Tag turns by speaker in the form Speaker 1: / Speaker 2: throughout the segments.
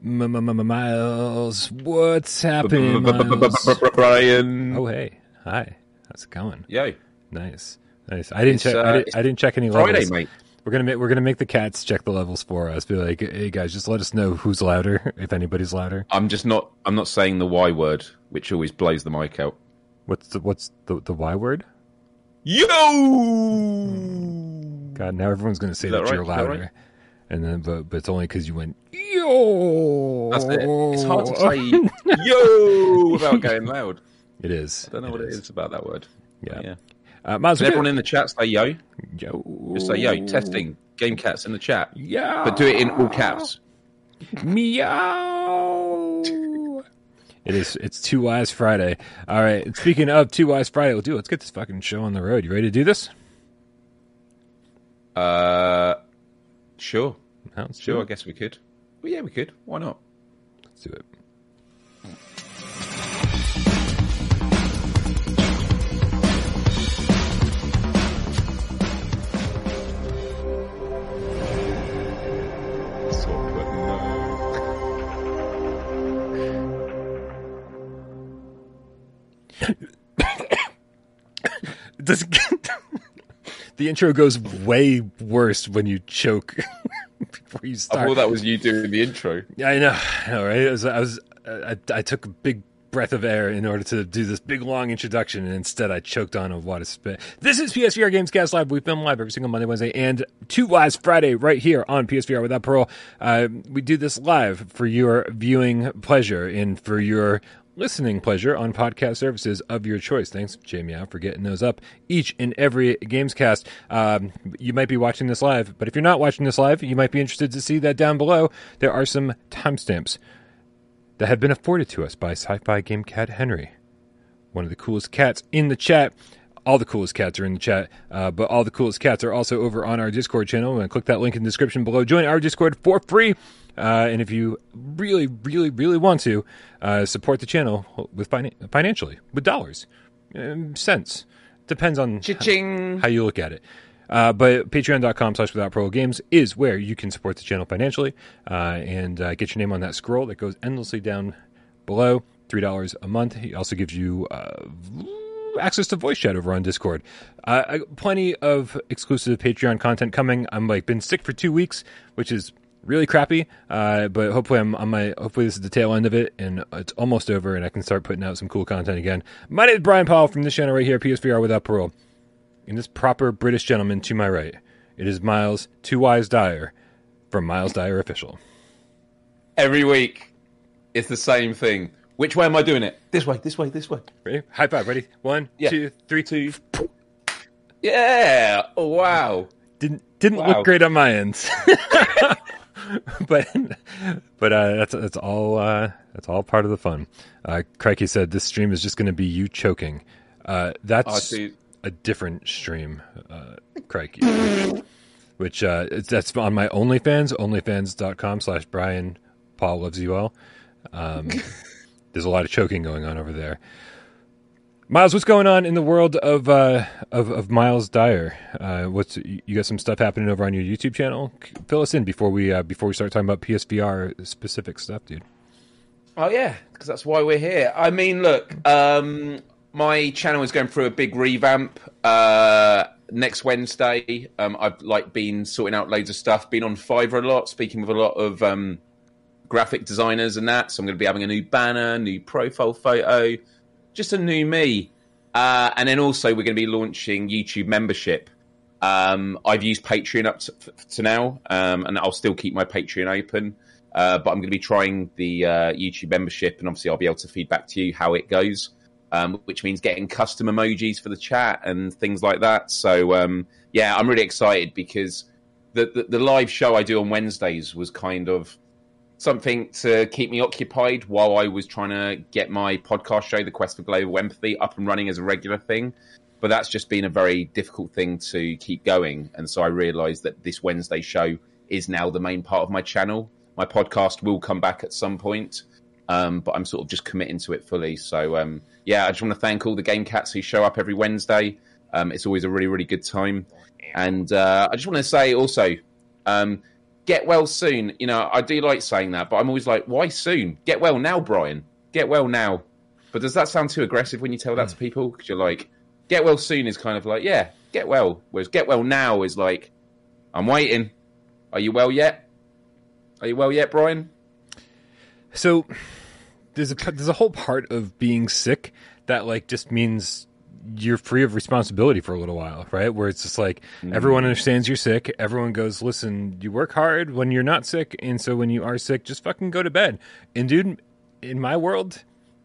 Speaker 1: Miles, what's happening?
Speaker 2: Brian.
Speaker 1: Oh, hey, hi. How's it going?
Speaker 2: Yay.
Speaker 1: Nice, nice. I didn't check. I,
Speaker 2: uh,
Speaker 1: didn't, check any
Speaker 2: Friday, mate.
Speaker 1: We're gonna make we're gonna make the cats check the levels for us. Be like, hey guys, just let us know who's louder if anybody's louder.
Speaker 2: I'm just not. I'm not saying the Y word, which always blows the mic out.
Speaker 1: What's the what's the the Y word?
Speaker 2: Yo.
Speaker 1: God, now everyone's gonna say
Speaker 2: that
Speaker 1: that, you're louder, and then but but it's only because you went yo.
Speaker 2: That's it. It's hard to say yo without going loud.
Speaker 1: It is.
Speaker 2: I don't know what it is about that word.
Speaker 1: Yeah.
Speaker 2: Yeah.
Speaker 1: Uh,
Speaker 2: everyone in the chat say yo?
Speaker 1: yo.
Speaker 2: Just say yo. Testing. Game cats in the chat.
Speaker 1: Yeah.
Speaker 2: But do it in all caps.
Speaker 1: Meow. It is. It's Two Wise Friday. All right. Speaking of Two Wise Friday, we'll do. Let's get this fucking show on the road. You ready to do this?
Speaker 2: Uh, sure.
Speaker 1: No,
Speaker 2: Sure. I guess we could. Well, yeah, we could. Why not?
Speaker 1: Let's do it. Does the intro goes way worse when you choke before you start.
Speaker 2: I thought that was you doing the intro.
Speaker 1: Yeah, I know, I know, right? I was, I was, I, I took a big breath of air in order to do this big long introduction, and instead I choked on a water spit. This is PSVR Gamescast Live. We film live every single Monday, Wednesday, and Two Wise Friday right here on PSVR Without Parole. Uh, we do this live for your viewing pleasure and for your listening pleasure on podcast services of your choice. Thanks, Jamie, out for getting those up each and every Gamescast. Um, you might be watching this live, but if you're not watching this live, you might be interested to see that down below. There are some timestamps that have been afforded to us by Sci-Fi Game Cat Henry, one of the coolest cats in the chat. All the coolest cats are in the chat, uh, but all the coolest cats are also over on our Discord channel. And click that link in the description below. Join our Discord for free. Uh, and if you really, really, really want to uh, support the channel with finan- financially, with dollars, um, cents, depends on
Speaker 2: Cha-ching.
Speaker 1: how you look at it. Uh, but patreon.com slash without pro games is where you can support the channel financially uh, and uh, get your name on that scroll that goes endlessly down below. $3 a month. It also gives you uh, access to voice chat over on Discord. Uh, plenty of exclusive Patreon content coming. I'm like been sick for two weeks, which is really crappy. Uh, but hopefully I'm on my hopefully this is the tail end of it and it's almost over and I can start putting out some cool content again. My name is Brian Powell from this channel right here, PSVR without parole. and this proper British gentleman to my right, it is Miles Two Wise Dyer from Miles Dyer Official.
Speaker 2: Every week, it's the same thing. Which way am I doing it? This way, this way, this way.
Speaker 1: Ready? High five. Ready? One,
Speaker 2: Yeah.
Speaker 1: two, three,
Speaker 2: Two. Yeah. Oh, wow.
Speaker 1: Didn't didn't
Speaker 2: Wow.
Speaker 1: look great on my end, but but uh, that's that's all uh, that's all part of the fun. Uh, Crikey said this stream is just going to be you choking. Uh, that's
Speaker 2: see.
Speaker 1: a different stream, uh, Crikey. Which uh, that's on my OnlyFans, OnlyFans.com slash Brian Paul loves you all. Um, there's a lot of choking going on over there. Miles, what's going on in the world of uh, of, of Miles Dyer? Uh, what's you got some stuff happening over on your YouTube channel? Fill us in before we uh, before we start talking about PSVR specific stuff, dude.
Speaker 2: Oh yeah, because that's why we're here. I mean, look, um, my channel is going through a big revamp. Uh, next Wednesday, um, I've like been sorting out loads of stuff. Been on Fiverr a lot, speaking with a lot of um, graphic designers and that. So I'm going to be having a new banner, new profile photo, just a new me. Uh, and then also we're going to be launching YouTube membership. Um, I've used Patreon up to, to now, um, and I'll still keep my Patreon open. Uh, but I'm going to be trying the uh, YouTube membership, and obviously I'll be able to feed back to you how it goes, um, which means getting custom emojis for the chat and things like that. So um, yeah, I'm really excited because the, the the live show I do on Wednesdays was kind of something to keep me occupied while I was trying to get my podcast show, The Quest for Global Empathy, up and running as a regular thing. But that's just been a very difficult thing to keep going. And so I realized that this Wednesday show is now the main part of my channel. My podcast will come back at some point, um, but I'm sort of just committing to it fully. So, um, yeah, I just want to thank all the game cats who show up every Wednesday. Um, it's always a really, really good time. And uh, I just want to say also, um, get well soon. You know, I do like saying that, but I'm always like, why soon? Get well now, Brian. Get well now. But does that sound too aggressive when you tell that to hmm. people? Because you're like, get well soon is kind of like, yeah, get well. Whereas get well now is like, I'm waiting. Are you well yet? Are you well yet, Brian?
Speaker 1: So there's a there's a whole part of being sick that like just means you're free of responsibility for a little while, right? Where it's just like mm. everyone understands you're sick. Everyone goes, listen, you work hard when you're not sick, and so when you are sick, just fucking go to bed. And dude, in my world,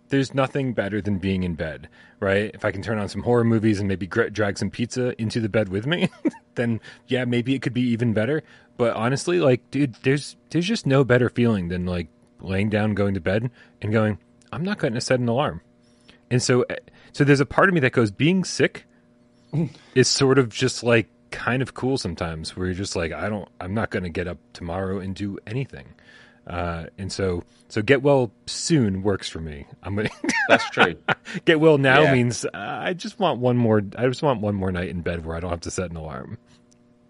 Speaker 1: there's nothing better than being in bed, right? If I can turn on some horror movies and maybe drag some pizza into the bed with me, then yeah, maybe it could be even better. But honestly, like, dude, there's there's just no better feeling than like laying down, going to bed, and going, I'm not going to set an alarm. And so, eh, so there's a part of me that goes, being sick is sort of just like kind of cool sometimes, where you're just like, I don't, I'm not going to get up tomorrow and do anything. Uh, and so, so get well soon works for me. I'm gonna.
Speaker 2: That's true.
Speaker 1: get well now yeah. means uh, I just want one more. I just want one more night in bed where I don't have to set an alarm.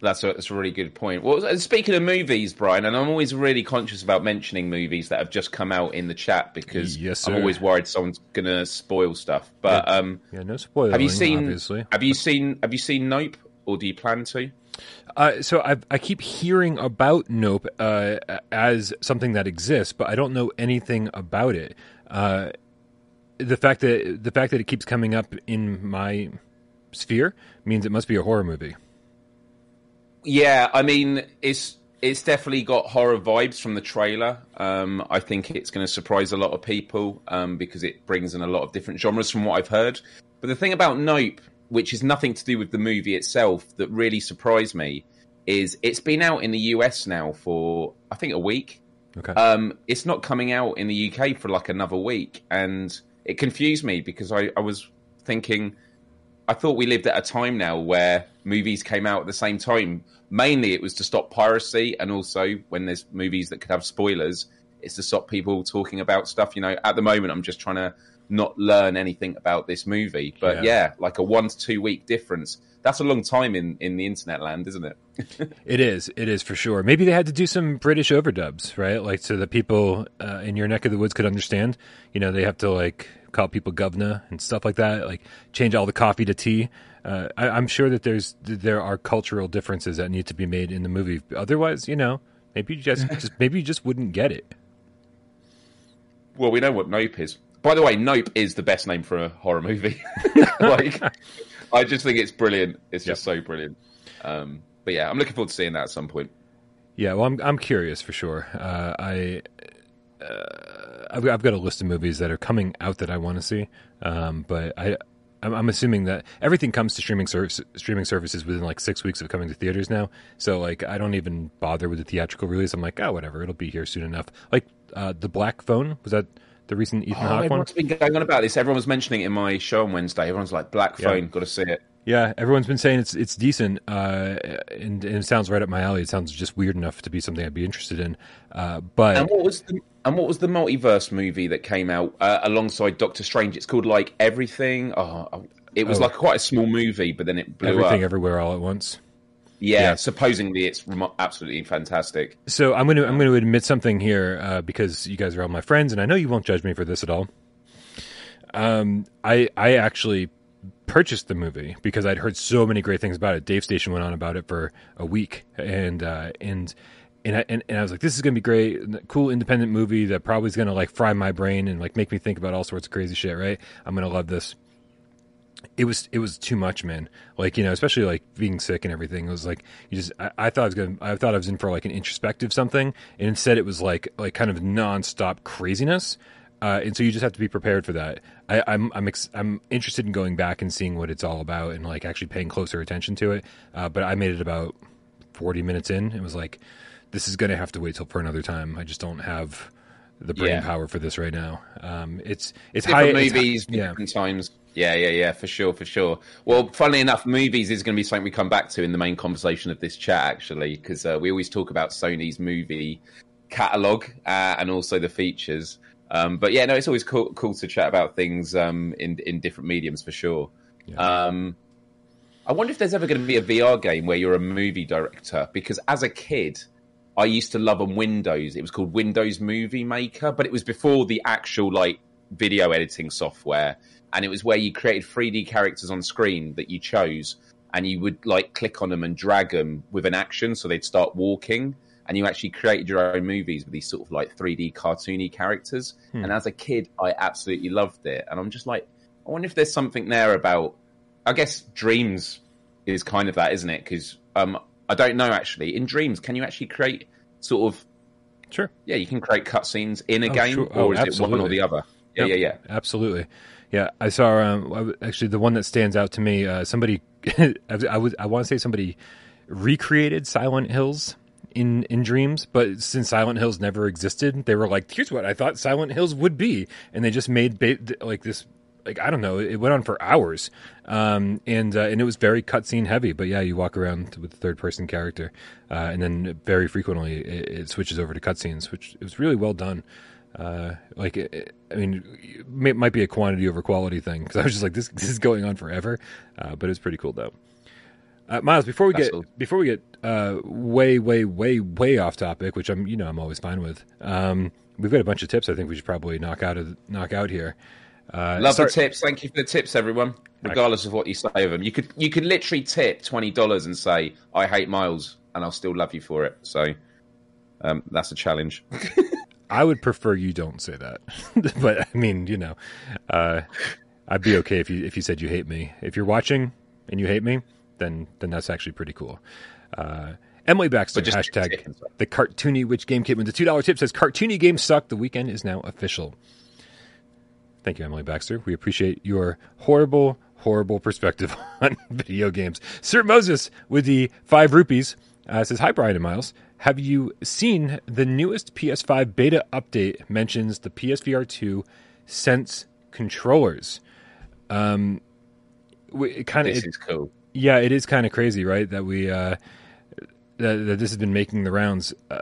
Speaker 2: That's a, that's a really good point. Well, speaking of movies, Brian, and I'm always really conscious about mentioning movies that have just come out in the chat because yes, I'm always worried someone's going to spoil stuff. But
Speaker 1: yeah,
Speaker 2: um,
Speaker 1: yeah, no spoiling.
Speaker 2: Have you seen?
Speaker 1: Obviously.
Speaker 2: Have you seen? Have you seen Nope, or do you plan to?
Speaker 1: Uh, so I, I keep hearing about Nope uh, as something that exists, but I don't know anything about it. Uh, the fact that the fact that it keeps coming up in my sphere means it must be a horror movie.
Speaker 2: Yeah, I mean, it's it's definitely got horror vibes from the trailer. Um, I think it's going to surprise a lot of people um, because it brings in a lot of different genres from what I've heard. But the thing about Nope, which is nothing to do with the movie itself, that really surprised me is it's been out in the US now for I think a week.
Speaker 1: Okay.
Speaker 2: Um, it's not coming out in the UK for like another week, and it confused me because I, I was thinking I thought we lived at a time now where movies came out at the same time. Mainly, it was to stop piracy, and also when there's movies that could have spoilers, it's to stop people talking about stuff. You know, at the moment, I'm just trying to not learn anything about this movie. But yeah, yeah like a one to two week difference. That's a long time in, in the internet land, isn't it?
Speaker 1: it is. It is for sure. Maybe they had to do some British overdubs, right? Like so that people uh, in your neck of the woods could understand. You know, they have to like call people governor and stuff like that. Like change all the coffee to tea. Uh, I, am sure that there's there are cultural differences that need to be made in the movie. Otherwise, you know, maybe you just, just maybe you just wouldn't get it.
Speaker 2: Well, we know what Nope is. By the way, Nope is the best name for a horror movie. like, I just think it's brilliant. It's just yep. so brilliant. Um, but yeah, I'm looking forward to seeing that at some point.
Speaker 1: Yeah, well, I'm I'm curious for sure. Uh, I uh, I've, I've, got a list of movies that are coming out that I want to see, um, but I. I'm, assuming that everything comes to streaming service, streaming services within like six weeks of coming to theaters now. So like, I don't even bother with the theatrical release. I'm like, oh, whatever, it'll be here soon enough. Like uh, the Black Phone was that the recent Ethan oh, Hawke one?
Speaker 2: been going on about this. Everyone was mentioning it in my show on Wednesday. Everyone's like, Black Phone, yeah. got to see it.
Speaker 1: Yeah, everyone's been saying it's it's decent, uh, and, and, it sounds right up my alley. It sounds just weird enough to be something I'd be interested in. Uh, but
Speaker 2: and what was the and what was the multiverse movie that came out uh, alongside Doctor Strange? It's called like Everything. Oh, it was oh. like quite a small movie, but then it blew
Speaker 1: Everything
Speaker 2: up.
Speaker 1: Everywhere All at Once.
Speaker 2: Yeah, yeah, supposedly it's absolutely fantastic.
Speaker 1: So I'm going to I'm to admit something here uh, because you guys are all my friends, and I know you won't judge me for this at all. Um, I I actually purchased the movie because I'd heard so many great things about it. Dave Station went on about it for a week, and uh, and and I, and, and I was like, this is gonna be great, cool independent movie that probably is gonna like fry my brain and like make me think about all sorts of crazy shit. Right? I'm gonna love this. It was it was too much, man. Like you know, especially like being sick and everything. It was like you just I, I thought I was gonna I thought I was in for like an introspective something, and instead it was like like kind of nonstop craziness. Uh, and so you just have to be prepared for that. I, am I'm I'm, ex- I'm interested in going back and seeing what it's all about and like actually paying closer attention to it. Uh, but I made it about 40 minutes in. It was like, this is going to have to wait till for another time. I just don't have the brain yeah. power for this right now. Um, it's it's
Speaker 2: different
Speaker 1: high
Speaker 2: movies, it's, yeah. times. Yeah, yeah, yeah, for sure, for sure. Well, funnily enough, movies is going to be something we come back to in the main conversation of this chat, actually, because uh, we always talk about Sony's movie catalog uh, and also the features. Um, but yeah, no, it's always cool, cool to chat about things um, in in different mediums for sure. Yeah. Um, I wonder if there's ever going to be a VR game where you're a movie director because as a kid, I used to love on Windows. It was called Windows Movie Maker, but it was before the actual like video editing software, and it was where you created 3D characters on screen that you chose, and you would like click on them and drag them with an action, so they'd start walking. And you actually created your own movies with these sort of like 3D cartoony characters.
Speaker 1: Hmm.
Speaker 2: And as a kid, I absolutely loved it. And I'm just like, I wonder if there's something there about. I guess Dreams is kind of that, isn't it? Because um, I don't know actually. In Dreams, can you actually create sort of?
Speaker 1: Sure.
Speaker 2: Yeah, you can create cutscenes in a
Speaker 1: Oh,
Speaker 2: game,
Speaker 1: sure.
Speaker 2: or
Speaker 1: Oh,
Speaker 2: is it one or the other? Yeah,
Speaker 1: Yep.
Speaker 2: yeah, yeah.
Speaker 1: Absolutely. Yeah, I saw. Um, actually, the one that stands out to me, uh, somebody, I, was- I want to say somebody recreated Silent Hills in in Dreams, but since Silent Hills never existed, they were like, "Here's what I thought Silent Hills would be," and they just made ba- like this. Like I don't know, it went on for hours, um, and uh, and it was very cutscene heavy. But yeah, you walk around with the third person character, uh, and then very frequently it, it switches over to cutscenes, which it was really well done. Uh, like, it, I mean, it might be a quantity over quality thing because I was just like, this, this is going on forever, uh, but it's pretty cool though. Uh, Miles, before we
Speaker 2: That's
Speaker 1: get before we get uh, way, way, way, way off topic, which I'm, you know, I'm always fine with. Um, we've got a bunch of tips. I think we should probably knock out of, knock out here. Uh,
Speaker 2: Love
Speaker 1: start-
Speaker 2: the tips. Thank you for the tips, everyone. Regardless of what you say of them, you could you could literally tip twenty dollars and say I hate Miles, and I'll still love you for it. So um, that's a challenge.
Speaker 1: I would prefer you don't say that, but I mean, you know, uh, I'd be okay if you if you said you hate me. If you're watching and you hate me, then then that's actually pretty cool. Uh, Emily Baxter hashtag the cartoony witch game kit with the two dollar tip says cartoony games suck. The weekend is now official. Thank you, Emily Baxter. We appreciate your horrible, horrible perspective on video games. Sir Moses with the five rupees uh, says, "Hi, Brian and Miles. Have you seen the newest PS5 beta update? Mentions the PSVR 2 Sense controllers. Um, it kind of
Speaker 2: This is cool.
Speaker 1: yeah, it is kind of crazy, right? That we uh, that, that this has been making the rounds. Uh,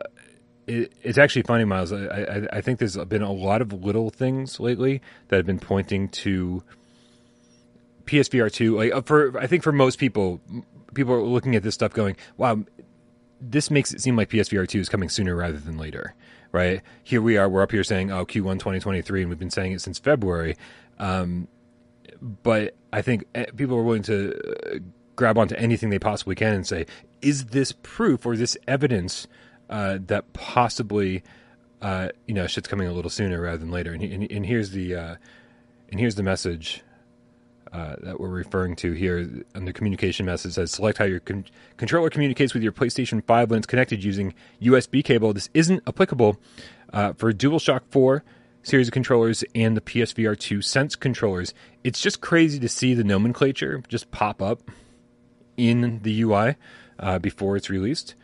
Speaker 1: it, it's actually funny, Miles. I, I, I think there's been a lot of little things lately that have been pointing to PSVR two. Like uh, for I think for most people, people are looking at this stuff going, "Wow, this makes it seem like PSVR two is coming sooner rather than later." Right here we are. We're up here saying, "Oh, Q1 2023," and we've been saying it since February. Um, but I think eh, people are willing to uh, grab onto anything they possibly can and say, is this proof or this evidence uh, that possibly, uh, you know, shit's coming a little sooner rather than later? And, and, and here's the uh, and here's the message. Uh, that we're referring to here on the communication message says select how your con- controller communicates with your PlayStation 5 when it's connected using USB cable. This isn't applicable uh, for DualShock 4 series of controllers and the PSVR 2 Sense controllers. It's just crazy to see the nomenclature just pop up in the UI uh, before it's released.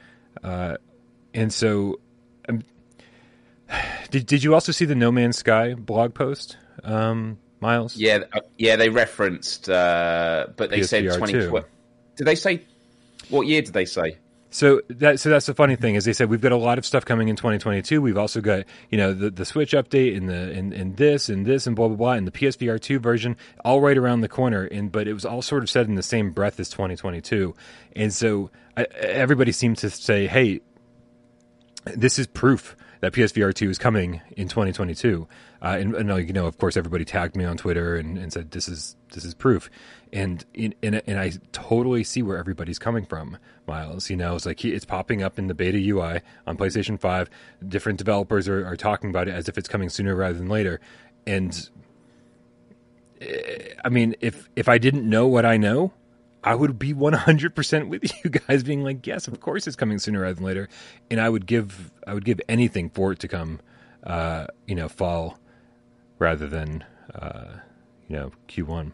Speaker 1: Uh, and so, um, did did you also see the No Man's Sky blog post, um, Miles?
Speaker 2: Yeah, uh, yeah. They referenced, uh, but they said
Speaker 1: PSVR
Speaker 2: twenty.
Speaker 1: too.
Speaker 2: Did they say what year did they say?
Speaker 1: So that so that's the funny thing is they said we've got a lot of stuff coming in 2022. We've also got you know the the Switch update and the and, and this and this and blah blah blah and the PSVR two version all right around the corner. And but it was all sort of said in the same breath as 2022. And so I, everybody seemed to say, hey, this is proof that PSVR 2 is coming in 2022. Uh, and, and you know, of course, everybody tagged me on Twitter and, and said this is this is proof. And in, and and I totally see where everybody's coming from, Miles. You know, it's like he, it's popping up in the beta UI on PlayStation 5. Different developers are, are talking about it as if it's coming sooner rather than later. And eh, I mean, if if I didn't know what I know, I would be 100% with you guys being like, yes, of course it's coming sooner rather than later. And I would give, I would give anything for it to come, uh, you know, fall rather than, uh, you know, Q1.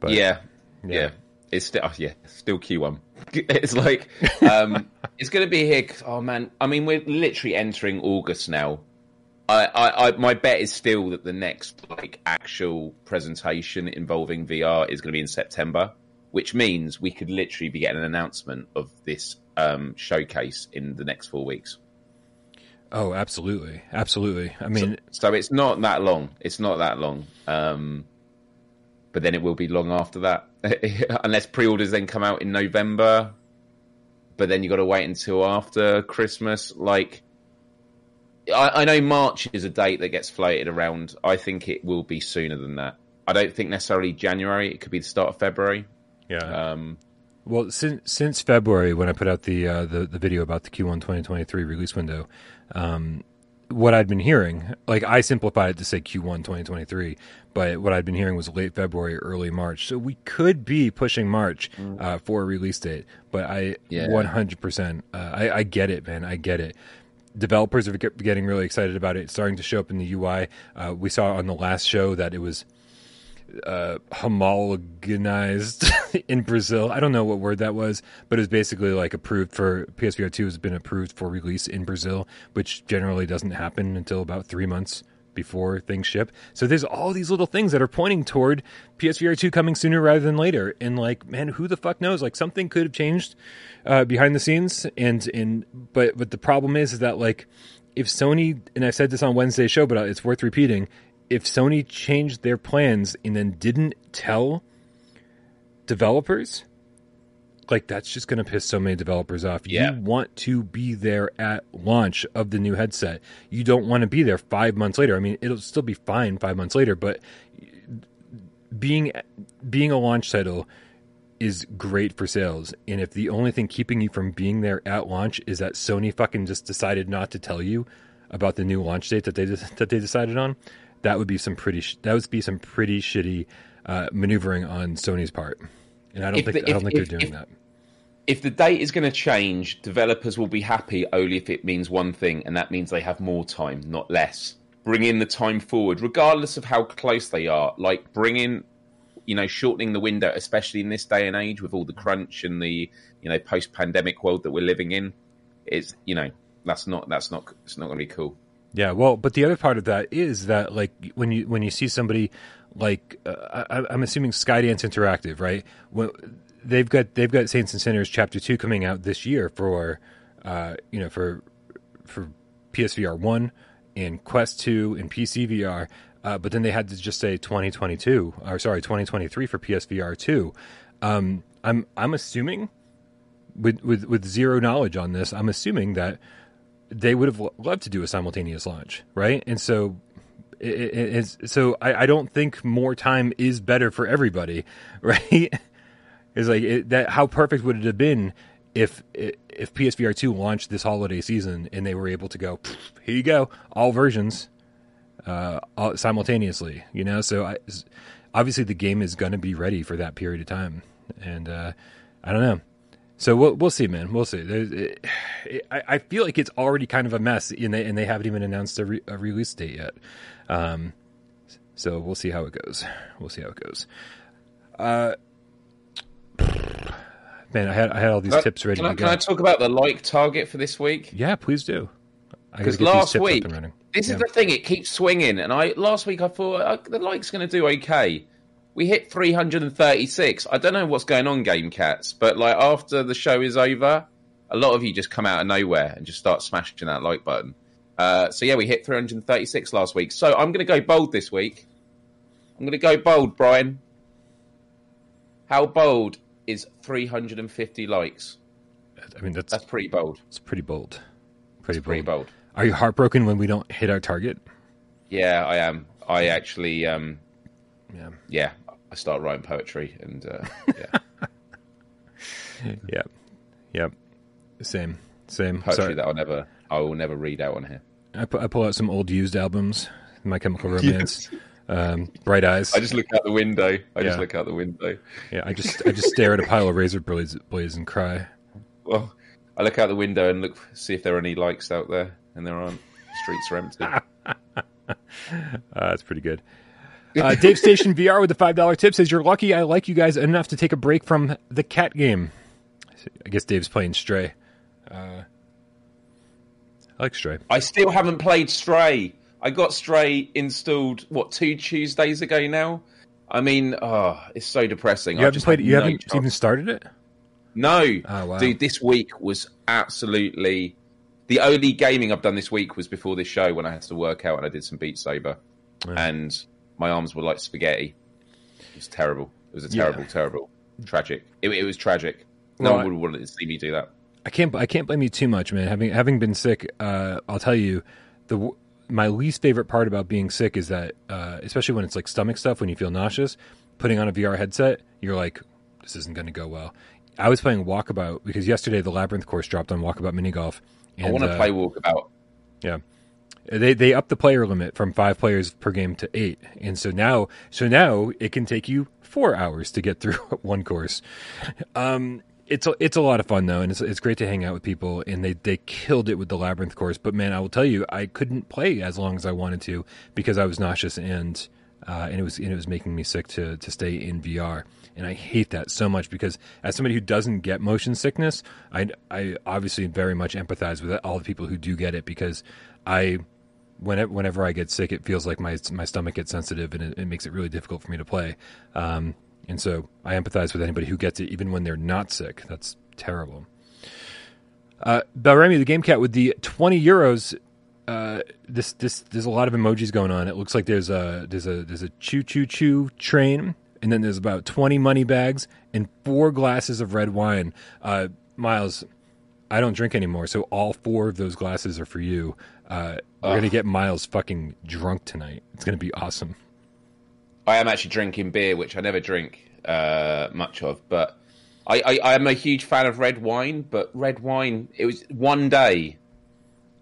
Speaker 1: But
Speaker 2: yeah,
Speaker 1: yeah.
Speaker 2: yeah, It's still, oh, yeah, still Q one. It's like um, it's going to be here. Oh man, I mean, we're literally entering August now. I, I, I, my bet is still that the next like actual presentation involving VR is going to be in September, which means we could literally be getting an announcement of this um, showcase in the next four weeks.
Speaker 1: Oh, absolutely. Absolutely. I mean,
Speaker 2: So it's not that long. It's not that long. Um, but then it will be long after that, unless pre-orders then come out in November. but then you got to wait until after Christmas. Like, I, I know March is a date that gets floated around. I think it will be sooner than that. I don't think necessarily January. It could be the start of February.
Speaker 1: Yeah.
Speaker 2: Um,
Speaker 1: Well, since since February, when I put out the uh, the the video about the Q1 2023 release window, um, what I'd been hearing, like I simplified it to say Q1 2023, but what I'd been hearing was late February, early March. So we could be pushing March uh, for a release date. But I
Speaker 2: Yeah.
Speaker 1: 100%, uh, I, I get it, man. I get it. Developers are getting really excited about it. It's starting to show up in the UI. Uh, we saw on the last show that it was uh, in Brazil. I don't know what word that was, but it was basically like approved for PSVR 2 has been approved for release in Brazil, which generally doesn't happen until about three months before things ship. So there's all these little things that are pointing toward PSVR 2 coming sooner rather than later. And like, man, who the fuck knows? Like something could have changed uh, behind the scenes. And, and, but, but the problem is, is that like, if Sony, and I said this on Wednesday's show, but it's worth repeating, if Sony changed their plans and then didn't tell developers, like that's just going to piss so many developers off.
Speaker 2: Yeah.
Speaker 1: You want to be there at launch of the new headset. You don't want to be there 5 months later. I mean, it'll still be fine 5 months later, but being being a launch title is great for sales. And if the only thing keeping you from being there at launch is that Sony fucking just decided not to tell you about the new launch date that they that they decided on, that would be some pretty sh- that would be some pretty shitty uh, maneuvering on Sony's part. And I don't
Speaker 2: If
Speaker 1: think
Speaker 2: the-
Speaker 1: I don't think
Speaker 2: if-
Speaker 1: they're doing
Speaker 2: if-
Speaker 1: that.
Speaker 2: if the date is going to change, developers will be happy only if it means one thing, and that means they have more time, not less. Bring in the time forward, regardless of how close they are. Like bringing, you know, shortening the window, especially in this day and age with all the crunch and the you know post-pandemic world that we're living in. It's you know that's not that's not it's not going to be cool.
Speaker 1: Yeah, well, but the other part of that is that like when you when you see somebody like uh, I, I'm assuming Skydance Interactive, right? When they've got they've got Saints and Sinners Chapter Two coming out this year for uh, you know for for PSVR one and Quest two and PCVR, uh, but then they had to just say 2022 or sorry 2023 for PSVR two. Um, I'm I'm assuming with with with zero knowledge on this, I'm assuming that they would have loved to do a simultaneous launch, right? And so, it, so I, I don't think more time is better for everybody, right? It's like it, that. How perfect would it have been if if PSVR two launched this holiday season and they were able to go, here you go, all versions, uh, all, simultaneously, you know? So I, obviously the game is going to be ready for that period of time, and uh, I don't know. So we'll we'll see, man. We'll see. It, it, I, I feel like it's already kind of a mess, and they and they haven't even announced a, re, a release date yet. Um, so we'll see how it goes. We'll see how it goes. Uh, man, I had I had all these tips ready
Speaker 2: Can I, can. I talk about the like target for this week?
Speaker 1: yeah, please do.
Speaker 2: Because last week, this
Speaker 1: Yeah.
Speaker 2: is the thing; it keeps swinging. And I last week I thought uh, the like's going to do okay. We hit 336. I don't know what's going on, Game Cats, but like after the show is over, a lot of you just come out of nowhere and just start smashing that like button. Uh, so yeah, we hit 336 last week. So I'm going to go bold this week. I'm going to go bold, Brian. How bold is 350 likes?
Speaker 1: I mean, that's
Speaker 2: That's pretty bold.
Speaker 1: it's pretty bold. Pretty bold.
Speaker 2: Pretty bold.
Speaker 1: Are you heartbroken when we don't hit our target?
Speaker 2: Yeah, I am. I actually, um,
Speaker 1: Yeah.
Speaker 2: yeah, I start writing poetry, and uh, yeah,
Speaker 1: Yeah. Yep. Same. Same.
Speaker 2: poetry
Speaker 1: Sorry.
Speaker 2: that I'll never, I will never read out on here.
Speaker 1: I, pu- I pull out some old used albums. My Chemical Romance, um, Bright Eyes.
Speaker 2: I just look out the window. I just look out the window.
Speaker 1: yeah, I just I just stare at a pile of razor blades, blades and cry.
Speaker 2: Well, I look out the window and look see if there are any likes out there, and there aren't. Streets are empty.
Speaker 1: Uh, that's pretty good. Uh, Dave Station VR with the five dollar tip says you're lucky. I like you guys enough to take a break from the cat game. I guess Dave's playing Stray. Uh, I like Stray.
Speaker 2: I still haven't played Stray. I got Stray installed what two Tuesdays ago now. I mean, oh, it's so depressing.
Speaker 1: You
Speaker 2: I
Speaker 1: haven't played it. You
Speaker 2: no
Speaker 1: haven't
Speaker 2: chance.
Speaker 1: even started it.
Speaker 2: No,
Speaker 1: Oh, wow.
Speaker 2: dude, this week was absolutely the only gaming I've done this week was before this show when I had to work out and I did some Beat Saber,
Speaker 1: Yeah.
Speaker 2: and my arms were like spaghetti. It was terrible. It was a
Speaker 1: Yeah.
Speaker 2: terrible, terrible, tragic. It, it was tragic. No one would want to see me do that.
Speaker 1: I can't I can't blame you too much, man. Having having been sick, uh, I'll tell you the my least favorite part about being sick is that, uh, especially when it's like stomach stuff, when you feel nauseous, putting on a VR headset, you're like, this isn't going to go well. I was playing Walkabout because yesterday the Labyrinth course dropped on Walkabout mini golf.
Speaker 2: I want to
Speaker 1: uh,
Speaker 2: play Walkabout.
Speaker 1: Yeah. They they upped the player limit from five players per game to eight, and so now so now it can take you four hours to get through one course. Um, it's a, it's a lot of fun though, and it's it's great to hang out with people. And they they killed it with the labyrinth course. But man, I will tell you, I couldn't play as long as I wanted to because I was nauseous and uh, and it was and it was making me sick to to stay in VR. And I hate that so much because as somebody who doesn't get motion sickness, I I obviously very much empathize with all the people who do get it because I whenever whenever I get sick, it feels like my my stomach gets sensitive and it, it makes it really difficult for me to play. Um, and so I empathize with anybody who gets it, even when they're not sick. That's terrible. Uh, Belremy, the Game Cat, with the twenty euros. Uh, this this there's a lot of emojis going on. It looks like there's a there's a there's a choo choo choo train, and then there's about twenty money bags and four glasses of red wine. Uh, Miles, I don't drink anymore, so all four of those glasses are for you. Uh, we're gonna get Miles fucking drunk tonight. It's gonna be awesome.
Speaker 2: I am actually drinking beer, which I never drink uh, much of, but I, I, I am a huge fan of red wine. But red wine, it was one day,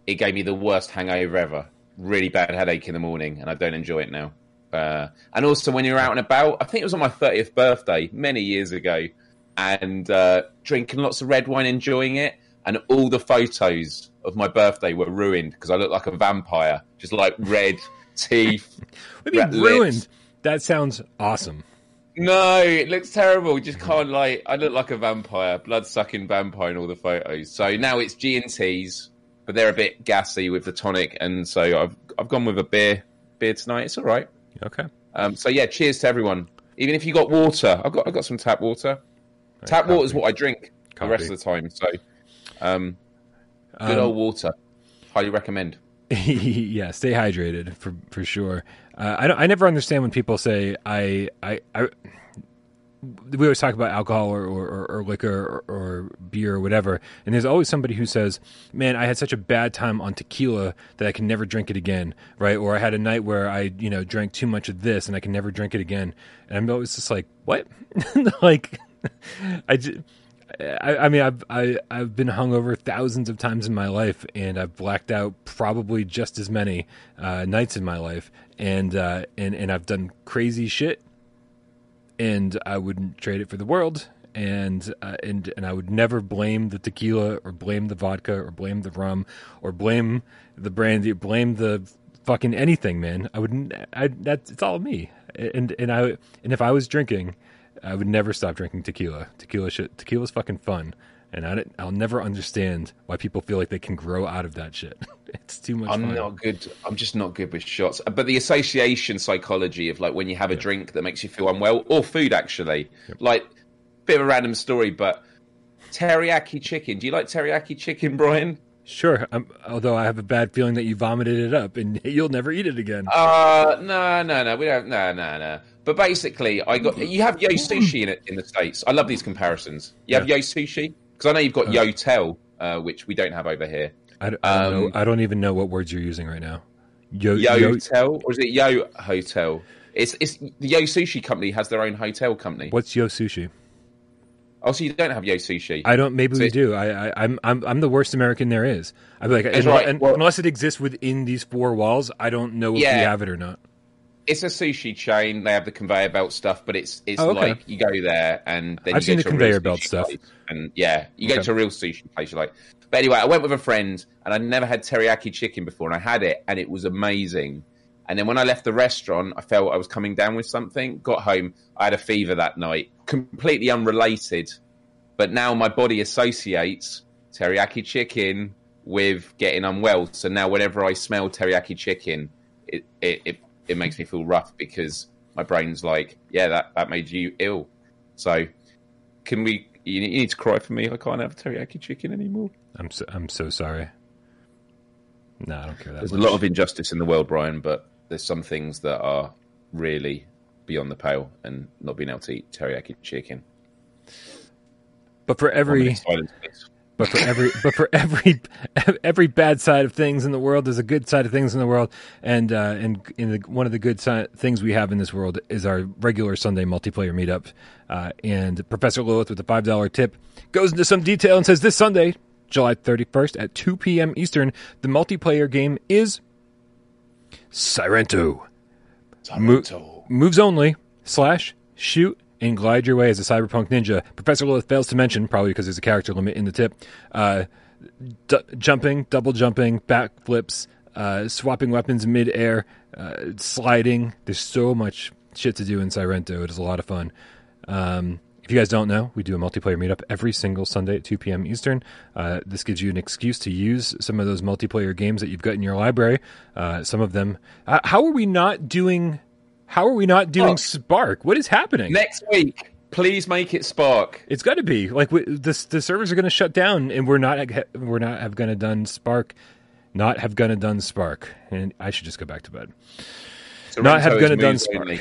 Speaker 2: it gave me the worst hangover ever. Really bad headache in the morning, and I don't enjoy it now. Uh, and also, when you're out and about, I think it was on my 30th birthday many years ago, and uh, drinking lots of red wine, enjoying it, and all the photos of my birthday were ruined because I looked like a vampire, just like red teeth.
Speaker 1: What do mean
Speaker 2: lips.
Speaker 1: ruined? That sounds awesome.
Speaker 2: No, it looks terrible. Just can't like. I look like a vampire, blood sucking vampire in all the photos. So now it's G and T's, but they're a bit gassy with the tonic, and so I've I've gone with a beer beer tonight. It's all right.
Speaker 1: Okay.
Speaker 2: Um, so yeah, cheers to everyone. Even if you got water, I've got I've got some tap water. Tap water is what I drink the rest of the time. So, um, good
Speaker 1: Um,
Speaker 2: old water. Highly recommend.
Speaker 1: yeah, stay hydrated for for sure. Uh, I don't. I never understand when people say I I. I we always talk about alcohol or, or, or, or liquor or, or beer or whatever, and there's always somebody who says, "Man, I had such a bad time on tequila that I can never drink it again," right? Or I had a night where I, you know, drank too much of this and I can never drink it again. And I'm always just like, "What?" like, I, ju- I, I mean, I've I, I've been hungover thousands of times in my life, and I've blacked out probably just as many uh, nights in my life, and uh, and and I've done crazy shit, and I wouldn't trade it for the world, and uh, and and I would never blame the tequila or blame the vodka or blame the rum or blame the brandy, blame the fucking anything, man. I wouldn't. I that's it's all me, and and I and if I was drinking. I would never stop drinking tequila. Tequila shit. Tequila's fucking fun, and I don't- I'll never understand why people feel like they can grow out of that shit. It's too much
Speaker 2: I'm
Speaker 1: fun.
Speaker 2: not good. I'm just not good with shots. But the association psychology of like when you have a drink that makes you feel unwell, or food actually. Like bit of a random story, but teriyaki chicken. Do you like teriyaki chicken, Brian?
Speaker 1: Sure. i although I have a bad feeling that you vomited it up and you'll never eat it again.
Speaker 2: Uh no, no, no. We don't. No, no, no. But basically, I got you have yo sushi in it in the states. I love these comparisons. You have
Speaker 1: Yeah.
Speaker 2: yo sushi because I know you've got yotel, uh, which we don't have over here.
Speaker 1: I, don't- I don't
Speaker 2: um.
Speaker 1: I don't even know what words you're using right now. Yo,
Speaker 2: Yo,
Speaker 1: yo,
Speaker 2: or is it Yo Hotel? It's it's the Yo Sushi company has their own hotel company.
Speaker 1: what's yo sushi?
Speaker 2: Oh, so you don't have Yo Sushi?
Speaker 1: I don't. Maybe
Speaker 2: So
Speaker 1: we do. I, I, I'm, I'm, I'm the worst American there is. I'd be like,
Speaker 2: right.
Speaker 1: and-
Speaker 2: Well-
Speaker 1: unless it exists within these four walls, I don't know if
Speaker 2: Yeah.
Speaker 1: we have it or not.
Speaker 2: It's a sushi chain. They have the conveyor belt stuff, but it's it's
Speaker 1: Oh, okay.
Speaker 2: like you go there and then
Speaker 1: I've
Speaker 2: you
Speaker 1: seen the conveyor belt stuff.
Speaker 2: And yeah, you go to a real sushi place. You're like, but anyway, I went with a friend and I'd never had teriyaki chicken before, and I had it and it was amazing. And then when I left the restaurant, I felt I was coming down with something. Got home, I had a fever that night, completely unrelated. But now my body associates teriyaki chicken with getting unwell. So now whenever I smell teriyaki chicken, it it, it, it makes me feel rough because my brain's like, yeah, that, that made you ill. So can we? You need to cry for me. I can't have teriyaki chicken anymore.
Speaker 1: I'm so, I'm so sorry. No, I don't care that
Speaker 2: There's
Speaker 1: much.
Speaker 2: a lot of injustice in the world, Brian, but there's some things that are really beyond the pale, and not being able to eat teriyaki chicken.
Speaker 1: but for every
Speaker 2: silence.
Speaker 1: But for every but for every every bad side of things in the world, there's a good side of things in the world, and uh, and in the, one of the good si- things we have in this world is our regular Sunday multiplayer meetup. Uh, and Professor Lilith with a five dollar tip goes into some detail and says this Sunday, July 31st at 2 p.m. Eastern, the multiplayer game is Sairento. Mo- moves only slash shoot and glide your way as a cyberpunk ninja. Professor Lilith fails to mention, probably because there's a character limit in the tip, uh, d- jumping, double jumping, backflips, uh, swapping weapons mid-air, uh, sliding. There's so much shit to do in Sairento. It is a lot of fun. Um, if you guys don't know, we do a multiplayer meetup every single Sunday at 2 p.m. Eastern. Uh, this gives you an excuse to use some of those multiplayer games that you've got in your library. Uh, some of them. Uh, how are we not doing? How are we not doing Spark? What is happening?
Speaker 2: Next week, please make it Spark.
Speaker 1: It's got to be like we, the the servers are going to shut down, and we're not we're not have to done Spark, not have going to done Spark, and I should just go back to bed.
Speaker 2: So
Speaker 1: not have gonna done Spark.
Speaker 2: only.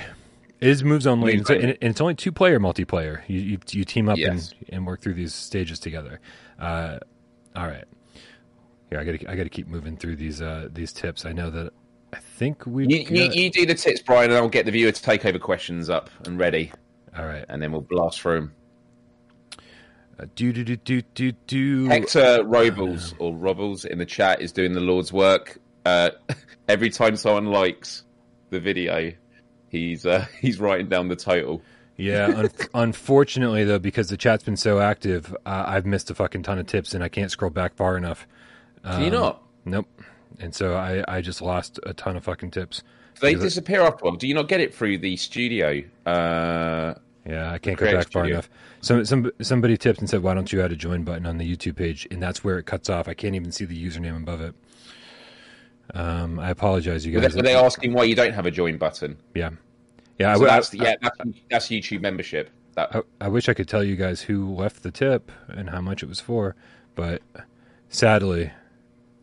Speaker 1: It is moves only,
Speaker 2: Moves
Speaker 1: and, it's,
Speaker 2: only.
Speaker 1: and it's only two player multiplayer. You you, you team up
Speaker 2: Yes.
Speaker 1: and, and work through these stages together. Uh, all right, yeah, I got to I got to keep moving through these uh, these tips. I know that think we.
Speaker 2: You, you, you do the tips, Brian, and I'll get the viewer to take over questions up and ready,
Speaker 1: all right,
Speaker 2: and then we'll blast through them.
Speaker 1: uh, do do do do do do.
Speaker 2: Hector Robles or Robles in the chat is doing the Lord's work. Uh, every time someone likes the video, he's uh, he's writing down the total.
Speaker 1: Yeah, un- unfortunately though, because the chat's been so active, uh, I've missed a fucking ton of tips, and I can't scroll back far enough.
Speaker 2: Can you
Speaker 1: Um,
Speaker 2: not?
Speaker 1: Nope. And so I, I just lost a ton of fucking tips.
Speaker 2: Do they disappear after while? Do you not get it through the studio? Uh,
Speaker 1: Yeah, I can't go back far enough. Some, some somebody tipped and said, "Why don't you add a join button on the YouTube page?" And that's where it cuts off. I can't even see the username above it. Um, I apologize, you
Speaker 2: were,
Speaker 1: guys.
Speaker 2: they, were they asking why you don't have a join button?
Speaker 1: yeah, yeah. I,
Speaker 2: So
Speaker 1: w-
Speaker 2: that's
Speaker 1: I-
Speaker 2: yeah, that's, that's YouTube membership. That,
Speaker 1: I, I wish I could tell you guys who left the tip and how much it was for, but sadly,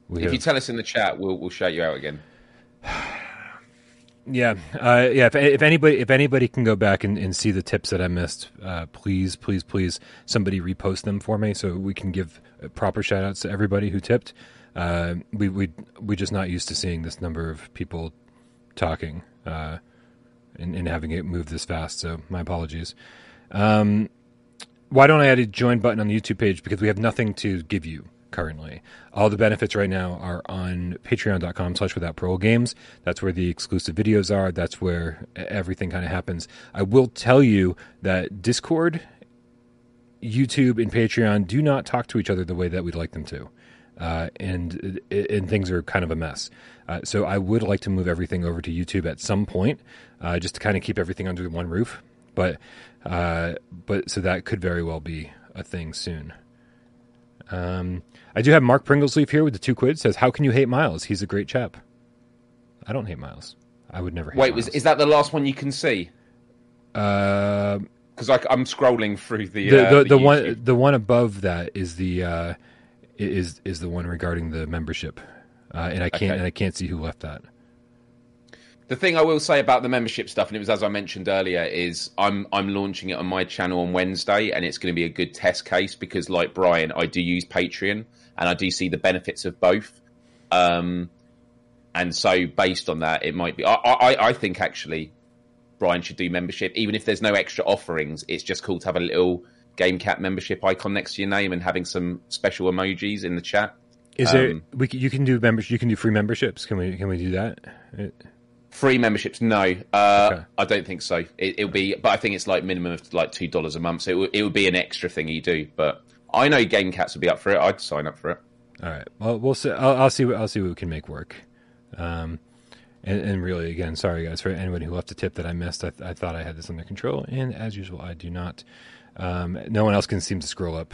Speaker 1: we
Speaker 2: if
Speaker 1: have,
Speaker 2: you tell us in the chat, we'll we'll shout you out again.
Speaker 1: yeah, uh, yeah. If, if anybody, if anybody can go back and, and see the tips that I missed, uh, please, please, please, somebody repost them for me so we can give proper shout outs to everybody who tipped. Uh, we we we just not used to seeing this number of people talking uh, and, and having it move this fast. So my apologies. Um, why don't I add a join button on the YouTube page? Because we have nothing to give you currently. All the benefits right now are on patreon.com slash without parole games. That's where the exclusive videos are. That's where everything kind of happens. I will tell you that Discord, YouTube, and Patreon do not talk to each other the way that we'd like them to. Uh, and and things are kind of a mess. Uh, so I would like to move everything over to YouTube at some point, uh, just to kind of keep everything under one roof. But uh, but so that could very well be a thing soon. Um, I do have Mark Pringlesleaf here with the two quid. Says, "How can you hate Miles? He's a great chap." I don't hate Miles. I would never hate.
Speaker 2: Wait, was is that the last one you can see?
Speaker 1: uh,
Speaker 2: Because I'm scrolling through the
Speaker 1: the
Speaker 2: uh,
Speaker 1: the, the one the one above that is the uh, is is the one regarding the membership, uh, and I can't
Speaker 2: Okay.
Speaker 1: and I can't see who left that.
Speaker 2: The thing I will say about the membership stuff, and it was as I mentioned earlier, is I'm I'm launching it on my channel on Wednesday, and it's going to be a good test case because, like Brian, I do use Patreon, and I do see the benefits of both. Um, and so based on that, it might be. I I, I think actually, Brian should do membership, even if there's no extra offerings. It's just cool to have a little Game Cat membership icon next to your name and having some special emojis in the chat.
Speaker 1: Is there
Speaker 2: Um,
Speaker 1: we c- you can do members you can do free memberships? Can we can we do that? Uh,
Speaker 2: Free memberships? No, uh,
Speaker 1: Okay.
Speaker 2: I don't think so. It, it'll be, but I think it's like minimum of like two dollars a month. So it, would- it would be an extra thing you do. But I know Game Cats would be up for it. I'd sign up for it.
Speaker 1: All right. Well, we'll see. I'll, I'll see what I'll see what we can make work. Um, and, and really, again, sorry guys for anybody who left a tip that I missed. I, I thought I had this under control, and as usual, I do not. Um, no one else can seem to scroll up.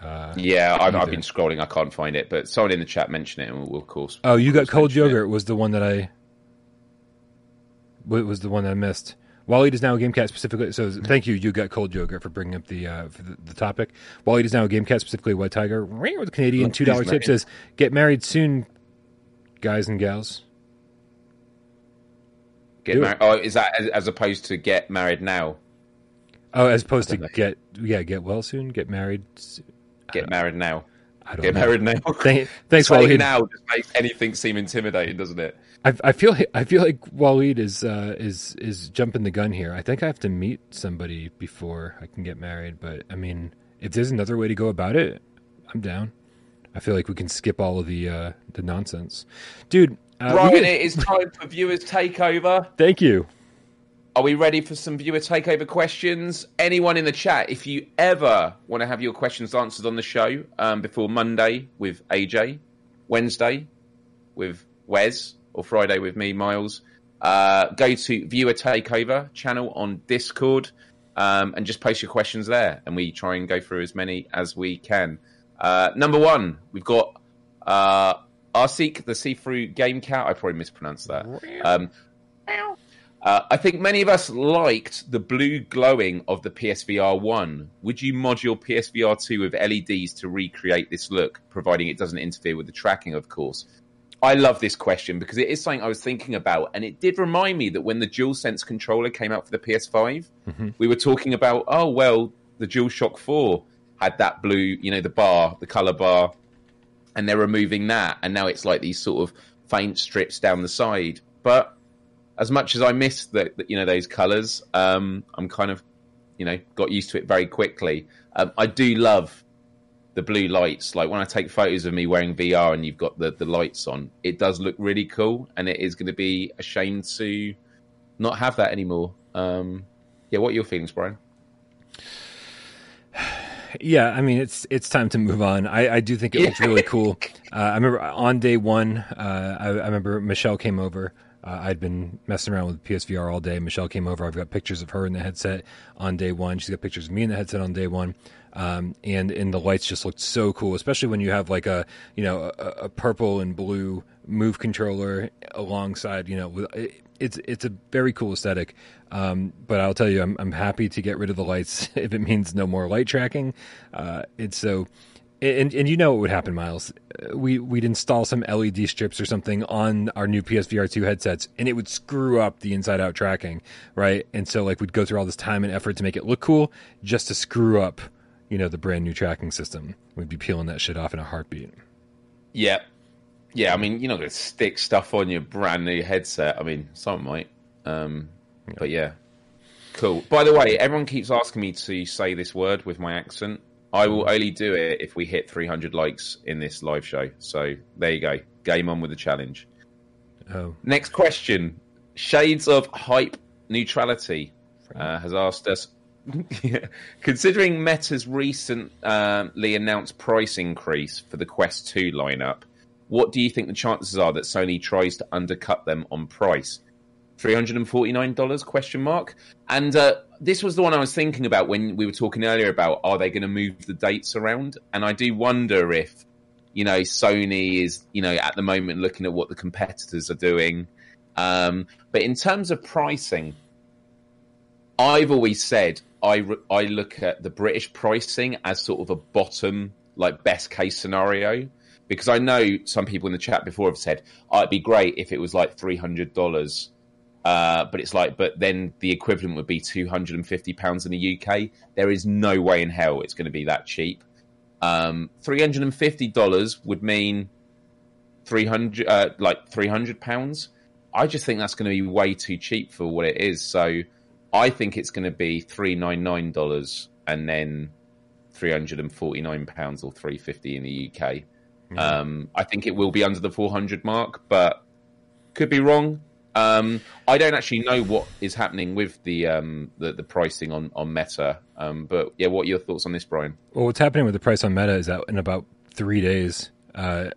Speaker 1: Uh,
Speaker 2: Yeah, I've, I've been scrolling. I can't find it, but someone in the chat mentioned it, and we'll, of course.
Speaker 1: Oh, you got cold
Speaker 2: mention it.
Speaker 1: yogurt was the one that I was the one that I missed. Wally is now a game cat specifically. So thank you, you got cold yogurt for bringing up the uh, for the, the topic. Wally is now a game cat specifically. White Tiger with a Canadian two dollar tip says, "Get married soon, guys and gals."
Speaker 2: Get married. Oh, is that as, as opposed to get married now?
Speaker 1: Oh, as opposed to
Speaker 2: Okay.
Speaker 1: get yeah, get well soon, get married. s-
Speaker 2: Get married now.
Speaker 1: I don't
Speaker 2: Get
Speaker 1: know.
Speaker 2: married now.
Speaker 1: Thank- thanks, Waleed.
Speaker 2: now just makes anything seem intimidating, doesn't it?
Speaker 1: I, I feel I feel like Waleed is uh, is is jumping the gun here. I think I have to meet somebody before I can get married. But I mean, if there's another way to go about it, I'm down. I feel like we can skip all of the uh, the nonsense, dude. Uh,
Speaker 2: Brian,
Speaker 1: get-
Speaker 2: it is time for viewers takeover.
Speaker 1: thank you.
Speaker 2: Are we ready for some viewer takeover questions? Anyone in the chat, if you ever want to have your questions answered on the show um, before Monday with AJ, Wednesday with Wes, or Friday with me, Miles, uh, go to viewer takeover channel on Discord um, and just post your questions there, and we try and go through as many as we can. Uh, number one, we've got uh, Arsik, the see-through game cat. I probably mispronounced that. Um, uh, I think many of us liked the blue glowing of the PSVR 1. Would you mod your PSVR 2 with LEDs to recreate this look, providing it doesn't interfere with the tracking, of course? I love this question because it is something I was thinking about, and it did remind me that when the DualSense controller came out for the PS5, we were talking about, oh, well, the DualShock 4 had that blue, you know, the bar, the color bar, and they're removing that, and now it's like these sort of faint strips down the side. But as much as I miss the, the- you know those colors, um, I'm kind of you know got used to it very quickly. Um, I do love the blue lights. Like when I take photos of me wearing VR and you've got the the lights on, it does look really cool, and it is going to be a shame to not have that anymore. Um, yeah, what are your feelings, Brian?
Speaker 1: Yeah, I mean it's it's time to move on. I, I do think it looks really cool. Uh, I remember on day one, uh, I, I remember Michelle came over. Uh, I'd been messing around with PSVR all day. Michelle came over. I've got pictures of her in the headset on day one. She's got pictures of me in the headset on day one. Um, and and the lights just looked so cool, especially when you have like a you know a, a purple and blue move controller alongside. You know, it, it's it's a very cool aesthetic. Um, but I'll tell you, I'm I'm happy to get rid of the lights if it means no more light tracking. Uh, it's so. And, and you know what would happen, Miles? Uh, We we'd install some LED strips or something on our new PSVR two headsets, and it would screw up the inside out tracking, right? And so like we'd go through all this time and effort to make it look cool, just to screw up, you know, the brand new tracking system. We'd be peeling that shit off in a heartbeat.
Speaker 2: Yeah, yeah. I mean, you're not going to stick stuff on your brand new headset. I mean, some might, um, but yeah, cool. By the way, everyone keeps asking me to say this word with my accent. I will only do it if we hit 300 likes in this live show. So there you go. Game on with the challenge.
Speaker 1: Oh,
Speaker 2: Next question. Shades of Hype Neutrality uh, has asked us considering Meta's recently announced price increase for the Quest 2 lineup, what do you think the chances are that Sony tries to undercut them on price? $349 question mark? And uh, this was the one i was thinking about when we were talking earlier about are they going to move the dates around? And i do wonder if you know sony is you know at the moment looking at what the competitors are doing. Um, but in terms of pricing i've always said I, I look at the british pricing as sort of a bottom like best case scenario because i know some people in the chat before have said oh, it'd be great if it was like $300 uh, but it's like, but then the equivalent would be two hundred and fifty pounds in the UK. There is no way in hell it's going to be that cheap. Um, three hundred and fifty dollars would mean three hundred, uh, like three hundred pounds. I just think that's going to be way too cheap for what it is. So I think it's going to be three nine nine dollars and then three hundred and forty nine pounds or three fifty in the UK. Um, I think it will be under the four hundred mark, but could be wrong. Um, I don't actually know what is happening with the um, the, the pricing on on Meta. Um, but yeah, what are your thoughts on this, Brian?
Speaker 1: Well, what's happening with the price on Meta is that in about three days, uh,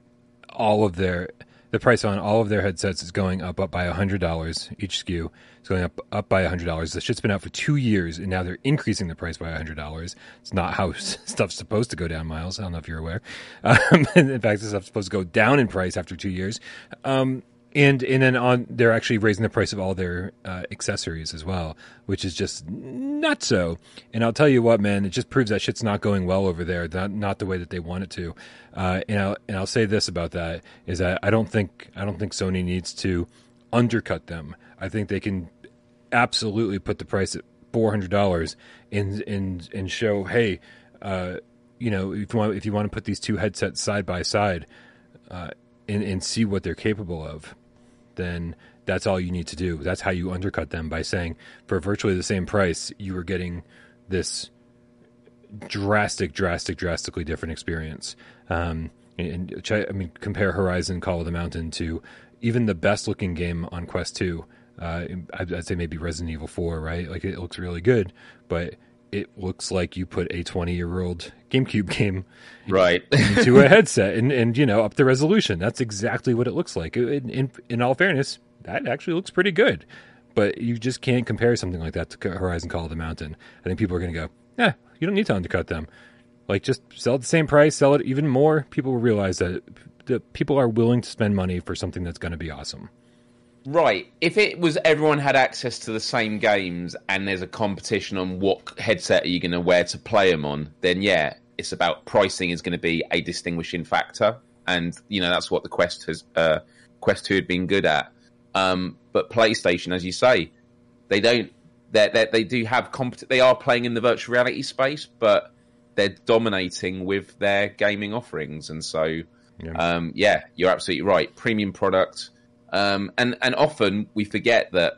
Speaker 1: all of their the price on all of their headsets is going up up by hundred dollars each SKU. It's going up up by hundred dollars. The shit's been out for two years, and now they're increasing the price by hundred dollars. It's not how stuff's supposed to go down, Miles. I don't know if you're aware. Um, in fact, this stuff's supposed to go down in price after two years. Um, and and then on they're actually raising the price of all their uh, accessories as well, which is just not so. And I'll tell you what, man, it just proves that shit's not going well over there. Not not the way that they want it to. Uh, and I'll and I'll say this about that is that I don't think I don't think Sony needs to undercut them. I think they can absolutely put the price at four hundred dollars and and and show hey. Uh, you know, if you want if you want to put these two headsets side by side, uh, and and see what they're capable of, then that's all you need to do. That's how you undercut them by saying for virtually the same price, you are getting this drastic, drastic, drastically different experience. Um, and, I mean, compare Horizon Call of the Mountain to even the best looking game on Quest 2. Uh, I'd, I'd say maybe Resident Evil 4, right? Like it looks really good, but it looks like you put a 20 year old GameCube game
Speaker 2: right
Speaker 1: into a headset and, and, you know, up the resolution. That's exactly what it looks like. In, in, in all fairness, that actually looks pretty good. But you just can't compare something like that to Horizon Call of the Mountain. I think people are going to go, yeah, you don't need to undercut them. Like, just sell at the same price, sell it even more. People will realize that, that people are willing to spend money for something that's going to be awesome.
Speaker 2: Right. If it was everyone had access to the same games and there's a competition on what headset are you going to wear to play them on, then yeah, it's about pricing is going to be a distinguishing factor, and you know that's what the Quest has uh, Quest Two had been good at. Um, but PlayStation, as you say, they don't. They they do have compet- They are playing in the virtual reality space, but they're dominating with their gaming offerings, and so yeah, um, yeah you're absolutely right. Premium product, um, and and often we forget that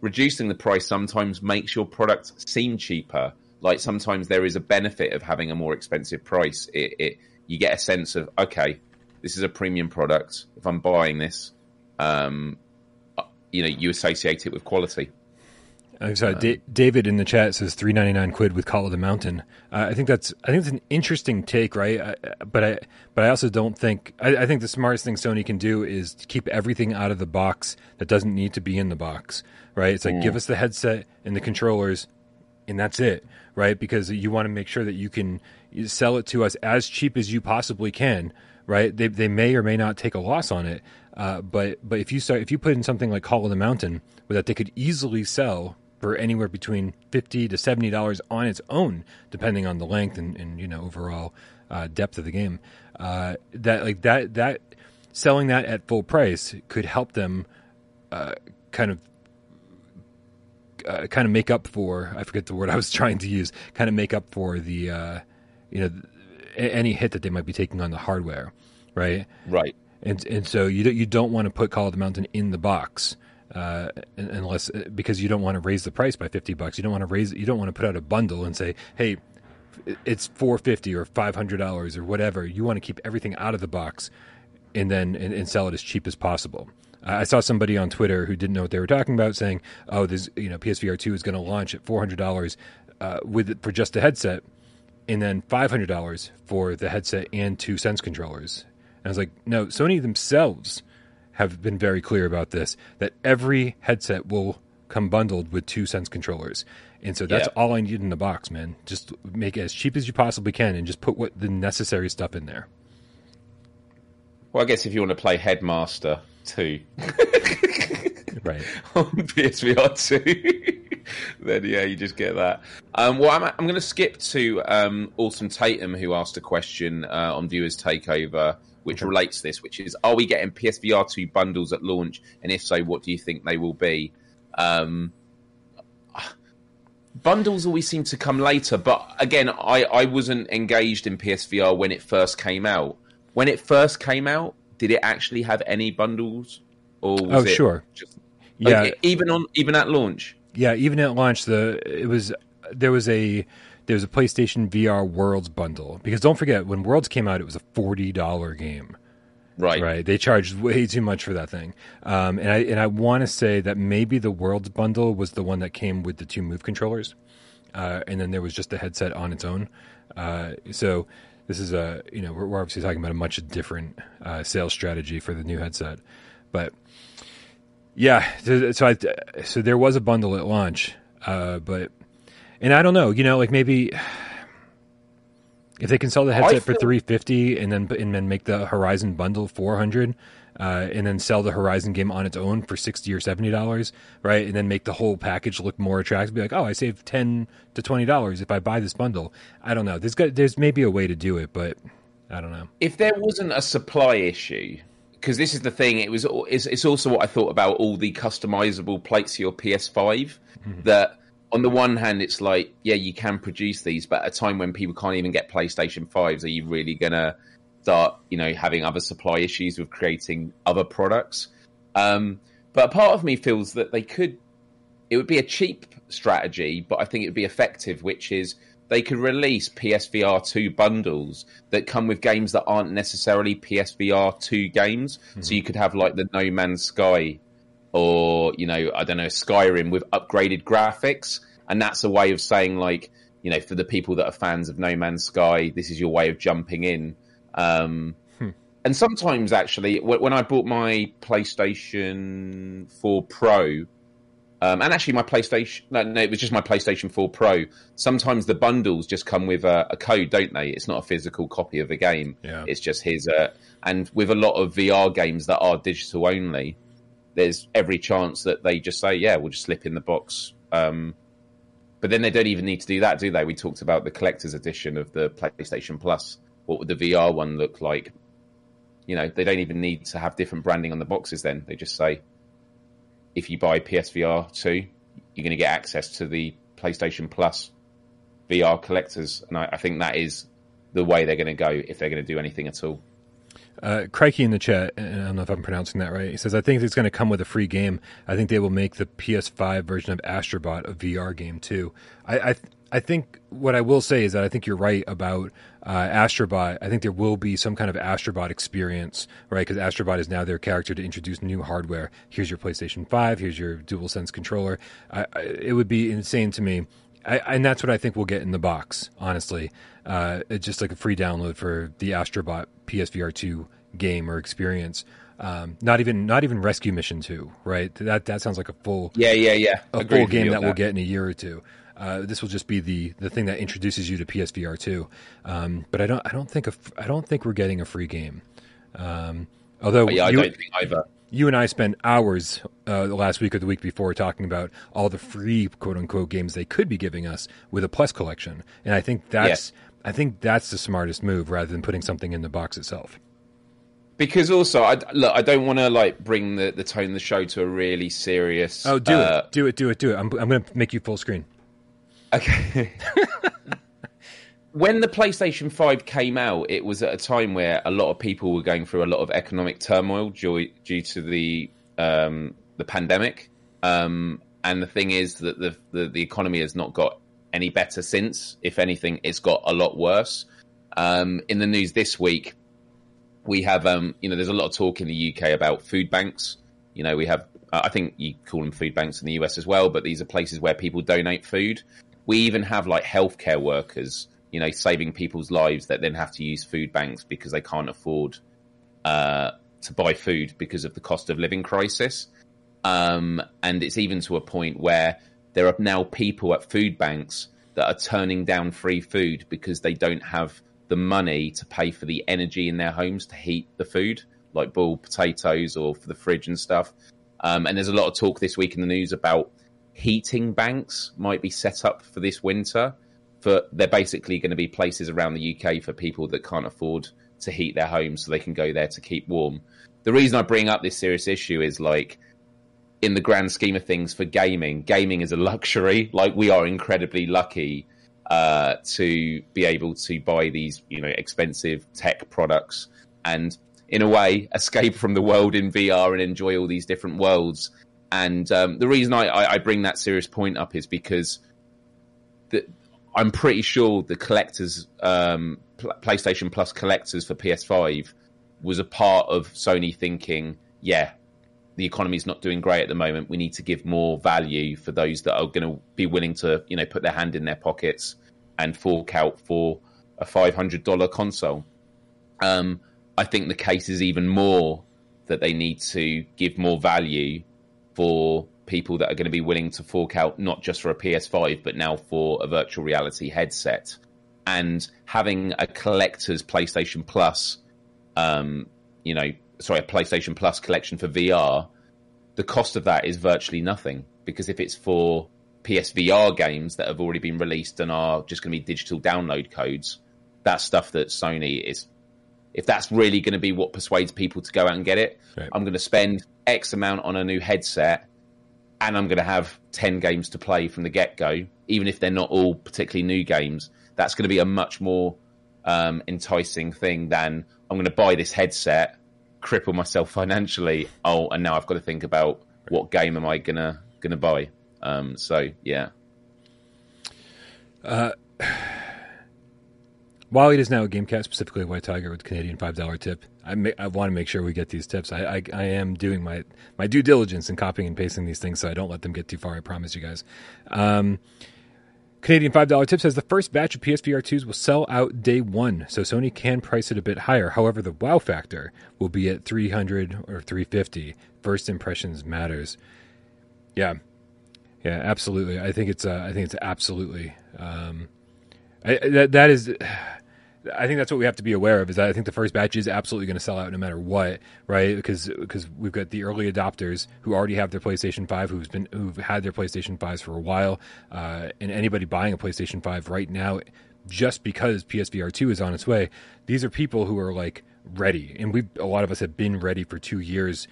Speaker 2: reducing the price sometimes makes your product seem cheaper. Like sometimes there is a benefit of having a more expensive price. It, it you get a sense of okay, this is a premium product. If I'm buying this, um, you know you associate it with quality.
Speaker 1: I'm sorry, um, D- David in the chat says three ninety nine quid with Call of the Mountain. Uh, I think that's I think it's an interesting take, right? I, but I but I also don't think I, I, think the smartest thing Sony can do is keep everything out of the box that doesn't need to be in the box, right? It's like mm. give us the headset and the controllers, and that's it, right? Because you want to make sure that you can sell it to us as cheap as you possibly can, right? They they may or may not take a loss on it, uh, but but if you start if you put in something like Call of the Mountain, that they could easily sell for anywhere between fifty to seventy dollars on its own, depending on the length and, and you know overall uh, depth of the game. Uh, that like that that selling that at full price could help them uh, kind of uh, kind of make up for I forget the word I was trying to use. Kind of make up for the uh, you know any hit that they might be taking on the hardware, right?
Speaker 2: Right.
Speaker 1: And and so you don't, you don't want to put Call of the Mountain in the box uh, unless because you don't want to raise the price by 50 bucks. You don't want to raise you don't want to put out a bundle and say, "Hey, it's 450 or $500 or whatever." You want to keep everything out of the box and then and, and sell it as cheap as possible. I saw somebody on Twitter who didn't know what they were talking about saying, "Oh, this you know PSVR 2 is going to launch at $400 uh, with for just a headset." And then five hundred dollars for the headset and two Sense controllers. And I was like, no, Sony themselves have been very clear about this that every headset will come bundled with two sense controllers. And so that's yeah. all I need in the box, man. Just make it as cheap as you possibly can and just put what the necessary stuff in there.
Speaker 2: Well, I guess if you want to play Headmaster 2
Speaker 1: right
Speaker 2: on PSVR 2 then yeah, you just get that. Um, well, I'm, I'm going to skip to um, Awesome Tatum, who asked a question uh, on Viewers Takeover which relates to this, which is are we getting PSVR 2 bundles at launch? And if so, what do you think they will be? Um, bundles always seem to come later, but again, I, I wasn't engaged in PSVR when it first came out. When it first came out, did it actually have any bundles? Or
Speaker 1: oh, sure.
Speaker 2: Just, yeah. Even on even at launch.
Speaker 1: Yeah, even at launch, the it was there was a there's a PlayStation VR Worlds bundle because don't forget when Worlds came out, it was a forty dollar game.
Speaker 2: Right,
Speaker 1: right. They charged way too much for that thing, um, and I and I want to say that maybe the Worlds bundle was the one that came with the two Move controllers, uh, and then there was just the headset on its own. Uh, so this is a you know we're, we're, obviously talking about a much different uh, sales strategy for the new headset, but yeah. So I, so there was a bundle at launch, uh, but and I don't know, you know, like maybe if they can sell the headset feel... for 350 and then and then make the Horizon bundle 400 uh, and then sell the Horizon game on its own for 60 or 70 dollars, right? And then make the whole package look more attractive. Be like, "Oh, I saved 10 to 20 dollars if I buy this bundle." I don't know. There's got, there's maybe a way to do it, but I don't know.
Speaker 2: If there wasn't a supply issue, because this is the thing, it was it's, it's also what I thought about all the customizable plates for your PS5 mm-hmm. that on the one hand, it's like, yeah, you can produce these, but at a time when people can't even get PlayStation 5s, are you really going to start, you know, having other supply issues with creating other products? Um, but a part of me feels that they could, it would be a cheap strategy, but I think it would be effective, which is they could release PSVR 2 bundles that come with games that aren't necessarily PSVR 2 games. Mm-hmm. So you could have like the No Man's Sky or you know I don't know Skyrim with upgraded graphics, and that's a way of saying like you know for the people that are fans of No Man's Sky, this is your way of jumping in. Um, hmm. And sometimes actually, when I bought my PlayStation 4 Pro. Um, and actually, my PlayStation, no, no, it was just my PlayStation 4 Pro. Sometimes the bundles just come with a, a code, don't they? It's not a physical copy of the game.
Speaker 1: Yeah.
Speaker 2: It's just his. Uh, and with a lot of VR games that are digital only, there's every chance that they just say, yeah, we'll just slip in the box. Um, but then they don't even need to do that, do they? We talked about the collector's edition of the PlayStation Plus. What would the VR one look like? You know, they don't even need to have different branding on the boxes then. They just say, if you buy PSVR 2, you're going to get access to the PlayStation Plus VR collectors. And I, I think that is the way they're going to go if they're going to do anything at all.
Speaker 1: Uh, Crikey in the chat, I don't know if I'm pronouncing that right. He says, I think it's going to come with a free game. I think they will make the PS5 version of Astrobot a VR game too. I, I, I think what I will say is that I think you're right about uh, Astrobot. I think there will be some kind of Astrobot experience, right? Because Astrobot is now their character to introduce new hardware. Here's your PlayStation 5, here's your DualSense controller. I, I, it would be insane to me. And that's what I think we'll get in the box, honestly. Uh, it's just like a free download for the Astrobot PSVR two game or experience. Um, not even not even Rescue Mission two, right? That that sounds like a full
Speaker 2: yeah yeah yeah
Speaker 1: a Agreed full game that, that we'll get in a year or two. Uh, this will just be the the thing that introduces you to PSVR two. Um, but I don't I don't think a, I don't think we're getting a free game. Um, although
Speaker 2: yeah, you, I don't think either.
Speaker 1: You and I spent hours uh, the last week or the week before talking about all the free quote unquote games they could be giving us with a Plus collection, and I think that's yeah I think that's the smartest move rather than putting something in the box itself.
Speaker 2: Because also, I, look, I don't want to like bring the, the tone of the show to a really serious.
Speaker 1: Oh, do uh, it, do it, do it, do it! I'm I'm going to make you full screen.
Speaker 2: Okay. when the PlayStation 5 came out, it was at a time where a lot of people were going through a lot of economic turmoil due, due to the um, the pandemic. Um, and the thing is that the, the, the economy has not got any better since. If anything, it's got a lot worse. Um, in the news this week, we have, um, you know, there's a lot of talk in the UK about food banks. You know, we have, uh, I think you call them food banks in the US as well, but these are places where people donate food. We even have like healthcare workers, you know, saving people's lives that then have to use food banks because they can't afford uh, to buy food because of the cost of living crisis. Um, and it's even to a point where there are now people at food banks that are turning down free food because they don't have the money to pay for the energy in their homes to heat the food, like boiled potatoes or for the fridge and stuff. Um, and there's a lot of talk this week in the news about heating banks might be set up for this winter. For they're basically going to be places around the UK for people that can't afford to heat their homes, so they can go there to keep warm. The reason I bring up this serious issue is like in the grand scheme of things for gaming, gaming is a luxury. Like we are incredibly lucky uh, to be able to buy these, you know, expensive tech products and, in a way, escape from the world in VR and enjoy all these different worlds. And um, the reason I, I, bring that serious point up is because the, I'm pretty sure the collectors, um, PlayStation Plus collectors for PS5 was a part of Sony thinking, yeah, the economy is not doing great at the moment. We need to give more value for those that are going to be willing to, you know, put their hand in their pockets and fork out for a five hundred dollar console. Um, I think the case is even more that they need to give more value for people that are going to be willing to fork out not just for a PS5 but now for a virtual reality headset. And having a collector's PlayStation Plus, um, you know, sorry, a PlayStation Plus collection for VR, the cost of that is virtually nothing because if it's for PSVR games that have already been released and are just going to be digital download codes, that's stuff that Sony is. If that's really going to be what persuades people to go out and get it, right. I'm going to spend X amount on a new headset, and I'm going to have 10 games to play from the get go, even if they're not all particularly new games, that's going to be a much more um, enticing thing than I'm going to buy this headset, cripple myself financially. Oh, and now I've got to think about what game am I going to going to buy. Um, so yeah.
Speaker 1: Uh, Wally is now a GameCat, specifically White Tiger with Canadian five dollar tip. I, ma- I want to make sure we get these tips. I, I, I am doing my my due diligence in copying and pasting these things, so I don't let them get too far. I promise you guys. Um, Canadian five dollar tip says the first batch of PSVR twos will sell out day one, so Sony can price it a bit higher. However, the wow factor will be at three hundred or three fifty. First impressions matters. Yeah, yeah, absolutely. I think it's uh, I think it's absolutely. Um, I, that that is. I think that's what we have to be aware of. Is that I think the first batch is absolutely going to sell out no matter what, right? Because because we've got the early adopters who already have their PlayStation Five, who's been who've had their PlayStation Fives for a while, uh, and anybody buying a PlayStation Five right now, just because PSVR two is on its way, these are people who are like ready, and we a lot of us have been ready for two years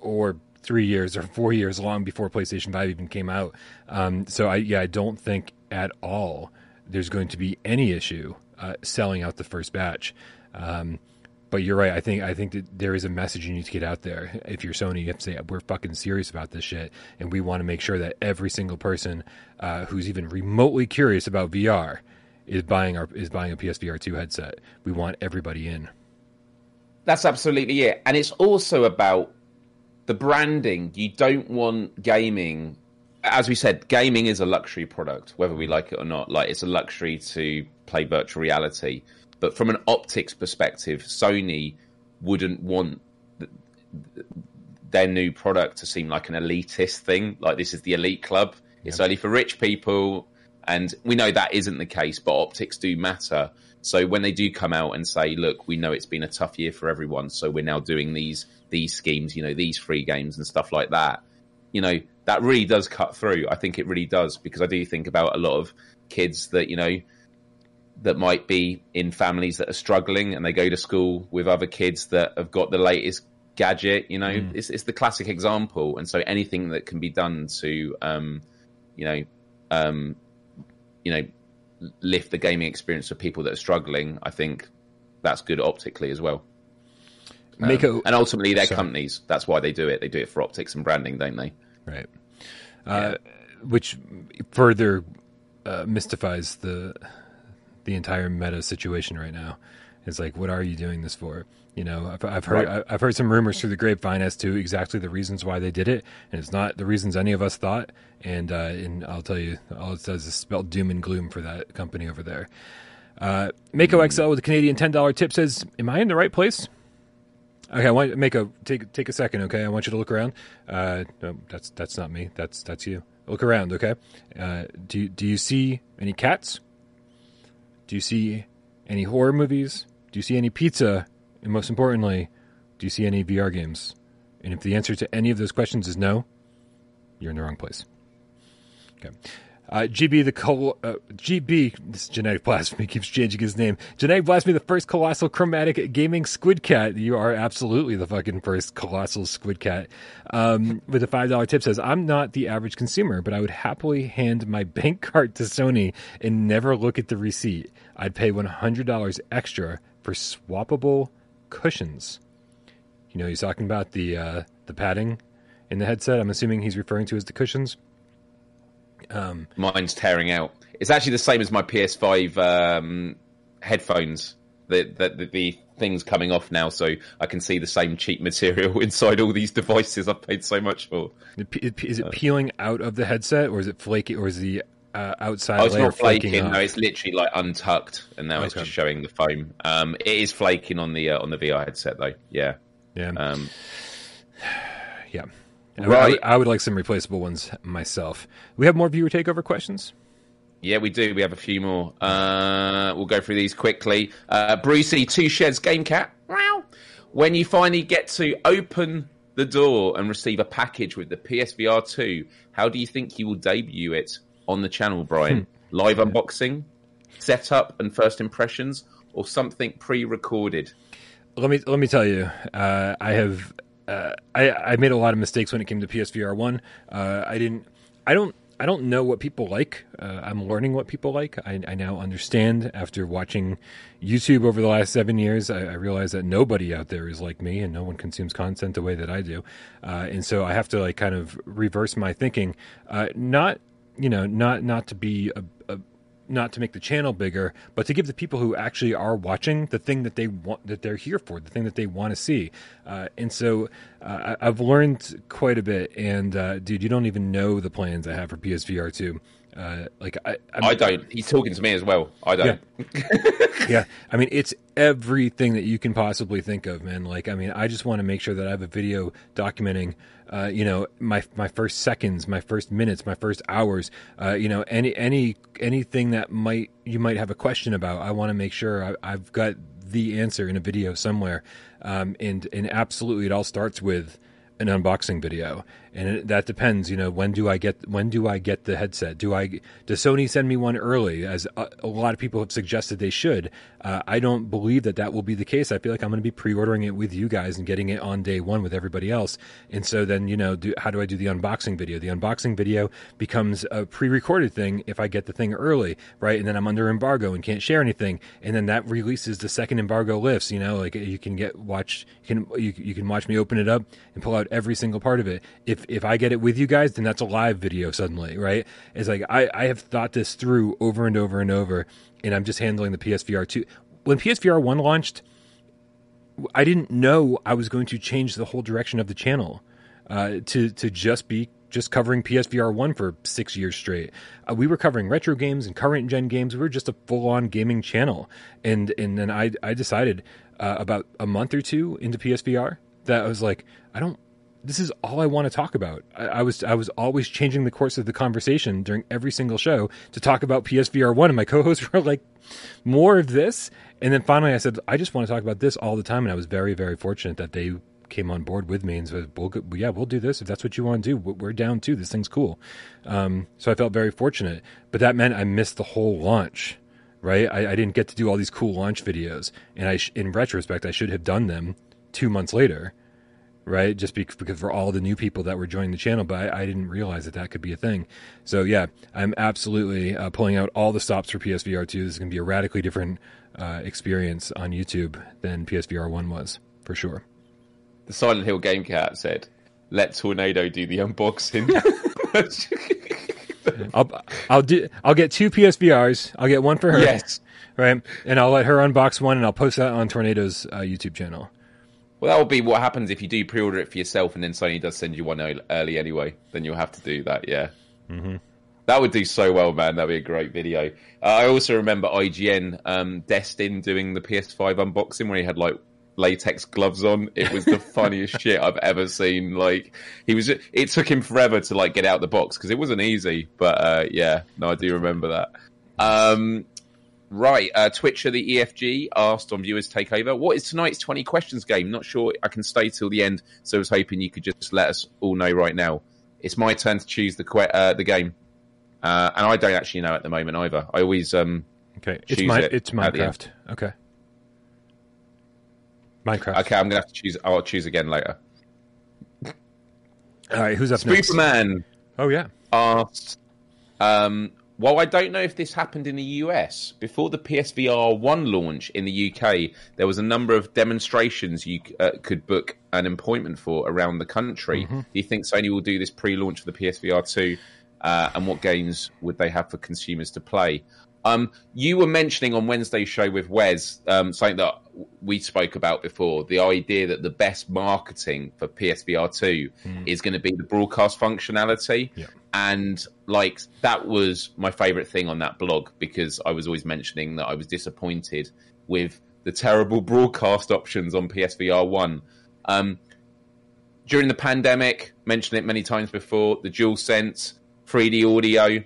Speaker 1: or three years or four years long before PlayStation Five even came out. Um, so I yeah I don't think at all there's going to be any issue uh, selling out the first batch. Um, but you're right. I think I think that there is a message you need to get out there. If you're Sony, you have to say we're fucking serious about this shit, and we want to make sure that every single person uh, who's even remotely curious about VR is buying our is buying a PSVR two headset. We want everybody in.
Speaker 2: That's absolutely it, and it's also about the branding. You don't want gaming as we said, gaming is a luxury product, whether we like it or not. Like it's a luxury to play virtual reality, but from an optics perspective, Sony wouldn't want their new product to seem like an elitist thing. Like this is the elite club. It's only for rich people, and we know that isn't the case. But optics do matter. So when they do come out and say, "Look, we know it's been a tough year for everyone, so we're now doing these these schemes, you know, these free games and stuff like that," you know, that really does cut through. I think it really does because I do think about a lot of kids that you know that might be in families that are struggling and they go to school with other kids that have got the latest gadget. You know, mm. it's, it's the classic example, and so anything that can be done to, um, you know, um, you know, lift the gaming experience for people that are struggling, I think that's good optically as well. Um, and ultimately, they're sorry. companies. That's why they do it. They do it for optics and branding, don't they?
Speaker 1: Right. Uh, Which further uh, mystifies the the entire meta situation right now. It's like, what are you doing this for? You know, I've, I've heard right. I've heard some rumors through the grapevine as to exactly the reasons why they did it, and it's not the reasons any of us thought. And uh, and I'll tell you, all it says is spelled doom and gloom for that company over there. Uh, Mako XL with a Canadian ten dollar tip says, "Am I in the right place? Okay, I want to make a take take a second. Okay, I want you to look around. Uh, no, that's that's not me. That's that's you. Look around. Okay. Uh, do do you see any cats? Do you see any horror movies? Do you see any pizza? And most importantly, do you see any VR games? And if the answer to any of those questions is no, you're in the wrong place. Okay. Uh, GB the col- uh, GB this genetic blasphemy keeps changing his name. Genetic blasphemy, the first colossal chromatic gaming squid cat. You are absolutely the fucking first colossal squid cat. Um, with a five dollar tip says, "I'm not the average consumer, but I would happily hand my bank card to Sony and never look at the receipt. I'd pay one hundred dollars extra for swappable cushions." You know, he's talking about the uh, the padding in the headset. I'm assuming he's referring to as the cushions.
Speaker 2: Um, Mine's tearing out. It's actually the same as my PS5 um, headphones. The, the, the things coming off now, so I can see the same cheap material inside all these devices I've paid so much for.
Speaker 1: Is it peeling out of the headset, or is it flaky, or is the uh, outside
Speaker 2: oh, it's
Speaker 1: layer
Speaker 2: not flaking? No, it's literally like untucked, and now okay. it's just showing the foam. Um, it is flaking on the uh, on the VR headset though. Yeah,
Speaker 1: yeah, um, yeah. Right. I would, I would like some replaceable ones myself. We have more viewer takeover questions.
Speaker 2: Yeah, we do. We have a few more. Uh, we'll go through these quickly. Uh, Brucey, two sheds, game cat. Wow. When you finally get to open the door and receive a package with the PSVR 2, how do you think you will debut it on the channel, Brian? Hmm. Live unboxing, setup, and first impressions, or something pre-recorded?
Speaker 1: Let me let me tell you, uh, I have uh, I, I made a lot of mistakes when it came to PSVR one. Uh, I didn't. I don't. I don't know what people like. Uh, I'm learning what people like. I, I, now understand after watching YouTube over the last seven years. I, I, realize that nobody out there is like me, and no one consumes content the way that I do. Uh, and so I have to like kind of reverse my thinking. Uh, not you know, not not to be a, a not to make the channel bigger, but to give the people who actually are watching the thing that they want, that they're here for, the thing that they want to see. Uh, and so uh, I've learned quite a bit. And uh, dude, you don't even know the plans I have for PSVR two. Uh, like I,
Speaker 2: I'm, I do not He's talking to me as well. I don't.
Speaker 1: Yeah. yeah. I mean, it's everything that you can possibly think of, man. Like, I mean, I just want to make sure that I have a video documenting uh, you know my my first seconds, my first minutes, my first hours. Uh, you know any any anything that might you might have a question about. I want to make sure I, have got the answer in a video somewhere. Um, and and absolutely, it all starts with an unboxing video and it, that depends you know when do i get when do i get the headset? Do i does sony send me one early as a, a lot of people have suggested they should? Uh, i don't believe that that will be the case. I feel like i'm going to be pre-ordering it with you guys and getting it on day one with everybody else. And so then you know do, how do i do the unboxing video? The unboxing video becomes a pre-recorded thing if i get the thing early right? And then i'm under embargo and can't share anything. And then that releases the second embargo lifts you know like you can get watch you can you, you can watch me open it up and pull out every single part of it. If if I get it with you guys, then that's a live video suddenly, right? It's like I, I have thought this through over and over and over, and I'm just handling the PSVR two. When PSVR one launched, I didn't know I was going to change the whole direction of the channel uh, to to just be just covering PSVR one for six years straight. Uh, we were covering retro games and current gen games. We were just a full on gaming channel, and and then I I decided uh, about a month or two into PSVR that I was like I don't this is all I want to talk about. I, I, was I was always changing the course of the conversation during every single show to talk about PSVR one, and my co-hosts were like, "More of this." And then finally, I said, "I just want to talk about this all the time." And I was very very fortunate that they came on board with me and said, "Well, yeah, we'll do this if that's what you want to do. We're down too. This thing's cool." Um, so I felt very fortunate, but that meant I missed the whole launch. Right, I, I didn't get to do all these cool launch videos, and I, sh- in retrospect, I should have done them two months later right? Just because for all the new people that were joining the channel, but I, I didn't realize that that could be a thing. So yeah, I'm absolutely uh, pulling out all the stops for PSVR 2. This is going to be a radically different uh, experience on YouTube than PSVR 1 was, for sure.
Speaker 2: The Silent Hill Game Cat said, "Let Tornado do the unboxing."
Speaker 1: I'll I'll do I'll get two PSVRs. I'll get one for her.
Speaker 2: Yes.
Speaker 1: Right, and I'll let her unbox one, and I'll post that on Tornado's uh, YouTube channel.
Speaker 2: Well, that will be what happens if you do pre-order it for yourself, and then Sony does send you one early anyway. Then you'll have to do that. Yeah,
Speaker 1: mm-hmm.
Speaker 2: that would do so well, man. That'd be a great video. Uh, I also remember IGN um, Destin doing the PS5 unboxing where he had like latex gloves on. It was the funniest shit I've ever seen. Like he was, it took him forever to like get out the box because it wasn't easy. But uh, yeah, no, I do remember that. Um, Right, uh, Twitcher the EFG asked on Viewers Takeover, what is tonight's 20 questions game? Not sure I can stay till the end, so I was hoping you could just let us all know right now. It's my turn to choose the que- uh, the game, uh, and I don't actually know at the moment either. I always um
Speaker 1: okay. It's my, it it's Minecraft. Okay. Minecraft.
Speaker 2: Okay, I'm gonna have to choose. I'll choose again later.
Speaker 1: All right, who's up
Speaker 2: Superman
Speaker 1: next?
Speaker 2: Superman.
Speaker 1: Oh yeah.
Speaker 2: Asked, um, while I don't know if this happened in the US, before the PSVR 1 launch in the UK, there was a number of demonstrations you uh, could book an appointment for around the country. Mm-hmm. Do you think Sony will do this pre launch for the PSVR 2? Uh, and what games would they have for consumers to play? Um, you were mentioning on Wednesday's show with Wes um, something that we spoke about before the idea that the best marketing for PSVR 2 mm. is going to be the broadcast functionality.
Speaker 1: Yeah
Speaker 2: and like that was my favorite thing on that blog because I was always mentioning that I was disappointed with the terrible broadcast options on PSVR one. Um, during the pandemic, mentioned it many times before, the DualSense, 3D audio,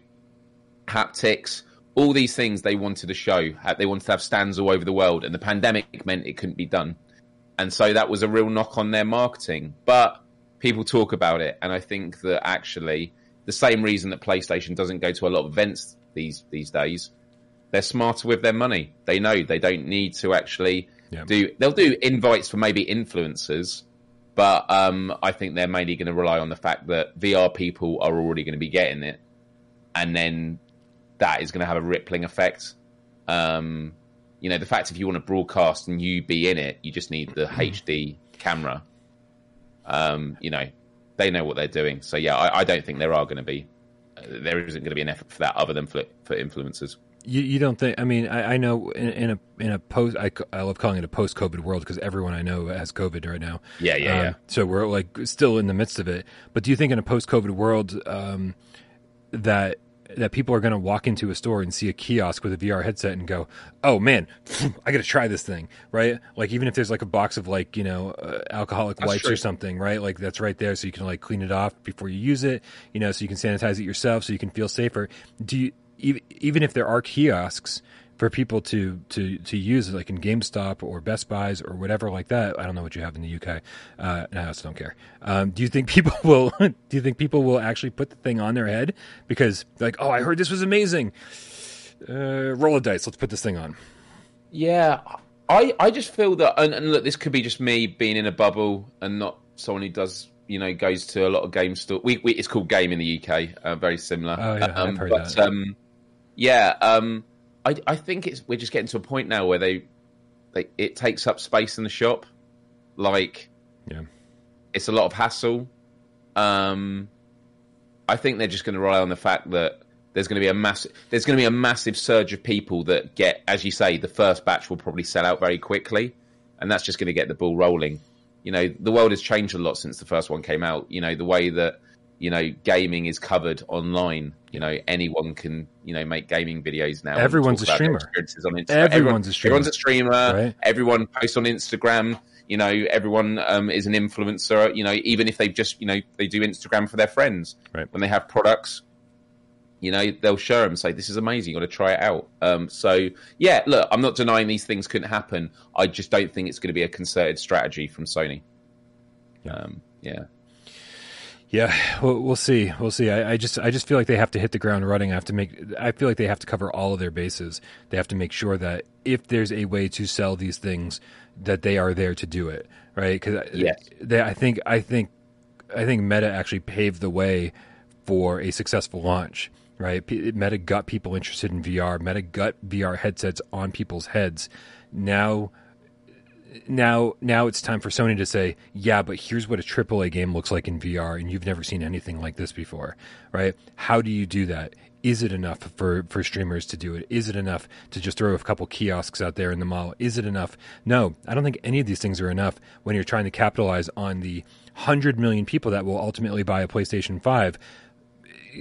Speaker 2: haptics, all these things they wanted to show. They wanted to have stands all over the world, and the pandemic meant it couldn't be done. And so that was a real knock on their marketing. But people talk about it, and I think that actually the same reason that PlayStation doesn't go to a lot of events these these days. They're smarter with their money. They know they don't need to actually yeah. do. They'll do invites for maybe influencers, but um, I think they're mainly going to rely on the fact that VR people are already going to be getting it, and then that is going to have a rippling effect. Um, you know, the fact if you want to broadcast and you be in it, you just need the HD camera. Um, you know, they know what they're doing. So yeah, I, I don't think there are going to be uh, there isn't going to be an effort for that other than for, for influencers.
Speaker 1: You, you don't think? I mean, I, I know in, in, a in a post, I, I love calling it a post COVID world because everyone I know has COVID right now.
Speaker 2: Yeah, yeah, um, yeah.
Speaker 1: So we're like still in the midst of it. But do you think in a post COVID world um, that that people are going to walk into a store and see a kiosk with a VR headset and go, "Oh man, I got to try this thing," right? Like even if there's like a box of like you know uh, alcoholic that's wipes true. or something, right? Like that's right there, so you can like clean it off before you use it, you know, so you can sanitize it yourself, so you can feel safer. Do you even if there are kiosks? For people to to to use like in GameStop or Best Buys or whatever like that. I don't know what you have in the UK. Uh, I also don't care. Um, do you think people will? do you think people will actually put the thing on their head because like, oh, I heard this was amazing. Uh, roll a dice. Let's put this thing on.
Speaker 2: Yeah, I I just feel that, and, and look, this could be just me being in a bubble and not someone who does you know goes to a lot of game store. We, we it's called Game in the UK. Uh, very similar.
Speaker 1: Oh yeah, um, I've heard but,
Speaker 2: that. Um, yeah. Um, I, I think it's we're just getting to a point now where they, they it takes up space in the shop, like
Speaker 1: yeah,
Speaker 2: it's a lot of hassle. Um, I think they're just going to rely on the fact that there's going to be a massive there's going to be a massive surge of people that get, as you say, the first batch will probably sell out very quickly, and that's just going to get the ball rolling. You know, the world has changed a lot since the first one came out. You know, the way that you know gaming is covered online. You know anyone can you know make gaming videos now
Speaker 1: everyone's a streamer.
Speaker 2: on
Speaker 1: everyone's everyone, a streamer
Speaker 2: everyone's a streamer. right? everyone posts on instagram. You know everyone um, is an influencer you know even if they just you know they do instagram for their friends.
Speaker 1: Right.
Speaker 2: when they have products you know they'll show them say this is amazing you got to try it out. Um, so yeah look i'm not denying these things couldn't happen. I just don't think it's going to be a concerted strategy from sony. Yeah, um, yeah.
Speaker 1: Yeah, we'll, we'll see. We'll see. I, I, just, I just feel like they have to hit the ground running. I have to make. I feel like they have to cover all of their bases. They have to make sure that if there's a way to sell these things, that they are there to do it. Right? Because
Speaker 2: yes.
Speaker 1: they, I think, I think, I think Meta actually paved the way for a successful launch. Right? Meta got people interested in VR. Meta got VR headsets on people's heads. Now now now it's time for Sony to say, yeah, but here's what a AAA game looks like in VR, and you've never seen anything like this before, right? How do you do that? Is it enough for, for streamers to do it? Is it enough to just throw a couple kiosks out there in the mall? Is it enough? No, I don't think any of these things are enough when you're trying to capitalize on the 100 million people that will ultimately buy a PlayStation 5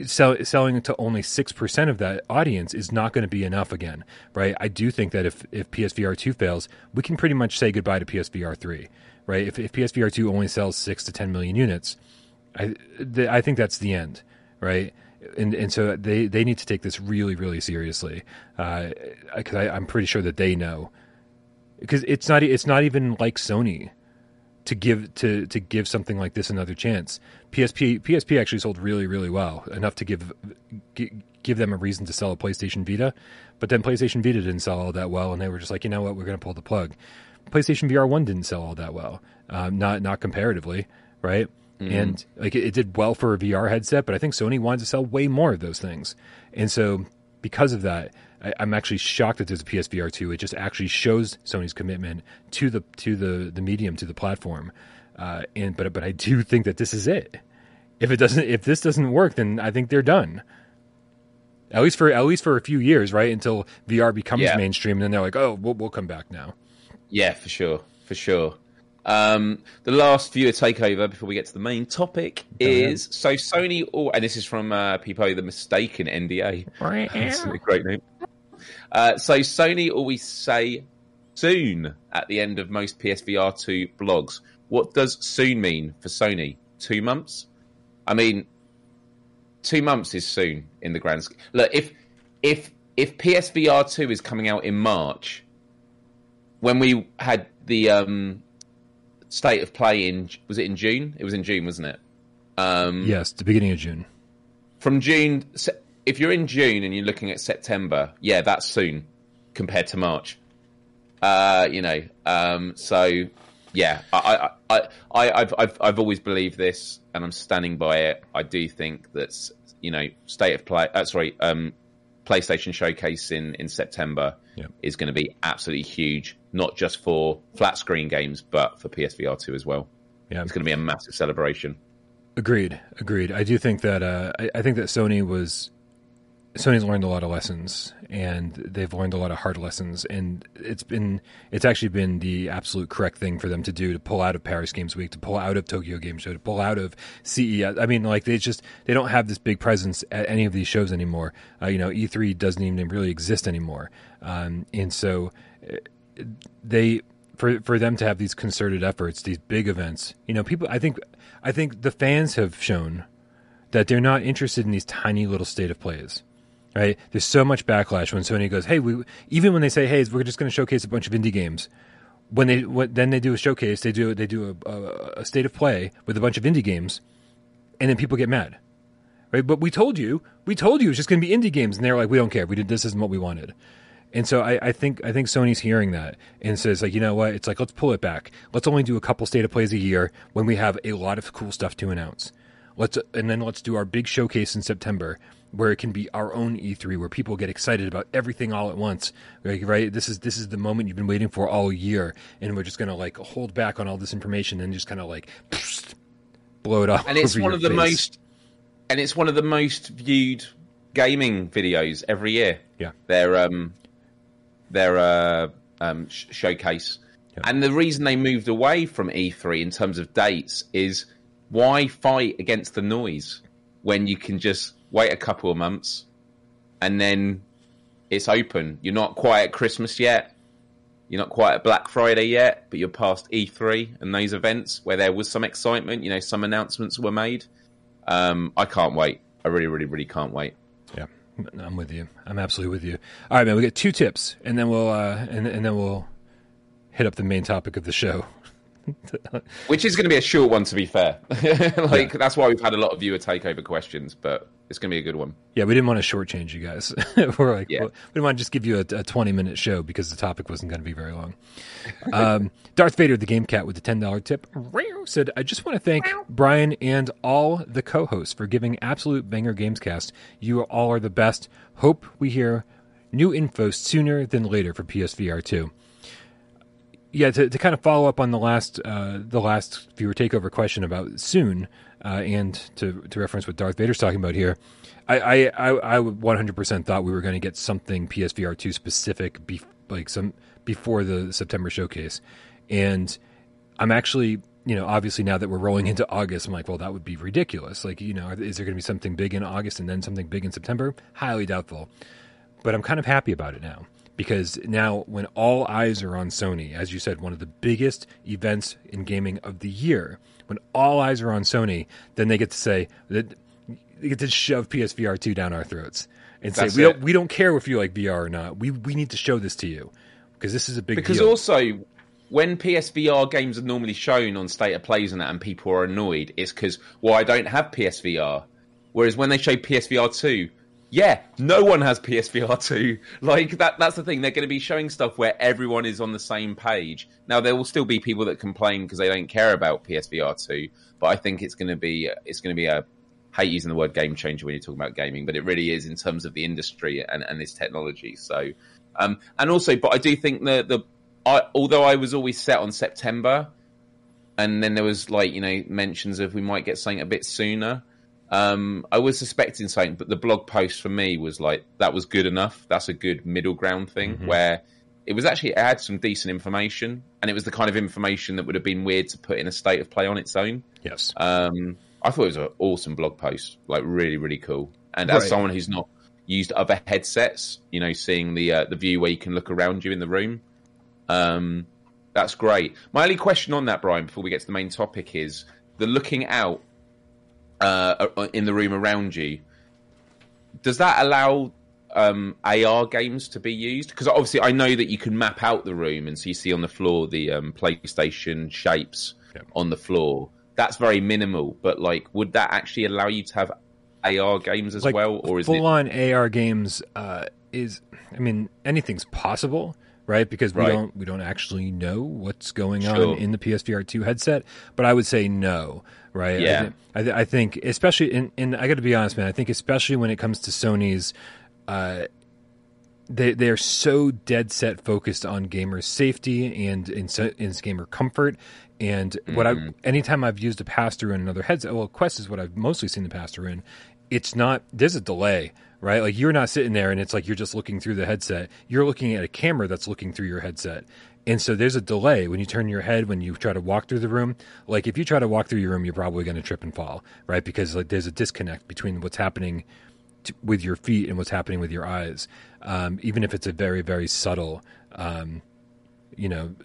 Speaker 1: sell, selling to only 6% of that audience is not going to be enough again, right? I do think that if, if PSVR 2 fails, we can pretty much say goodbye to PSVR 3, right? If, if PSVR 2 only sells 6 to 10 million units, I, th- I think that's the end, right? And, and so they, they need to take this really, really seriously. Because uh, I'm pretty sure that they know. Because it's not, it's not even like Sony to give to to give something like this another chance. PSP PSP actually sold really really well, enough to give give them a reason to sell a PlayStation Vita. But then PlayStation Vita didn't sell all that well, and they were just like, you know what, we're going to pull the plug. PlayStation VR One didn't sell all that well, um, not not comparatively, right? Mm-hmm. And like it, it did well for a VR headset, but I think Sony wanted to sell way more of those things, and so because of that, I, am actually shocked that there's a PSVR two. It just actually shows Sony's commitment to the to the the medium to the platform. Uh, and but but I do think that this is it. If it doesn't, if this doesn't work, then I think they're done. At least for at least for a few years, right? Until VR becomes yeah. mainstream, and then they're like, oh, we'll, we'll come back now.
Speaker 2: Yeah, for sure, for sure. Um, the last viewer takeover before we get to the main topic is so Sony. And this is from uh, People the Mistaken NDA. That's a great name. Uh, so Sony always say soon at the end of most PSVR two blogs. What does soon mean for Sony? Two months? I mean, two months is soon in the grand scheme. Look, if if if PSVR two is coming out in March, when we had the um, state of play in was it in June? It was in June, wasn't it?
Speaker 1: Um, yes, the beginning of June.
Speaker 2: From June, if you're in June and you're looking at September, yeah, that's soon compared to March. Uh, you know, um, so yeah, I, I, I, I've, I've, I've always believed this, and I'm standing by it. I do think that you know, state of play. Uh, sorry, um, PlayStation Showcase in in September
Speaker 1: Yep.
Speaker 2: is going to be absolutely huge, not just for flat screen games, but for PSVR two as well.
Speaker 1: Yeah.
Speaker 2: It's going to be a massive celebration.
Speaker 1: Agreed. Agreed. I do think that uh, I, I think that Sony was Sony's learned a lot of lessons, and they've learned a lot of hard lessons, and it's been it's actually been the absolute correct thing for them to do to pull out of Paris Games Week, to pull out of Tokyo Game Show, to pull out of CES. I mean, like they just they don't have this big presence at any of these shows anymore. Uh, you know, E3 doesn't even really exist anymore, um, and so uh, they for for them to have these concerted efforts, these big events. You know, people. I think I think the fans have shown that they're not interested in these tiny little state of plays. Right? There's so much backlash when Sony goes, "Hey, we," even when they say, "Hey, we're just going to showcase a bunch of indie games." When they when, then they do a showcase, they do they do a, a, a state of play with a bunch of indie games, and then people get mad. Right? But we told you, we told you it's just going to be indie games, and they're like, "We don't care. We did this isn't what we wanted." And so I, I, think I think Sony's hearing that and says like, you know what? It's like let's pull it back. Let's only do a couple state of plays a year when we have a lot of cool stuff to announce. Let's and then let's do our big showcase in September where it can be our own E3 where people get excited about everything all at once. Right? right? This is this is the moment you've been waiting for all year, and we're just gonna like hold back on all this information and just kind of like pfft, blow it off.
Speaker 2: And it's one of the
Speaker 1: face.
Speaker 2: most, and it's one of the most viewed gaming videos every year.
Speaker 1: Yeah.
Speaker 2: Their um, their uh, um, sh- showcase,
Speaker 1: Yeah.
Speaker 2: and the reason they moved away from E3 in terms of dates is why fight against the noise when you can just wait a couple of months and then it's open. You're not quite at Christmas yet. You're not quite at Black Friday yet, but you're past E3 and those events where there was some excitement. You know, some announcements were made. Um, I can't wait. I really, really, really can't wait.
Speaker 1: Yeah, I'm with you. I'm absolutely with you. All right, man. We got two tips, and then we'll uh, and and then we'll hit up the main topic of the show.
Speaker 2: Which is going to be a short one, to be fair. like that's why we've had a lot of viewer takeover questions, but it's going to be a good one.
Speaker 1: Yeah, we didn't want to shortchange you guys. We're like,
Speaker 2: Yeah.
Speaker 1: we didn't want to just give you a, a 20 minute show because the topic wasn't going to be very long. Um, Darth Vader, the game cat with the $10 tip, said, I just want to thank Brian and all the co hosts for giving absolute banger gamescast. You all are the best. Hope we hear new info sooner than later for PSVR 2. Yeah, to, to kind of follow up on the last uh, the last viewer takeover question about soon, uh, and to to reference what Darth Vader's talking about here, I I I, I 100% thought we were going to get something PSVR two specific, be, like some before the September showcase, and I'm actually you know obviously now that we're rolling into August, I'm like, well, that would be ridiculous. Like you know, is there going to be something big in August and then something big in September? Highly doubtful but I'm kind of happy about it now because now when all eyes are on Sony, as you said, one of the biggest events in gaming of the year, when all eyes are on Sony, then they get to say that they get to shove PSVR two down our throats and
Speaker 2: That's
Speaker 1: say we
Speaker 2: it.
Speaker 1: don't we don't care if you like VR or not. We we need to show this to you because this is a big
Speaker 2: Because
Speaker 1: deal.
Speaker 2: also, when PSVR games are normally shown on State of Plays and that, and people are annoyed, it's because, well, I don't have PSVR. Whereas when they show PSVR 2, yeah, no one has PSVR 2. Like, that, that's the thing. They're going to be showing stuff where everyone is on the same page. Now, there will still be people that complain because they don't care about PSVR 2, but I think it's going to be, it's going to be a, hate using the word game changer when you're talking about gaming, but it really is in terms of the industry and, and this technology. So, um, and also, but I do think the the I, although I was always set on September, and then there was like you know mentions of we might get something a bit sooner. Um, I was suspecting something, but the blog post for me was like that was good enough. That's a good middle ground thing where it was actually it had some decent information, and it was the kind of information that would have been weird to put in a state of play on its own.
Speaker 1: yes,
Speaker 2: Um, I thought it was an awesome blog post, like really, really cool. And as someone who's not used other headsets, you know, seeing the uh, the view where you can look around you in the room, um, that's great. My only question on that, Brian, before we get to the main topic, is the looking out uh, uh, in the room around you. Does that allow um, AR games to be used? Because obviously, I know that you can map out the room, and so you see on the floor the um, PlayStation shapes
Speaker 1: Yeah.
Speaker 2: on the floor. That's very minimal, but like, would that actually allow you to have AR games as
Speaker 1: like
Speaker 2: well, or is
Speaker 1: full
Speaker 2: it?
Speaker 1: on AR games uh, is I mean anything's possible, right? Because we
Speaker 2: Right.
Speaker 1: don't we don't actually know what's going on in the PSVR two headset. But I would say no, right? I
Speaker 2: Yeah.
Speaker 1: I, th- I think especially in, and I got to be honest, man. I think especially when it comes to Sony's. Uh, they they are so dead set focused on gamer safety and in, in gamer comfort. And what I anytime I've used a pass through in another headset, well, Quest is what I've mostly seen the pass through in. It's not there's a delay, right? Like you're not sitting there and it's like you're just looking through the headset. You're looking at a camera that's looking through your headset. And so there's a delay when you turn your head when you try to walk through the room. Like if you try to walk through your room, you're probably going to trip and fall, right? Because like there's a disconnect between what's happening with your feet and what's happening with your eyes, um, even if it's a very very subtle, um, you know,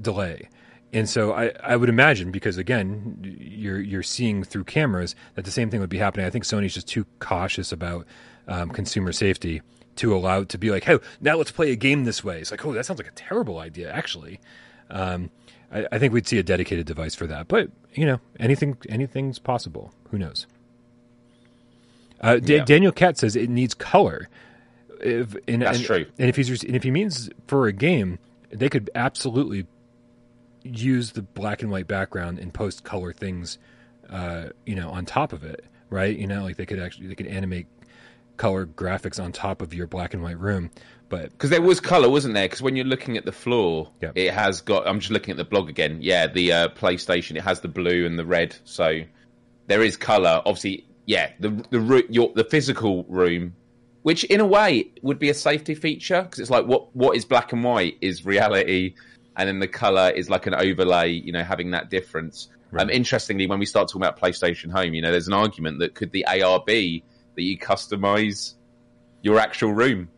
Speaker 1: delay. And so I, I would imagine because again you're you're seeing through cameras that the same thing would be happening. I think Sony's just too cautious about um, consumer safety to allow to be like, hey, now let's play a game this way. It's like, oh, that sounds like a terrible idea, actually. Um, I, I think we'd see a dedicated device for that, but you know, anything anything's possible. Who knows? Uh, Da-
Speaker 2: Yeah.
Speaker 1: Daniel Cat says it needs color. If, and,
Speaker 2: That's
Speaker 1: and-
Speaker 2: true.
Speaker 1: And if he's and if he means for a game, they could absolutely use the black and white background and post color things, uh, you know, on top of it, right? You know, like they could actually they could animate color graphics on top of your black and white room. But
Speaker 2: Because there was color, wasn't there? Because when you're looking at the floor,
Speaker 1: Yeah.
Speaker 2: it has got. I'm just looking at the blog again. Yeah, the uh, PlayStation. It has the blue and the red. So there is color. Obviously, yeah. The the your the physical room, which in a way would be a safety feature because it's like what what is black and white is reality, and then the color is like an overlay. You know, having that difference. Um, interestingly, when we start talking about PlayStation Home, you know, there's an argument that could the AR be that you customize your actual room.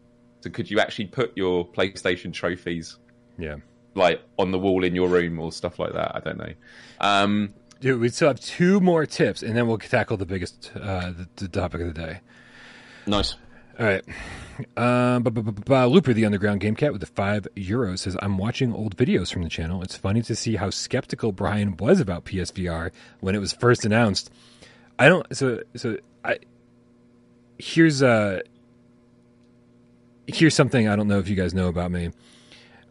Speaker 2: So could you actually put your PlayStation trophies
Speaker 1: yeah,
Speaker 2: like on the wall in your room or stuff like that? I don't know. Um,
Speaker 1: dude, we still have two more tips, and then we'll tackle the biggest uh, the, the topic of the day.
Speaker 2: nice.
Speaker 1: All right. Um, bu- bu- bu- bu- Looper, the underground game cat with the five euros, says, I'm watching old videos from the channel. It's funny to see how skeptical Brian was about PSVR when it was first announced. I don't, so, so I, here's, uh, here's something I don't know if you guys know about me.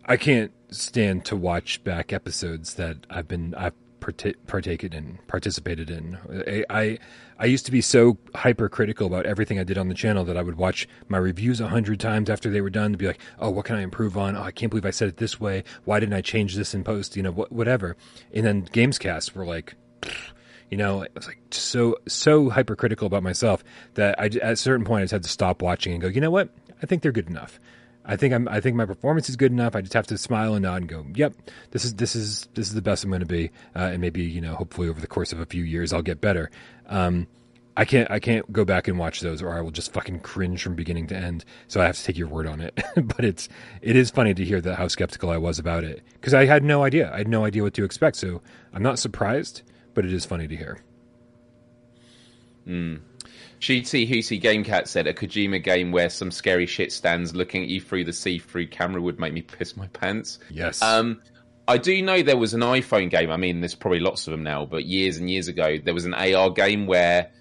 Speaker 1: I can't stand to watch back episodes that I've been I've parta- partaken in, participated in. I, I I used to be so hypercritical about everything I did on the channel that I would watch my reviews a hundred times after they were done to be like, oh, what can I improve on? Oh, I can't believe I said it this way. Why didn't I change this in post? You know, wh- whatever. And then Gamescast were like, you know, I was like so so hypercritical about myself that I at a certain point I just had to stop watching and go, you know what? I think they're good enough. I think I'm. I think my performance is good enough. I just have to smile and nod and go, "Yep, this is this is this is the best I'm going to be." Uh, and maybe you know, hopefully over the course of a few years, I'll get better. Um, I can't. I can't go back and watch those, or I will just fucking cringe from beginning to end. So I have to take your word on it. but it's it is funny to hear that how skeptical I was about it because I had no idea. I had no idea what to expect. So I'm not surprised, but it is funny to hear.
Speaker 2: Cheaty Hoosey Gamecat said a Kojima game where some scary shit stands looking at you through the see-through camera would make me piss my pants.
Speaker 1: Yes.
Speaker 2: Um, I do know there was an iPhone game. I mean, there's probably lots of them now, but years and years ago, there was an AR game where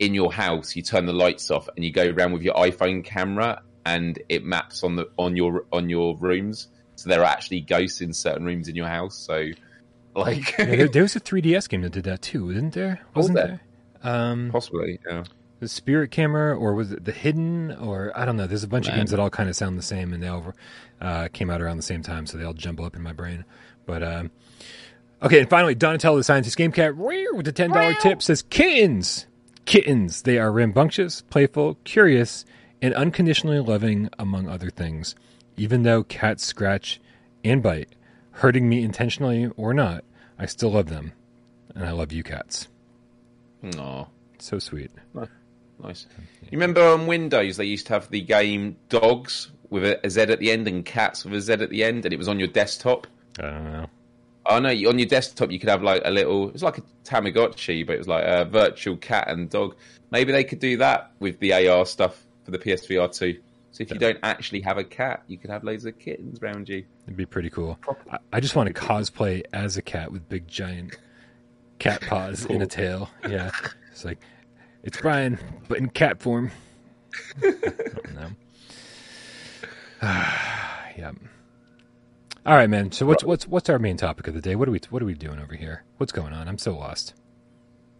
Speaker 2: in your house you turn the lights off and you go around with your iPhone camera and it maps on the on your on your rooms. So there are actually ghosts in certain rooms in your house. So, like,
Speaker 1: Yeah, there, there was a 3DS game that did that too, isn't there?
Speaker 2: Was
Speaker 1: Wasn't
Speaker 2: there?
Speaker 1: there? Um,
Speaker 2: possibly, yeah.
Speaker 1: the Spirit Camera, or was it the Hidden, or I don't know. There's a bunch of games that all kind of sound the same, and they all uh, came out around the same time, so they all jumble up in my brain. But um, okay, and finally, Donatello, the scientist game cat, with the ten dollar tip says kittens, kittens. They are rambunctious, playful, curious, and unconditionally loving, among other things. Even though cats scratch and bite, hurting me intentionally or not, I still love them, and I love you, cats.
Speaker 2: Aw.
Speaker 1: So sweet.
Speaker 2: Nice. You remember on Windows they used to have the game Dogs with a Z at the end and Cats with a Z at the end, and it was on your desktop.
Speaker 1: I don't know.
Speaker 2: Oh no, on your desktop you could have like a little. It was like a Tamagotchi, but it was like a virtual cat and dog. Maybe they could do that with the AR stuff for the PSVR two. So if you don't actually have a cat, you could have loads of kittens around you.
Speaker 1: It'd be pretty cool. I, I just want to cosplay as a cat with big giant cat paws and a tail. Yeah, it's like it's Brian, but in cat form. Yeah. All right, man. So what's what's what's our main topic of the day? What are we what are we doing over here? What's going on? I'm so lost.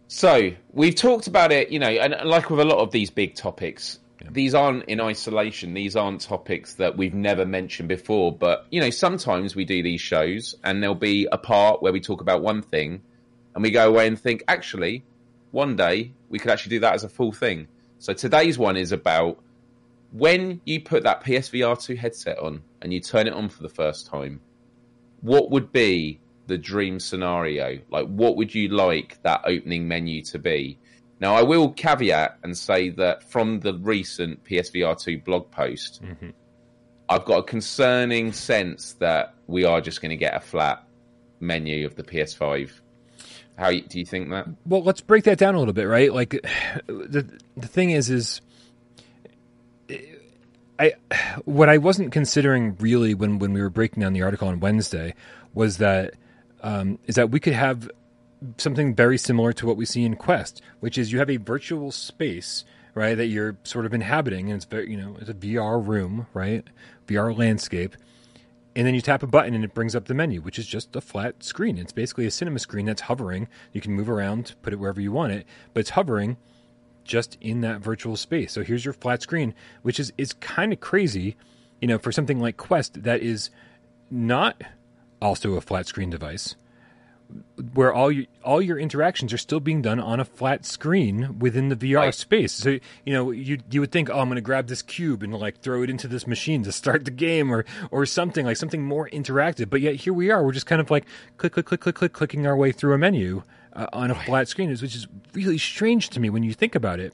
Speaker 2: So we've talked about it, you know, and like with a lot of these big topics, yeah. these aren't in isolation. These aren't topics that we've never mentioned before. But you know, sometimes we do these shows, and there'll be a part where we talk about one thing, and we go away and think, actually, one day we could actually do that as a full thing. So today's one is about when you put that PSVR two headset on and you turn it on for the first time. What would be the dream scenario? Like, what would you like that opening menu to be? Now, I will caveat and say that from the recent PSVR 2 blog post, mm-hmm. I've got a concerning sense that we are just going to get a flat menu of the PS5. How do you think that?
Speaker 1: Well, let's break that down a little bit, right? Like, the the thing is, is I what I wasn't considering really when when we were breaking down the article on Wednesday was that um, is that we could have something very similar to what we see in Quest, which is you have a virtual space, right, that you're sort of inhabiting, and it's very, you know, it's a VR room, right, VR landscape, and then you tap a button and it brings up the menu, which is just a flat screen. It's basically a cinema screen that's hovering. You can move around, put it wherever you want it, but it's hovering just in that virtual space. So here's your flat screen, which is is kind of crazy, you know, for something like Quest that is not also a flat screen device where all your all your interactions are still being done on a flat screen within the VR right. space. So you know you you would think, oh, I'm going to grab this cube and like throw it into this machine to start the game, or or something like something more interactive. But yet here we are, we're just kind of like click click click click click clicking our way through a menu uh, on a right. flat screen, which is really strange to me when you think about it.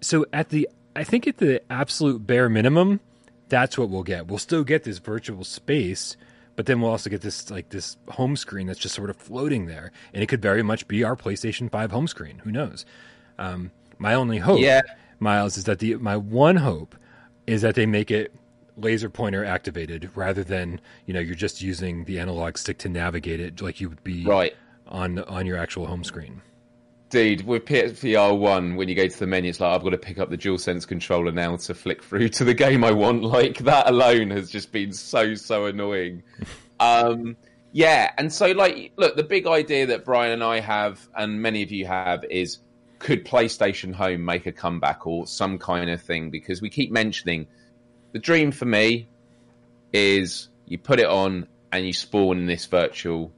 Speaker 1: So at the I think at the absolute bare minimum, that's what we'll get. We'll still get this virtual space but then we'll also get this like this home screen that's just sort of floating there, and it could very much be our PlayStation Five home screen. Who knows? Um, my only hope,
Speaker 2: yeah.
Speaker 1: Miles, is that the my one hope is that they make it laser pointer activated rather than you know you're just using the analog stick to navigate it like you would be
Speaker 2: right
Speaker 1: on on your actual home screen.
Speaker 2: Dude, with PSVR one, when you go to the menu, it's like I've got to pick up the DualSense controller now to flick through to the game I want. Like that alone has just been so so annoying. um, yeah, and so like, look, the big idea that Brian and I have, and many of you have, is could PlayStation Home make a comeback or some kind of thing? Because we keep mentioning the dream for me is you put it on and you spawn in this virtual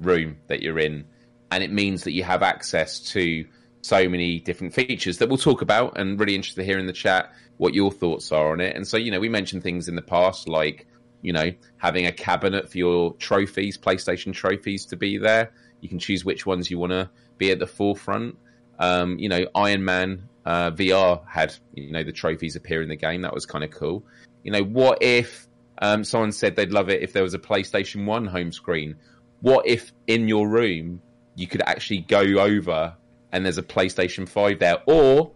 Speaker 2: room that you're in and it means that you have access to so many different features that we'll talk about and really interested to hear in the chat what your thoughts are on it. And so, you know, we mentioned things in the past like, you know, having a cabinet for your trophies, PlayStation trophies to be there. You can choose which ones you want to be at the forefront. Um, you know, Iron Man uh, VR had, you know, the trophies appear in the game. That was kind of cool. You know, what if um, someone said they'd love it if there was a PlayStation 1 home screen? What if in your room you could actually go over and there's a PlayStation 5 there, or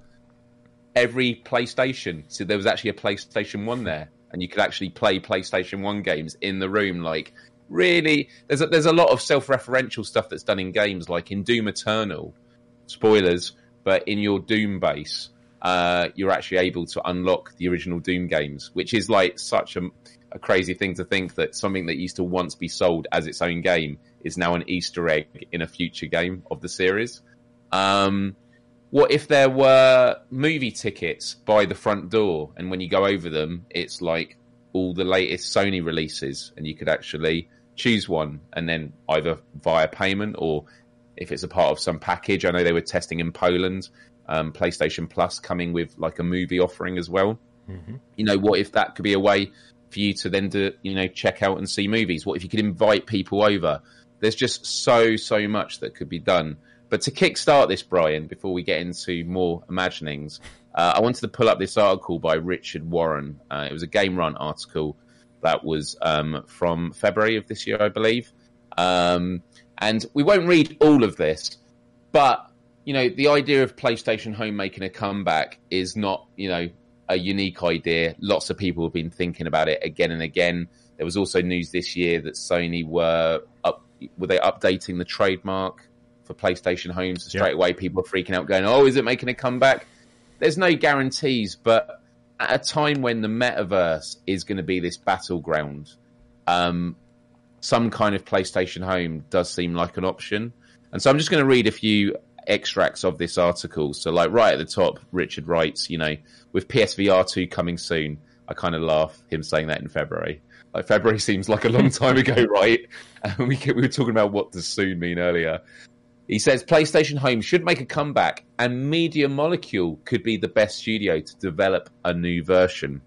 Speaker 2: every PlayStation. So there was actually a PlayStation 1 there, and you could actually play PlayStation 1 games in the room. Like, really, there's a, there's a lot of self referential stuff that's done in games, like in Doom Eternal, spoilers, but in your Doom base. Uh, you're actually able to unlock the original Doom games, which is like such a, a crazy thing to think that something that used to once be sold as its own game is now an Easter egg in a future game of the series. Um, what if there were movie tickets by the front door, and when you go over them, it's like all the latest Sony releases, and you could actually choose one, and then either via payment or if it's a part of some package. I know they were testing in Poland, um, PlayStation Plus coming with like a movie offering as well. Mm-hmm. You know, what if that could be a way for you to then do, you know, check out and see movies? What if you could invite people over? There's just so, so much that could be done. But to kickstart this, Brian, before we get into more imaginings, uh, I wanted to pull up this article by Richard Warren. Uh, it was a GameRant article that was um, from February of this year, I believe. Um, and we won't read all of this, but you know, the idea of PlayStation Home making a comeback is not, you know, a unique idea. Lots of people have been thinking about it again and again. There was also news this year that Sony were up were they updating the trademark for PlayStation Homes? So straight away, people are freaking out, going, "Oh, is it making a comeback?" There's no guarantees, but at a time when the metaverse is going to be this battleground, um, some kind of PlayStation Home does seem like an option. And so I'm just going to read a few extracts of this article. So, like right at the top, Richard writes, you know, with PSVR 2 coming soon, I kind of laugh him saying that in February. Like February seems like a long time ago, right? And we we were talking about what does soon mean earlier. He says PlayStation Home should make a comeback, and Media Molecule could be the best studio to develop a new version.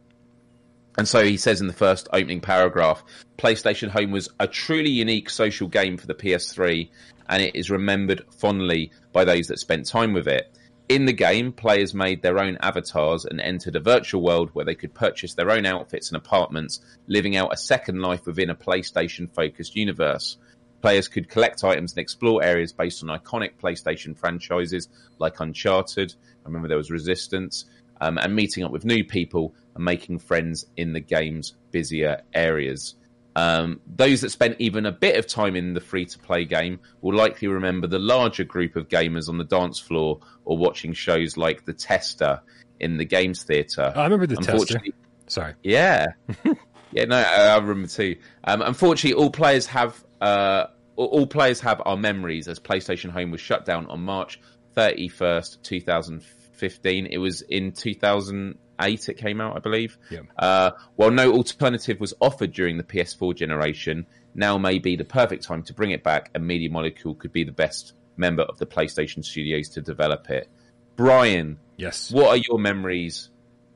Speaker 2: And so he says in the first opening paragraph PlayStation Home was a truly unique social game for the PS3, and it is remembered fondly by those that spent time with it. In the game, players made their own avatars and entered a virtual world where they could purchase their own outfits and apartments, living out a second life within a PlayStation focused universe. Players could collect items and explore areas based on iconic PlayStation franchises like Uncharted. I remember there was Resistance, um, and meeting up with new people and making friends in the game's busier areas. Um, those that spent even a bit of time in the free to play game will likely remember the larger group of gamers on the dance floor or watching shows like The Tester in the games theatre.
Speaker 1: Oh, I remember The Tester. Sorry.
Speaker 2: Yeah. yeah, no, I remember too. Um, unfortunately, all players have. Uh, all players have our memories as PlayStation Home was shut down on March 31st, 2015. It was in 2000, eight it came out, I believe.
Speaker 1: Yeah.
Speaker 2: Uh, while no alternative was offered during the PS4 generation, now may be the perfect time to bring it back, and Media Molecule could be the best member of the PlayStation studios to develop it. Brian,
Speaker 1: yes,
Speaker 2: what are your memories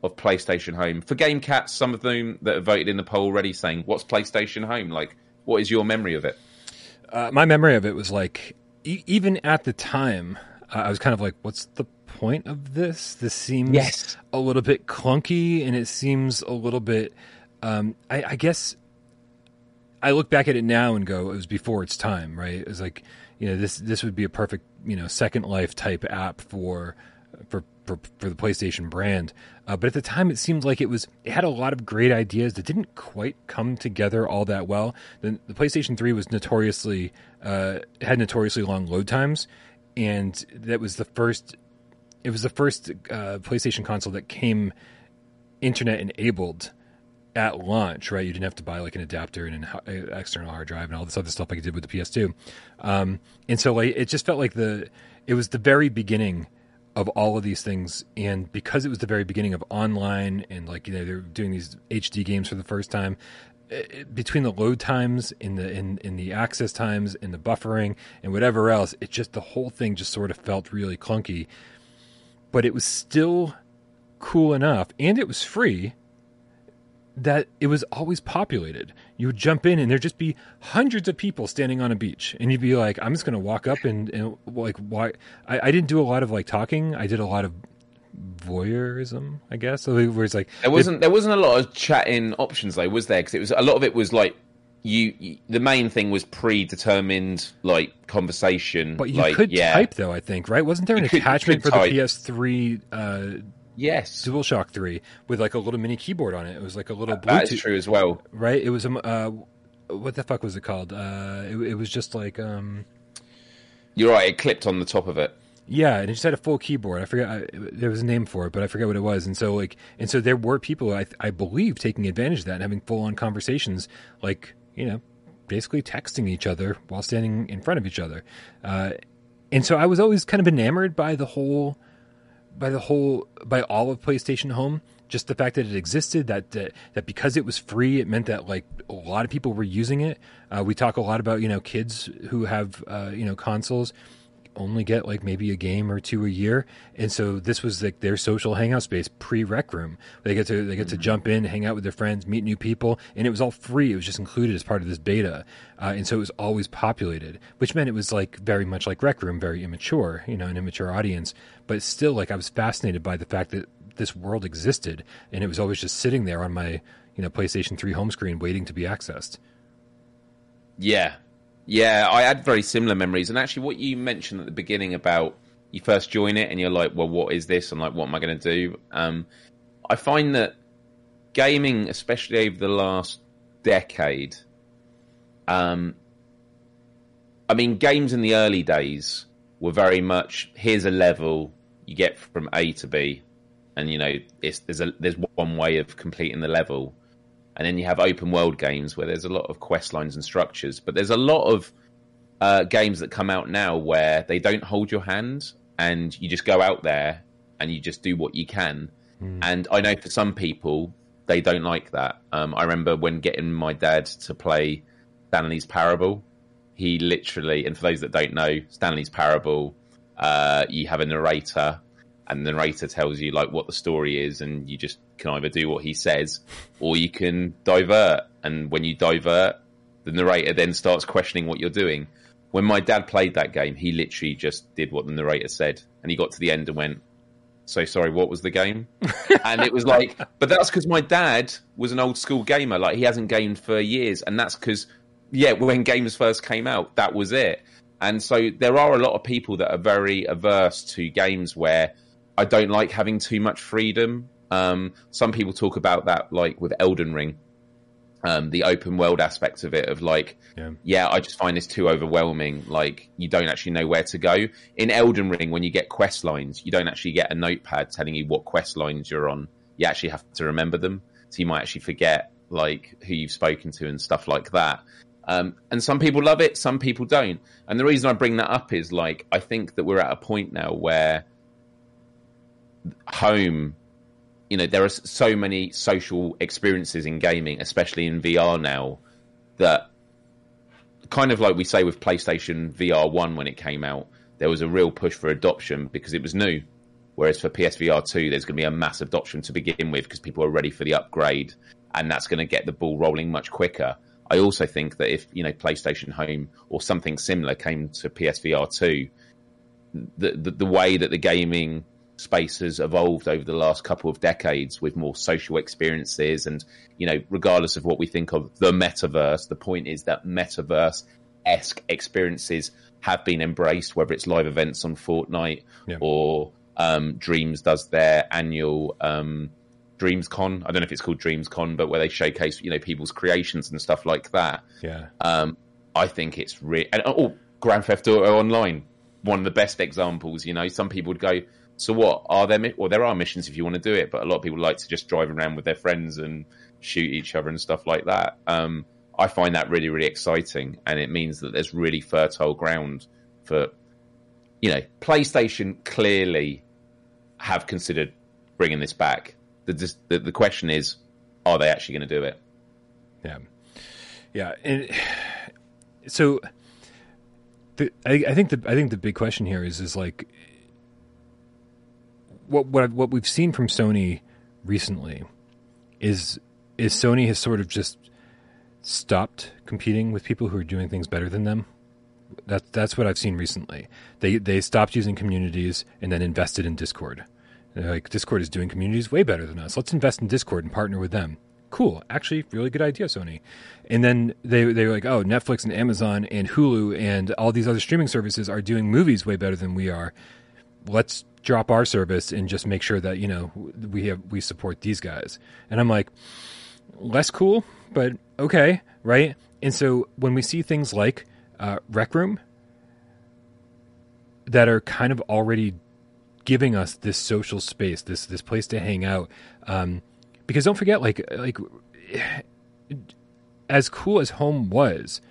Speaker 2: of PlayStation Home? For Game Cats, some of them that have voted in the poll already saying, "What's PlayStation Home like?" What is your memory of it?
Speaker 1: Uh, my memory of it was like, e- even at the time, I was kind of like, "What's the point of this. This seems
Speaker 2: yes.
Speaker 1: a little bit clunky, and it seems a little bit. Um, I, I, guess I look back at it now and go, it was before its time, right? It was like, you know, this this would be a perfect, you know, Second Life type app for for for, for the PlayStation brand. Uh, but at the time, it seemed like it was it had a lot of great ideas that didn't quite come together all that well. The, the PlayStation Three was notoriously uh, had notoriously long load times, and that was the first it was the first uh, PlayStation console that came internet enabled at launch, right? You didn't have to buy like an adapter and an external hard drive and all this other stuff like you did with the PS2. Um, and so like it just felt like the it was the very beginning of all of these things and because it was the very beginning of online and like you know they're doing these HD games for the first time it, eh, between the load times in the in, in the access times and the buffering and whatever else it just the whole thing just sort of felt really clunky but it was still cool enough and it was free that it was always populated. You would jump in and there'd just be hundreds of people standing on a beach, and you'd be like, "I'm just going to walk up and, and like why?" I, I, didn't do a lot of like talking. I did a lot of voyeurism, I guess. So where it's like
Speaker 2: there wasn't there wasn't a lot of chatting options though, was there? Because it was a lot of it was like you, you, the main thing was predetermined like conversation.
Speaker 1: But you
Speaker 2: like,
Speaker 1: could
Speaker 2: yeah.
Speaker 1: type though, I think, right? Wasn't there an
Speaker 2: could,
Speaker 1: attachment for
Speaker 2: type.
Speaker 1: the PS3? Uh,
Speaker 2: yes,
Speaker 1: DualShock Three with like a little mini keyboard on it. It was like a little Bluetooth.
Speaker 2: That's true as well,
Speaker 1: right? It was um, uh, what the fuck was it called? Uh, it, it was just like um.
Speaker 2: You're right. It clipped on the top of it.
Speaker 1: Yeah, and it just had a full keyboard. I forget I, there was a name for it, but I forget what it was. And so like, and so there were people I, I believe taking advantage of that and having full on conversations, like you know, basically texting each other while standing in front of each other. Uh, and so I was always kind of enamored by the whole, by the whole, by all of PlayStation Home. Just the fact that it existed, that that, that because it was free, it meant that like a lot of people were using it. Uh, we talk a lot about you know kids who have uh, you know consoles only get like maybe a game or two a year, and so this was like their social hangout space pre Rec Room. They get to they get mm-hmm. to jump in, hang out with their friends, meet new people, and it was all free. It was just included as part of this beta, uh, and so it was always populated, which meant it was like very much like Rec Room, very immature, you know, an immature audience, but still like I was fascinated by the fact that this world existed, and it was always just sitting there on my you know PlayStation Three home screen waiting to be accessed.
Speaker 2: Yeah, yeah, I had very similar memories. And actually, what you mentioned at the beginning about you first join it and you're like, well, what is this? And like, what am I going to do? Um, I find that gaming, especially over the last decade, um, I mean, games in the early days were very much here's a level you get from A to B, and you know, there's a there's one way of completing the level. And then you have open world games where there's a lot of quest lines and structures. But there's a lot of uh, games that come out now where they don't hold your hand, and you just go out there and you just do what you can. Mm. And I know for some people they don't like that. Um, I remember when getting my dad to play Stanley's Parable. He literally, and for those that don't know, Stanley's Parable, uh, you have a narrator, and the narrator tells you like what the story is, and you just can either do what he says, or you can divert. And when you divert, the narrator then starts questioning what you're doing. When my dad played that game, he literally just did what the narrator said, and he got to the end and went, so sorry, what was the game? and it was like, but that's because my dad was an old school gamer. Like he hasn't gamed for years, and that's because yeah, when games first came out, that was it. And so there are a lot of people that are very averse to games where I don't like having too much freedom. Um, some people talk about that, like with Elden Ring, um, the open world aspect of it of like yeah. yeah. i just find this too overwhelming like you don't actually know where to go in elden ring when you get quest lines you don't actually get a notepad telling you what quest lines you're on you actually have to remember them so you might actually forget like who you've spoken to and stuff like that um, and some people love it some people don't and the reason i bring that up is like i think that we're at a point now where home you know there are so many social experiences in gaming, especially in VR now, that kind of like we say with PlayStation VR One when it came out, there was a real push for adoption because it was new. Whereas for PSVR 2, there's going to be a mass adoption to begin with because people are ready for the upgrade, and that's going to get the ball rolling much quicker. I also think that if you know PlayStation Home or something similar came to PSVR 2, the, the, the way that the gaming space has evolved over the last couple of decades with more social experiences and you know regardless of what we think of the metaverse the point is that metaverse esque experiences have been embraced whether it's live events on Fortnite yeah. or um, Dreams does their annual um, Dreams Con. I don't know if it's called Dreams Con but where they showcase you know people's creations and stuff like that.
Speaker 1: Yeah.
Speaker 2: Um, I think it's real and oh Grand Theft Auto Online one of the best examples you know. Some people would go so what are there? Well, there are missions if you want to do it, but a lot of people like to just drive around with their friends and shoot each other and stuff like that. Um, I find that really, really exciting, and it means that there's really fertile ground for, you know, PlayStation clearly have considered bringing this back. The the, the question is, are they actually going to do it?
Speaker 1: Yeah, yeah, and so the, I, I think the I think the big question here is is like what what what we've seen from Sony recently is is Sony has sort of just stopped competing with people who are doing things better than them. That's that's what I've seen recently. They they stopped using communities and then invested in Discord. They're like Discord is doing communities way better than us. Let's invest in Discord and partner with them. Cool, actually, really good idea, Sony. And then they they were like, oh, Netflix and Amazon and Hulu and all these other streaming services are doing movies way better than we are. Let's drop our service and just make sure that you know we have we support these guys. And i'm like less cool but okay right? And so when we see things like uh, rec room that are kind of already giving us this social space this this place to hang out um, because don't forget like like as cool as home was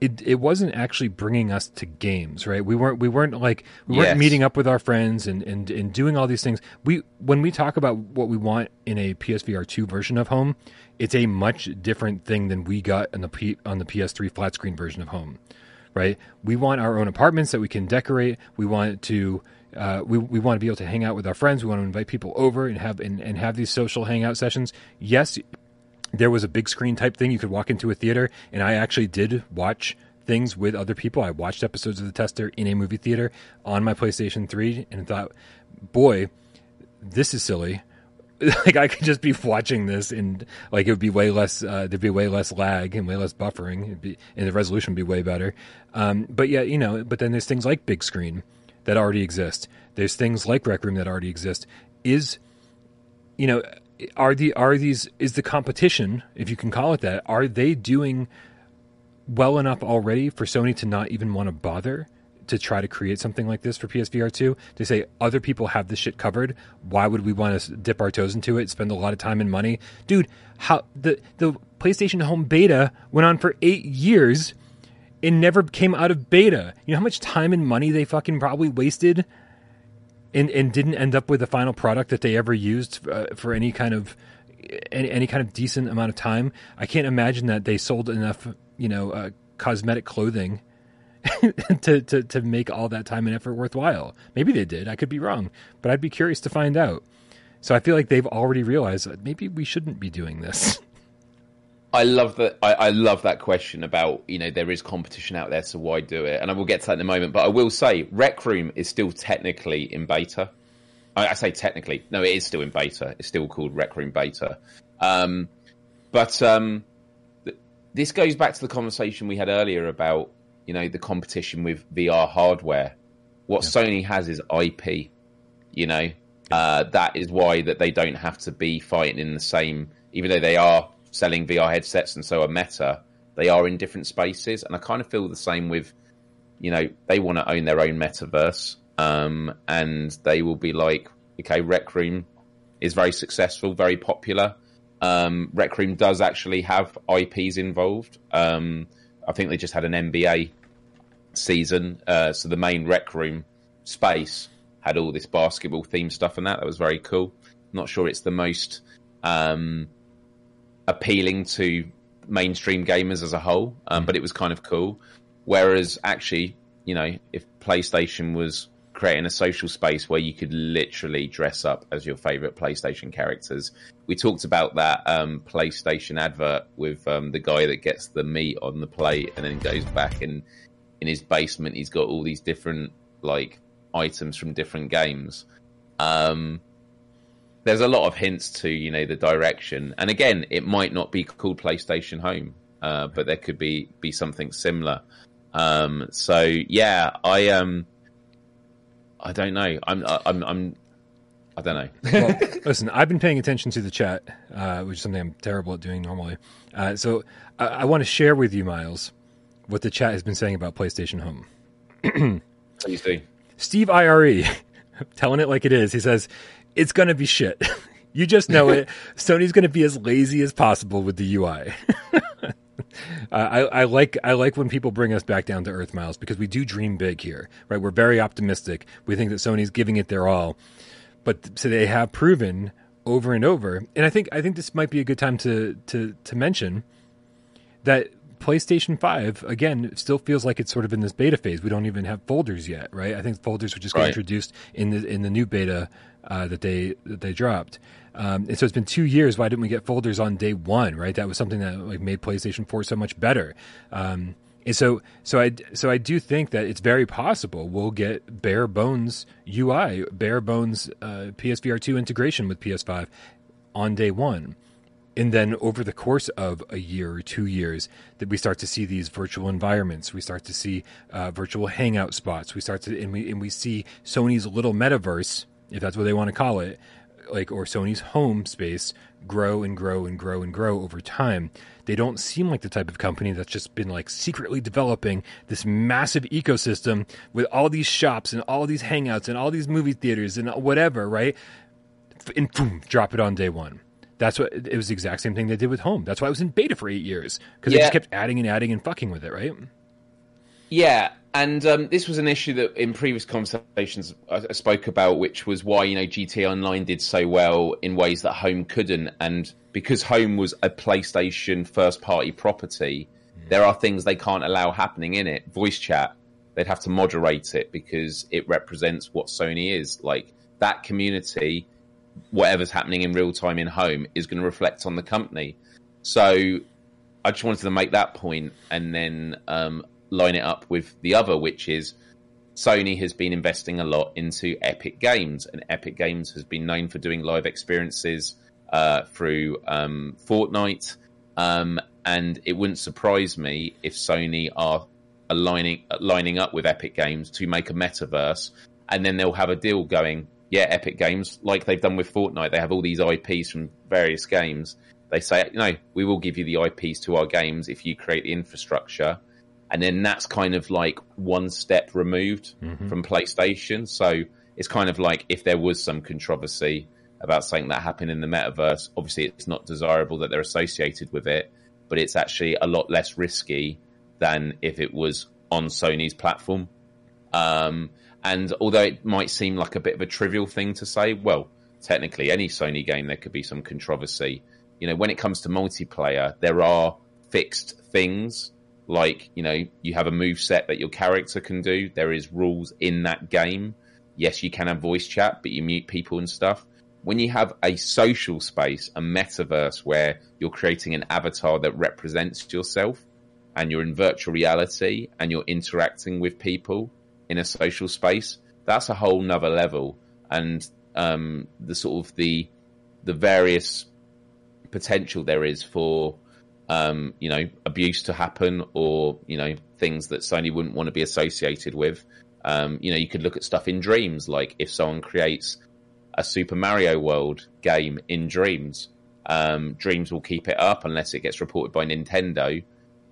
Speaker 1: it it wasn't actually bringing us to games, right? We weren't we weren't like we weren't meeting up with our friends and, and and doing all these things. We when we talk about what we want in a PSVR two version of Home, it's a much different thing than we got on the P, on the PS3 flat screen version of Home, right? We want our own apartments that we can decorate. We want to uh, we we want to be able to hang out with our friends. We want to invite people over and have and, and have these social hangout sessions. Yes, there was a big screen type thing. You could walk into a theater, and I actually did watch things with other people. I watched episodes of the tester in a movie theater on my PlayStation 3 and thought, boy, this is silly. like I could just be watching this and like it would be way less uh, there'd be way less lag and way less buffering be, and the resolution would be way better. Um, but yeah, you know, but then there's things like big screen that already exist. There's things like Rec Room that already exist. Is you know, are the are these is the competition, if you can call it that, are they doing well enough already for Sony to not even want to bother to try to create something like this for PSVR two. They say other people have this shit covered. Why would we want to dip our toes into it? Spend a lot of time and money, dude. How the the PlayStation Home beta went on for eight years and never came out of beta. You know how much time and money they fucking probably wasted and and didn't end up with a final product that they ever used uh, for any kind of any, any kind of decent amount of time. I can't imagine that they sold enough, you know, uh, cosmetic clothing to, to to make all that time and effort worthwhile. Maybe they did. I could be wrong, but I'd be curious to find out. So I feel like they've already realized that maybe we shouldn't be doing this.
Speaker 2: I love that. I, I, love that question about you know there is competition out there, so why do it? And I will get to that in a moment. But I will say, Rec Room is still technically in beta. I, I say technically, no, it is still in beta. It's still called Rec Room Beta. Um, but um, th- this goes back to the conversation we had earlier about you know the competition with VR hardware. What yeah. Sony has is IP. You know, uh, that is why that they don't have to be fighting in the same, even though they are selling VR headsets and so are Meta, they are in different spaces. And I kind of feel the same with, you know, they want to own their own metaverse. Um, and they will be like, okay, Rec Room is very successful, very popular. Um, Rec Room does actually have IPs involved. Um, I think they just had an NBA season. Uh, so the main Rec Room space had all this basketball themed stuff and that. That was very cool. Not sure it's the most um, appealing to mainstream gamers as a whole, um, but it was kind of cool. Whereas actually, you know, if PlayStation was creating a social space where you could literally dress up as your favorite PlayStation characters, we talked about that um, PlayStation advert with um, the guy that gets the meat on the plate and then goes back and in his basement he's got all these different like items from different games. Um, there's a lot of hints to you know the direction, and again, it might not be called PlayStation Home, uh, but there could be be something similar. Um, so yeah, I um, I don't know. I'm I'm I'm I don't know.
Speaker 1: well, listen, I've been paying attention to the chat, uh, which is something I'm terrible at doing normally. Uh, so I, I want to share with you, Miles, what the chat has been saying about PlayStation Home.
Speaker 2: Please do.
Speaker 1: Steve IRE, telling it like it is. He says it's going to be shit. you just know it. Sony's going to be as lazy as possible with the UI. uh, I, I, like I like when people bring us back down to earth, Miles, because we do dream big here, right? We're very optimistic. We think that Sony's giving it their all, but so they have proven over and over. And I think I think this might be a good time to to to mention that PlayStation 5, again, still feels like it's sort of in this beta phase. We don't even have folders yet, right? I think folders were just right. introduced in the in the new beta uh, that they that they dropped. Um, and so it's been two years. Why didn't we get folders on day one? Right, that was something that like made PlayStation Four so much better. Um, and so, so I, so I do think that it's very possible we'll get bare bones UI, bare bones uh, PSVR two integration with PS5 on day one and then over the course of a year or two years that we start to see these virtual environments. We start to see uh, virtual hangout spots. We start to and we and we see sony's little metaverse if that's what they want to call it like or sony's home space grow and grow and grow and grow over time. They don't seem like the type of company that's just been like secretly developing this massive ecosystem with all these shops and all these hangouts and all these movie theaters and whatever right? And boom drop it on day one that's what it was the exact same thing they did with home. That's why I was in beta for eight years because yeah. they just kept adding and adding and fucking with it, right?
Speaker 2: Yeah, and um, this was an issue that in previous conversations I spoke about, which was why you know GTA Online did so well in ways that Home couldn't, and because Home was a PlayStation first-party property, mm. there are things they can't allow happening in it. Voice chat, they'd have to moderate it because it represents what Sony is. Like that community whatever's happening in real time in home is going to reflect on the company. So I just wanted to make that point and then um, line it up with the other, which is Sony has been investing a lot into Epic Games, and Epic Games has been known for doing live experiences uh, through um, Fortnite. Um, and it wouldn't surprise me if Sony are aligning lining up with Epic Games to make a metaverse, and then they'll have a deal going yeah, Epic Games, like they've done with Fortnite, they have all these IPs from various games. They say, you know, we will give you the IPs to our games if you create the infrastructure. and then that's kind of like one step removed
Speaker 1: Mhm.
Speaker 2: from PlayStation. So it's kind of like if there was some controversy about something that happened in the metaverse, obviously it's not desirable that they're associated with it, but it's actually a lot less risky than if it was on Sony's platform. Um, and although it might seem like a bit of a trivial thing to say, well, technically any Sony game there could be some controversy. You know, when it comes to multiplayer, there are fixed things like you know you have a move set that your character can do. There is rules in that game. Yes, you can have voice chat, but you mute people and stuff. When you have a social space, a metaverse where you're creating an avatar that represents yourself, and you're in virtual reality and you're interacting with people in a social space, that's a whole nother level. And um, the sort of the the various potential there is for um, you know abuse to happen or you know things that Sony wouldn't want to be associated with. Um, you know, you could look at stuff in Dreams, like if someone creates a Super Mario World game in Dreams, um, Dreams will keep it up unless it gets reported by Nintendo,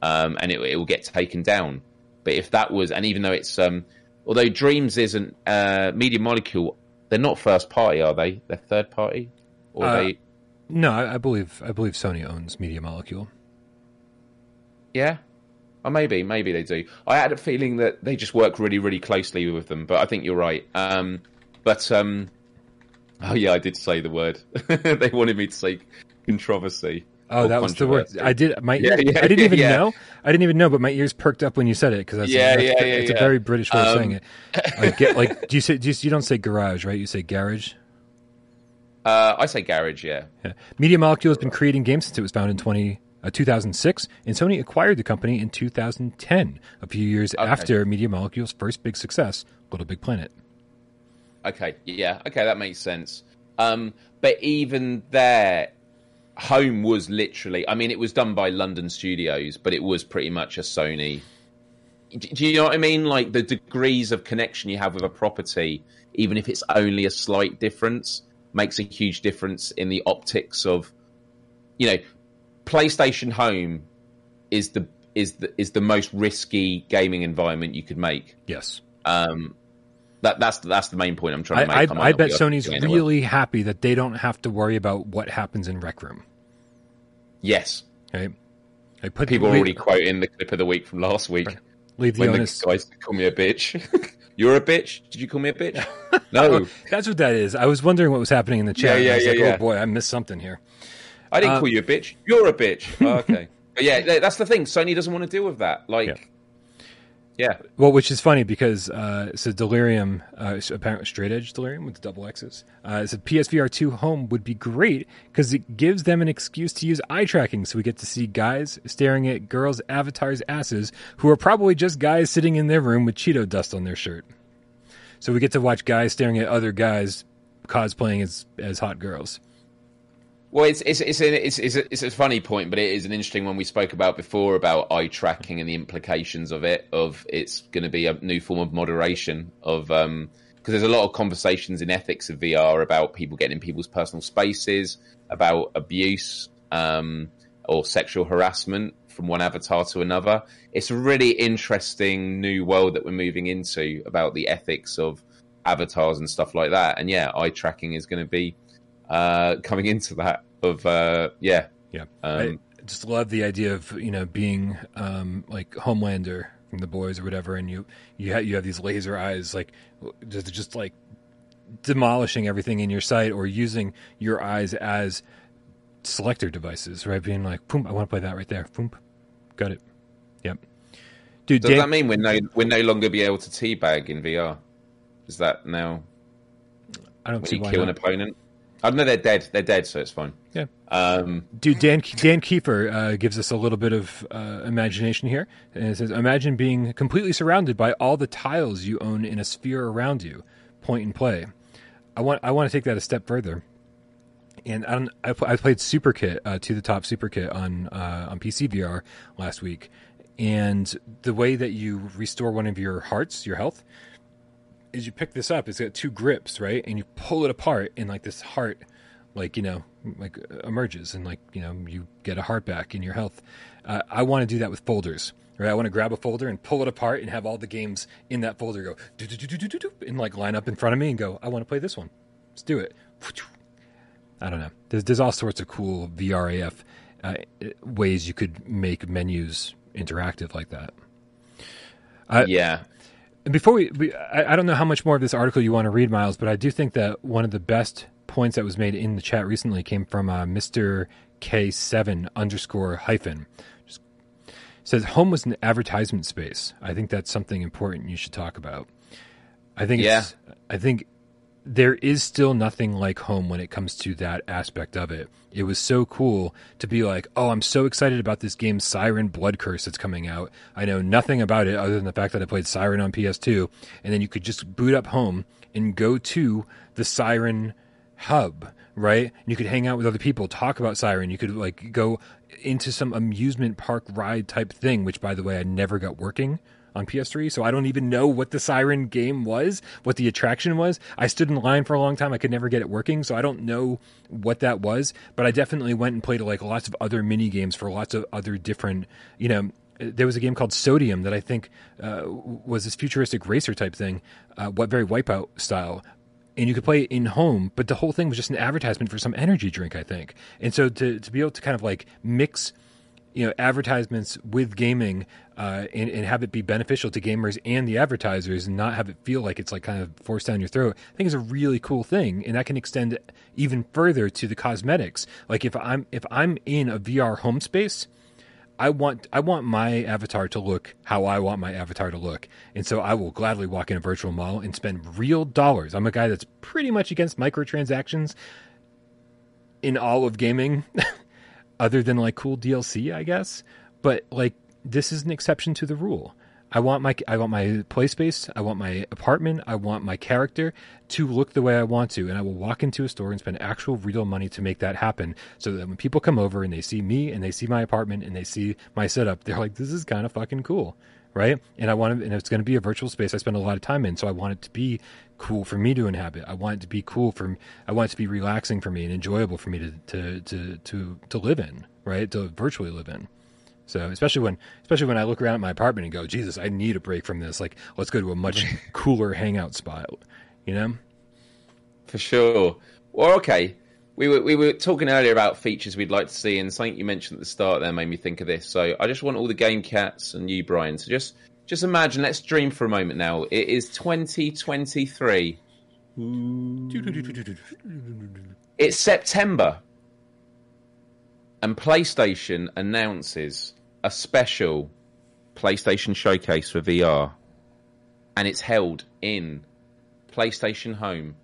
Speaker 2: um, and it, it will get taken down. But if that was, and even though it's, um, although Dreams isn't uh, Media Molecule, they're not first party, are they? They're third party, or
Speaker 1: Uh,
Speaker 2: they?
Speaker 1: No, I, believe I believe Sony owns Media Molecule.
Speaker 2: Yeah. Or maybe, maybe they do. I had a feeling that they just work really, really closely with them, but I think you're right. Um, but um, oh yeah, I did say the word. they wanted me to say controversy.
Speaker 1: Oh, that was the word. I did. My
Speaker 2: Yeah,
Speaker 1: ears,
Speaker 2: yeah,
Speaker 1: I didn't even
Speaker 2: yeah.
Speaker 1: know. I didn't even know, but my ears perked up when you said it because that's,
Speaker 2: Yeah,
Speaker 1: that's
Speaker 2: yeah, yeah,
Speaker 1: it's a very British way of
Speaker 2: Um,
Speaker 1: saying it. Like, get, like, do you say do you, you don't say garage, right? You say garage.
Speaker 2: Uh, I say garage. Yeah.
Speaker 1: Yeah. Media Molecule has been creating games since it was founded in 20, uh, 2006, and Sony acquired the company in 2010, a few years after Media Molecule's first big success, Little Big Planet.
Speaker 2: Okay, yeah, okay, that makes sense. Um, but even there, Home was literally, I mean, it was done by London Studios, but it was pretty much a Sony. Do you know what I mean? Like the degrees of connection you have with a property, even if it's only a slight difference, makes a huge difference in the optics of, you know, PlayStation Home is the is the is the most risky gaming environment you could make.
Speaker 1: Yes.
Speaker 2: Um, that that's that's the main point I'm trying to make.
Speaker 1: I, I
Speaker 2: not
Speaker 1: bet
Speaker 2: be able to
Speaker 1: Sony's
Speaker 2: do it anyway.
Speaker 1: really happy that they don't have to worry about what happens in Rec Room.
Speaker 2: yes.
Speaker 1: Right? I put
Speaker 2: People
Speaker 1: leave,
Speaker 2: already quoting the clip of the week from last week
Speaker 1: leave the
Speaker 2: the guys call me a bitch. You're a bitch. Did you call me a bitch? No,
Speaker 1: That's what that is. I was wondering what was happening in the chat.
Speaker 2: Yeah,
Speaker 1: I was
Speaker 2: yeah,
Speaker 1: like,
Speaker 2: yeah,
Speaker 1: oh boy, I missed something here.
Speaker 2: I didn't
Speaker 1: Uh,
Speaker 2: call you a bitch. You're a bitch. Oh, okay, but yeah, that's the thing. Sony doesn't want to deal with that. Like, yeah,
Speaker 1: Well, which is funny because uh, so Delirium, uh, apparently straight edge Delirium with the double X's, uh, it said PSVR 2 Home would be great because it gives them an excuse to use eye tracking. So we get to see guys staring at girls' avatars' asses who are probably just guys sitting in their room with Cheeto dust on their shirt. So we get to watch guys staring at other guys cosplaying as, as hot girls.
Speaker 2: Well, it's it's it's an, it's it's a, it's a funny point, but it is an interesting one we spoke about before about eye tracking and the implications of it. Of it's going to be a new form of moderation of um because there's a lot of conversations in ethics of VR about people getting in people's personal spaces, about abuse um or sexual harassment from one avatar to another. It's a really interesting new world that we're moving into about the ethics of avatars and stuff like that. And yeah, eye tracking is going to be uh, coming into that of uh, yeah
Speaker 1: Yeah.
Speaker 2: um,
Speaker 1: I just love the idea of you know being um, like Homelander from the boys or whatever, and you you have you have these laser eyes like just just like demolishing everything in your sight, or using your eyes as selector devices, right? Being like, boom, I want to play that right there, boom, got it. Yep, dude.
Speaker 2: does
Speaker 1: Dan-
Speaker 2: that mean we're no we're no longer be able to teabag in VR? Is that now
Speaker 1: I don't see
Speaker 2: you
Speaker 1: why
Speaker 2: kill
Speaker 1: not.
Speaker 2: an opponent? I know they're dead. They're dead, so it's fine.
Speaker 1: Yeah.
Speaker 2: Um,
Speaker 1: Dude, Dan Dan Kiefer uh, gives us a little bit of uh, imagination here, and it says, "Imagine being completely surrounded by all the tiles you own in a sphere around you. Point and play. I want I want to take that a step further. And I, don't, I, I played Super Kit uh, to the top Super Kit on uh, on PC VR last week, and the way that you restore one of your hearts, your health, is you pick this up. It's got two grips, right? And you pull it apart, and like this heart, like you know, like emerges, and like you know, you get a heart back in your health. Uh, I want to do that with folders. Right, I want to grab a folder and pull it apart and have all the games in that folder go and like line up in front of me and go, I want to play this one. Let's do it. I don't know. There's, there's all sorts of cool VRAF uh, ways you could make menus interactive like that.
Speaker 2: Uh, yeah.
Speaker 1: And before we, we I, I, don't know how much more of this article you want to read, Miles, but I do think that one of the best points that was made in the chat recently came from uh, Mr. K7 underscore hyphen. Just says home was an advertisement space. I think that's something important you should talk about. I think yeah. I think there is still nothing like home when it comes to that aspect of it. It was so cool to be like, oh, I'm so excited about this game Siren Blood Curse that's coming out. I know nothing about it other than the fact that I played Siren on PS2. And then you could just boot up home and go to the Siren hub, right? And You could hang out with other people, talk about Siren. You could like go into some amusement park ride type thing, which by the way, I never got working on PS3, so I don't even know what the Siren game was, what the attraction was. I stood in line for a long time. I could never get it working, so I don't know what that was. But I definitely went and played like lots of other mini games for lots of other different, you know. There was a game called Sodium that I think uh, was this futuristic racer type thing, uh, what very Wipeout style, and you could play it in home, but the whole thing was just an advertisement for some energy drink, I think. And so to to be able to kind of like mix you know advertisements with gaming uh, and, and, have it be beneficial to gamers and the advertisers and not have it feel like it's like kind of forced down your throat i think is a really cool thing and that can extend even further to the cosmetics like if i'm if i'm in a vr home space I want I want my avatar to look how I want my avatar to look. And so I will gladly walk in a virtual mall and spend real dollars. I'm a guy that's pretty much against microtransactions in all of gaming. other than like cool DLC, I guess. But like this is an exception to the rule. I want my I want my play space, I want my apartment, I want my character to look the way I want to, and I will walk into a store and spend actual real money to make that happen. So that when people come over and they see me and they see my apartment and they see my setup, they're like, "This is kind of fucking cool." right? And I want to, and it's going to be a virtual space I spend a lot of time in. So I want it to be cool for me to inhabit. I want it to be cool for, I want it to be relaxing for me and enjoyable for me to, to, to, to, to live in, right? To virtually live in. So especially when, especially when I look around at my apartment and go, Jesus, I need a break from this. Like, let's go to a much cooler hangout spot, you know?
Speaker 2: For sure. Well, okay we were we were talking earlier about features we'd like to see, and something you mentioned at the start there made me think of this. So I just want all the game cats and you, Brian. to just just imagine. Let's dream for a moment now. It is 2023. It's September, and PlayStation announces a special PlayStation showcase for VR, and it's held in PlayStation Home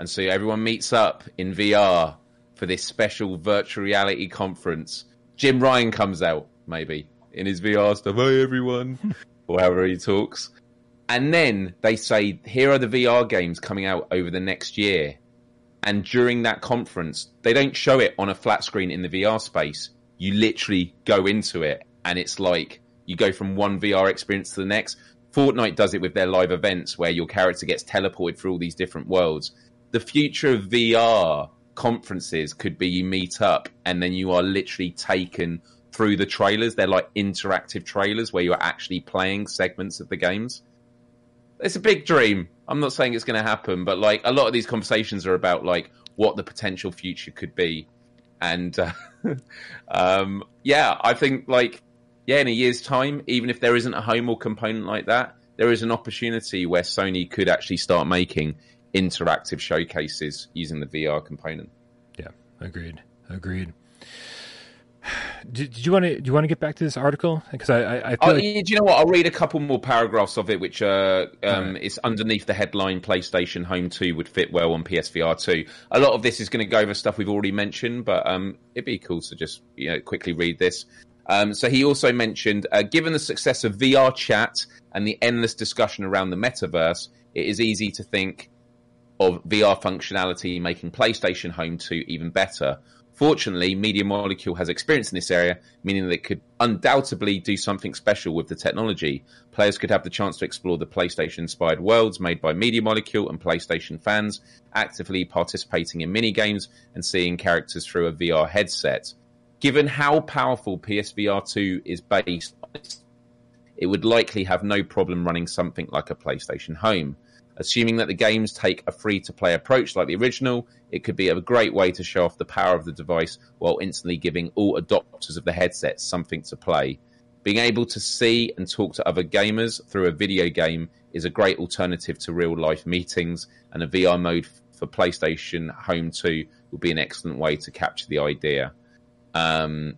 Speaker 2: and so everyone meets up in VR for this special virtual reality conference. Jim Ryan comes out, maybe, in his VR stuff. Hey, everyone. or however he talks. And then they say, here are the VR games coming out over the next year. And during that conference, they don't show it on a flat screen in the VR space. You literally go into it, and it's like you go from one VR experience to the next. Fortnite does it with their live events where your character gets teleported through all these different worlds the future of VR conferences could be you meet up and then you are literally taken through the trailers. They're like interactive trailers where you're actually playing segments of the games. It's a big dream. I'm not saying it's going to happen, but like a lot of these conversations are about like what the potential future could be. And uh, um, yeah, I think like yeah, in a year's time, even if there isn't a home or component like that, there is an opportunity where Sony could actually start making interactive showcases using the VR component.
Speaker 1: Yeah, agreed. Agreed. Did, did you want to do you want to get back to this article because I, I, I
Speaker 2: oh, like... do you know what I'll read a couple more paragraphs of it which uh, um, right. is underneath the headline PlayStation Home 2 would fit well on PSVR 2 a lot of this is going to go over stuff we've already mentioned but um, it'd be cool to just you know quickly read this um, so he also mentioned uh, given the success of VR chat and the endless discussion around the metaverse it is easy to think of VR functionality making PlayStation Home 2 even better. Fortunately, Media Molecule has experience in this area, meaning that it could undoubtedly do something special with the technology. Players could have the chance to explore the PlayStation inspired worlds made by Media Molecule and PlayStation fans, actively participating in mini games and seeing characters through a VR headset. Given how powerful PSVR 2 is based it would likely have no problem running something like a PlayStation Home. Assuming that the games take a free to play approach like the original, it could be a great way to show off the power of the device while instantly giving all adopters of the headset something to play. Being able to see and talk to other gamers through a video game is a great alternative to real life meetings, and a VR mode for PlayStation Home 2 would be an excellent way to capture the idea. Um,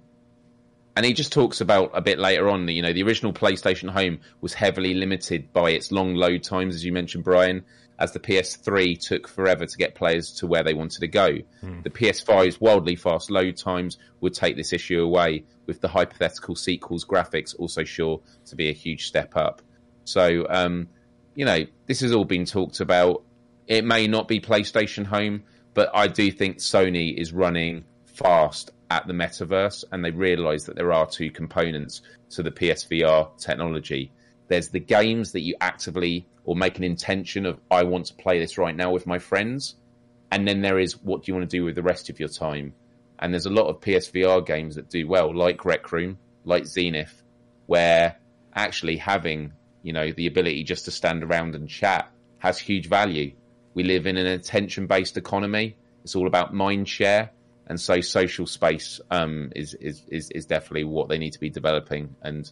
Speaker 2: and he just talks about a bit later on you know the original PlayStation Home was heavily limited by its long load times as you mentioned Brian as the PS3 took forever to get players to where they wanted to go. The PS5's wildly fast load times would take this issue away with the hypothetical sequels graphics also sure to be a huge step up. So um, you know this has all been talked about. It may not be PlayStation Home but I do think Sony is running fast at the metaverse and they realize that there are two components to the PSVR technology. There's the games that you actively or make an intention of, I want to play this right now with my friends. And then there is what do you want to do with the rest of your time? And there's a lot of PSVR games that do well, like Rec Room, like Zenith, where actually having, you know, the ability just to stand around and chat has huge value. We live in an attention based economy. It's all about mind share and so social space um, is, is is is definitely what they need to be developing. And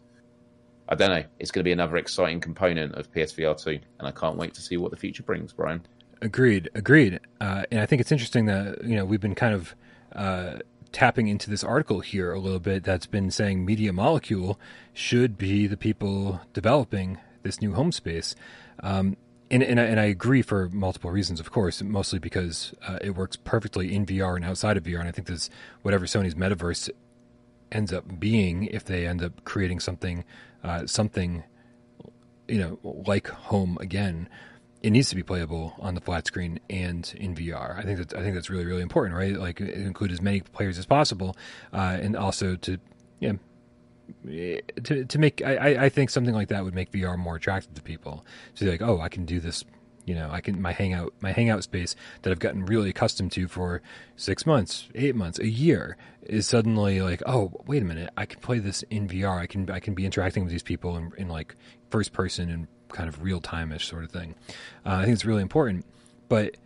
Speaker 2: I don't know, it's going to be another exciting component of PSVR two, and I can't wait to see what the future brings, Brian.
Speaker 1: Agreed, agreed. Uh, and I think it's interesting that you know we've been kind of uh, tapping into this article here a little bit. That's been saying Media Molecule should be the people developing this new home space. Um, and, and, I, and I agree for multiple reasons, of course, mostly because uh, it works perfectly in VR and outside of VR. And I think this, whatever Sony's metaverse ends up being, if they end up creating something, uh, something, you know, like home again, it needs to be playable on the flat screen and in VR. I think that I think that's really really important, right? Like include as many players as possible, uh, and also to yeah to to make I, I think something like that would make VR more attractive to people. To be like, oh, I can do this. You know, I can my hangout my hangout space that I've gotten really accustomed to for six months, eight months, a year is suddenly like, oh, wait a minute, I can play this in VR. I can I can be interacting with these people in, in like first person and kind of real time ish sort of thing. Uh, I think it's really important, but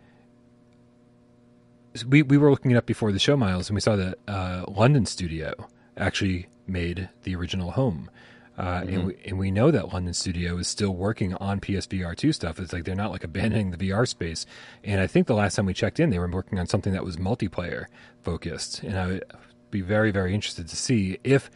Speaker 1: we we were looking it up before the show, Miles, and we saw that uh, London studio actually made the original home. Uh, mm-hmm. and, we, and we know that London Studio is still working on PSVR 2 stuff. It's like they're not like abandoning the VR space. And I think the last time we checked in, they were working on something that was multiplayer focused. And I would be very, very interested to see if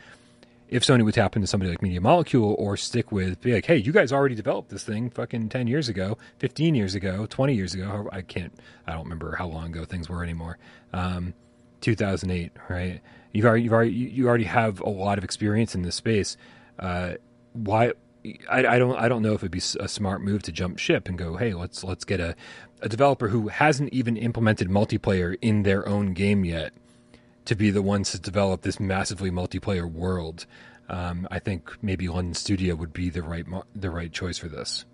Speaker 1: if Sony would tap into somebody like Media Molecule or stick with, be like, hey, you guys already developed this thing fucking 10 years ago, 15 years ago, 20 years ago. I can't, I don't remember how long ago things were anymore. Um, 2008, right? You've already, you've already, you already have a lot of experience in this space. Uh, why? I, I, don't, I don't know if it'd be a smart move to jump ship and go, hey, let's let's get a, a developer who hasn't even implemented multiplayer in their own game yet to be the ones to develop this massively multiplayer world. Um, I think maybe London Studio would be the right the right choice for this.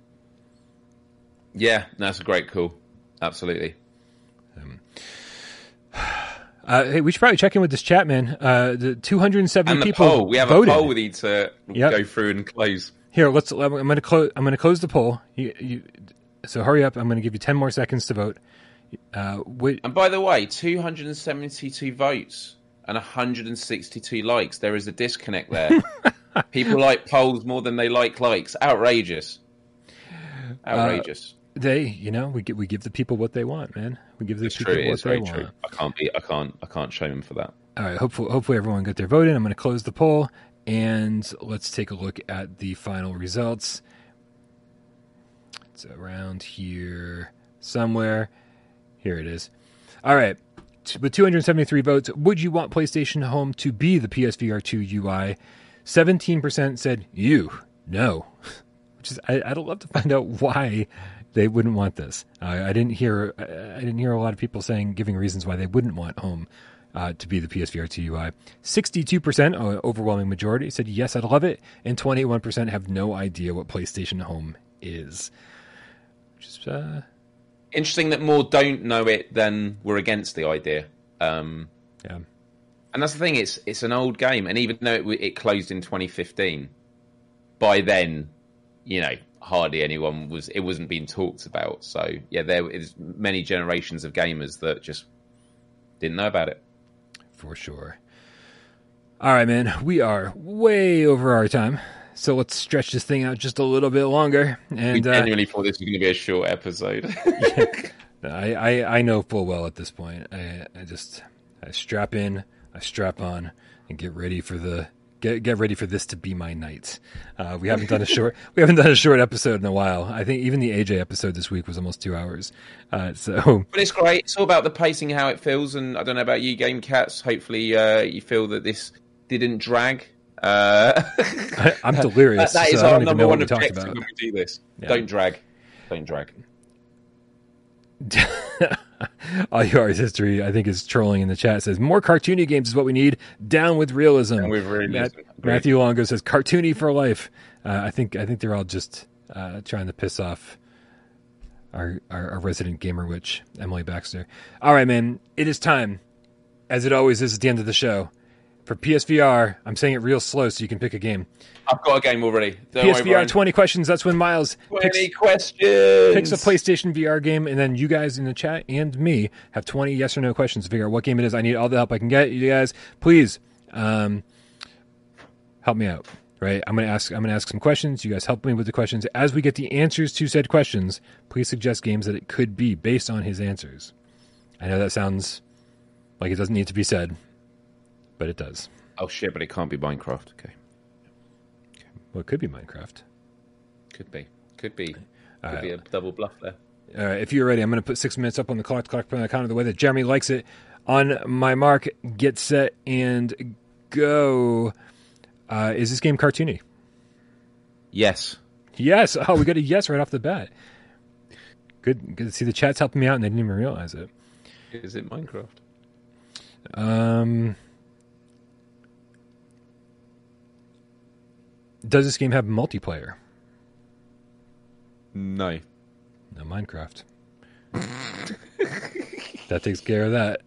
Speaker 2: Yeah, that's a great call. Absolutely. Um,
Speaker 1: uh, hey, we should probably check in with this chat, man. Uh, the 270
Speaker 2: and the
Speaker 1: people
Speaker 2: poll. We have
Speaker 1: voted.
Speaker 2: a poll we need to
Speaker 1: Yep.
Speaker 2: go through and close.
Speaker 1: Here, let's. I'm going to close. I'm going to close the poll. You, you, so hurry up. I'm going to give you 10 more seconds to vote. Uh, wait,
Speaker 2: And by the way, 272 votes and 162 likes. There is a disconnect there. People like polls more than they like likes. Outrageous. Outrageous.
Speaker 1: They, you know, we give we give the people what they want, man. We give the
Speaker 2: it's
Speaker 1: people
Speaker 2: true.
Speaker 1: What
Speaker 2: is
Speaker 1: they
Speaker 2: very
Speaker 1: want.
Speaker 2: true. I can't be. I can't. I can't shame them for that.
Speaker 1: All right. Hopefully, hopefully everyone got their vote in. I'm going to close the poll and let's take a look at the final results. It's around here somewhere. Here it is. All right. With 273 votes, would you want PlayStation Home to be the PSVR 2 UI? 17% said you. No. Which is, I, I'd love to find out why they wouldn't want this. Uh, I didn't hear. I didn't hear a lot of people saying giving reasons why they wouldn't want Home uh, to be the PSVR 2 UI. 62%, uh, overwhelming majority, said yes, I'd love it, and 21% have no idea what PlayStation Home is. Which is uh,
Speaker 2: Interesting that more don't know it than were against the idea. Um,
Speaker 1: yeah.
Speaker 2: and that's the thing. It's it's an old game, and even though it, it closed in 2015, by then, you know, hardly anyone was. It wasn't being talked about. So yeah, there is many generations of gamers that just didn't know about it.
Speaker 1: For sure. All right, man. We are way over our time. So let's stretch this thing out just a little bit longer. And
Speaker 2: we genuinely uh, thought this was going to be a short episode.
Speaker 1: I, I, I know full well at this point. I I just I strap in, I strap on, and get ready for the get get ready for this to be my night. Uh, we haven't done a short we haven't done a short episode in a while. I think even the AJ episode this week was almost two hours. Uh, so,
Speaker 2: but it's great. It's all about the pacing, how it feels, and I don't know about you, Game Cats. Hopefully, uh, you feel that this didn't drag. Uh,
Speaker 1: I, am delirious.
Speaker 2: that, that is so our number one objective when we do this. Yeah. Don't drag. Don't drag.
Speaker 1: All yours history, I think, is trolling in the chat. Says more cartoony games is what we need. Down with realism.
Speaker 2: Down with realism.
Speaker 1: Matt, Matthew Longo says cartoony for life. Uh, I think I think they're all just uh, trying to piss off our, our, our resident gamer witch, Emily Baxter. All right, man. It is time, as it always is at the end of the show, for PSVR. I'm saying it real slow so you can pick a game.
Speaker 2: I've got a game already.
Speaker 1: Don't PSVR worry, 20 questions. That's when Miles
Speaker 2: 20 picks, questions.
Speaker 1: picks a PlayStation VR game, and then you guys in the chat and me have 20 yes or no questions to figure out what game it is. I need all the help I can get. You guys, please um, help me out. Right, I'm gonna ask. I'm gonna ask some questions. You guys help me with the questions. As we get the answers to said questions, please suggest games that it could be based on his answers. I know that sounds like it doesn't need to be said, but it does.
Speaker 2: Oh shit! But it can't be Minecraft. Okay.
Speaker 1: okay. Well, it could be Minecraft.
Speaker 2: Could be. Could be. Could uh, be a double bluff there.
Speaker 1: All right, if you're ready, I'm going to put six minutes up on the clock. Clock on the count of the way that Jeremy likes it. On my mark, get set and go. Uh, is this game cartoony?
Speaker 2: Yes.
Speaker 1: Yes. Oh, we got a yes right off the bat. Good. Good. See, the chat's helping me out, and they didn't even realize it.
Speaker 2: Is it Minecraft?
Speaker 1: Um. Does this game have multiplayer?
Speaker 2: No.
Speaker 1: No Minecraft. that takes care of that.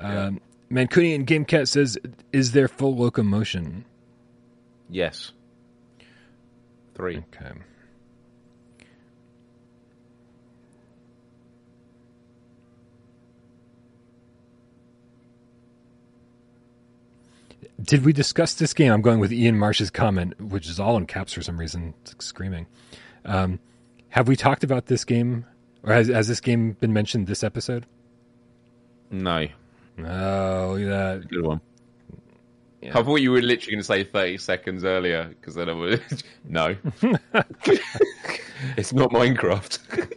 Speaker 1: Yeah. Um, Mancunian GameCat says, "Is there full locomotion?"
Speaker 2: Yes. Three.
Speaker 1: Okay. Did we discuss this game? I'm going with Ian Marsh's comment, which is all in caps for some reason. It's like screaming. Um, have we talked about this game, or has, has this game been mentioned this episode?
Speaker 2: No.
Speaker 1: Oh, look at that.
Speaker 2: Good one. Yeah. I thought you were literally going to say 30 seconds earlier because then I would. no. it's not Minecraft.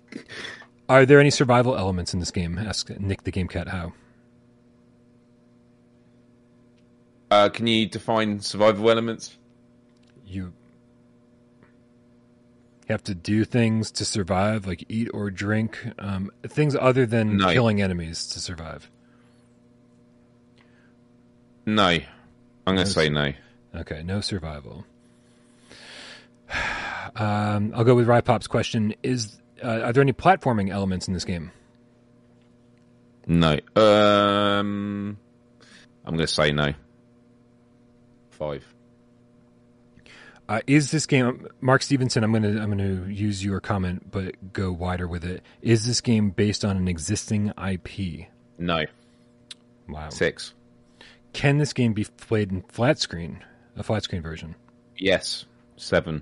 Speaker 1: Are there any survival elements in this game? Ask Nick the Game Cat how.
Speaker 2: Uh, can you define survival elements?
Speaker 1: You have to do things to survive, like eat or drink, um, things other than no. killing enemies to survive.
Speaker 2: No, I'm going to no, say no.
Speaker 1: Okay, no survival. Um, I'll go with Rypop's question: Is uh, are there any platforming elements in this game?
Speaker 2: No. Um, I'm going to say no five.
Speaker 1: Uh, is this game Mark Stevenson? I'm gonna I'm gonna use your comment, but go wider with it. Is this game based on an existing IP?
Speaker 2: No.
Speaker 1: Wow.
Speaker 2: Six.
Speaker 1: Can this game be played in flat screen? A flat screen version?
Speaker 2: Yes. Seven.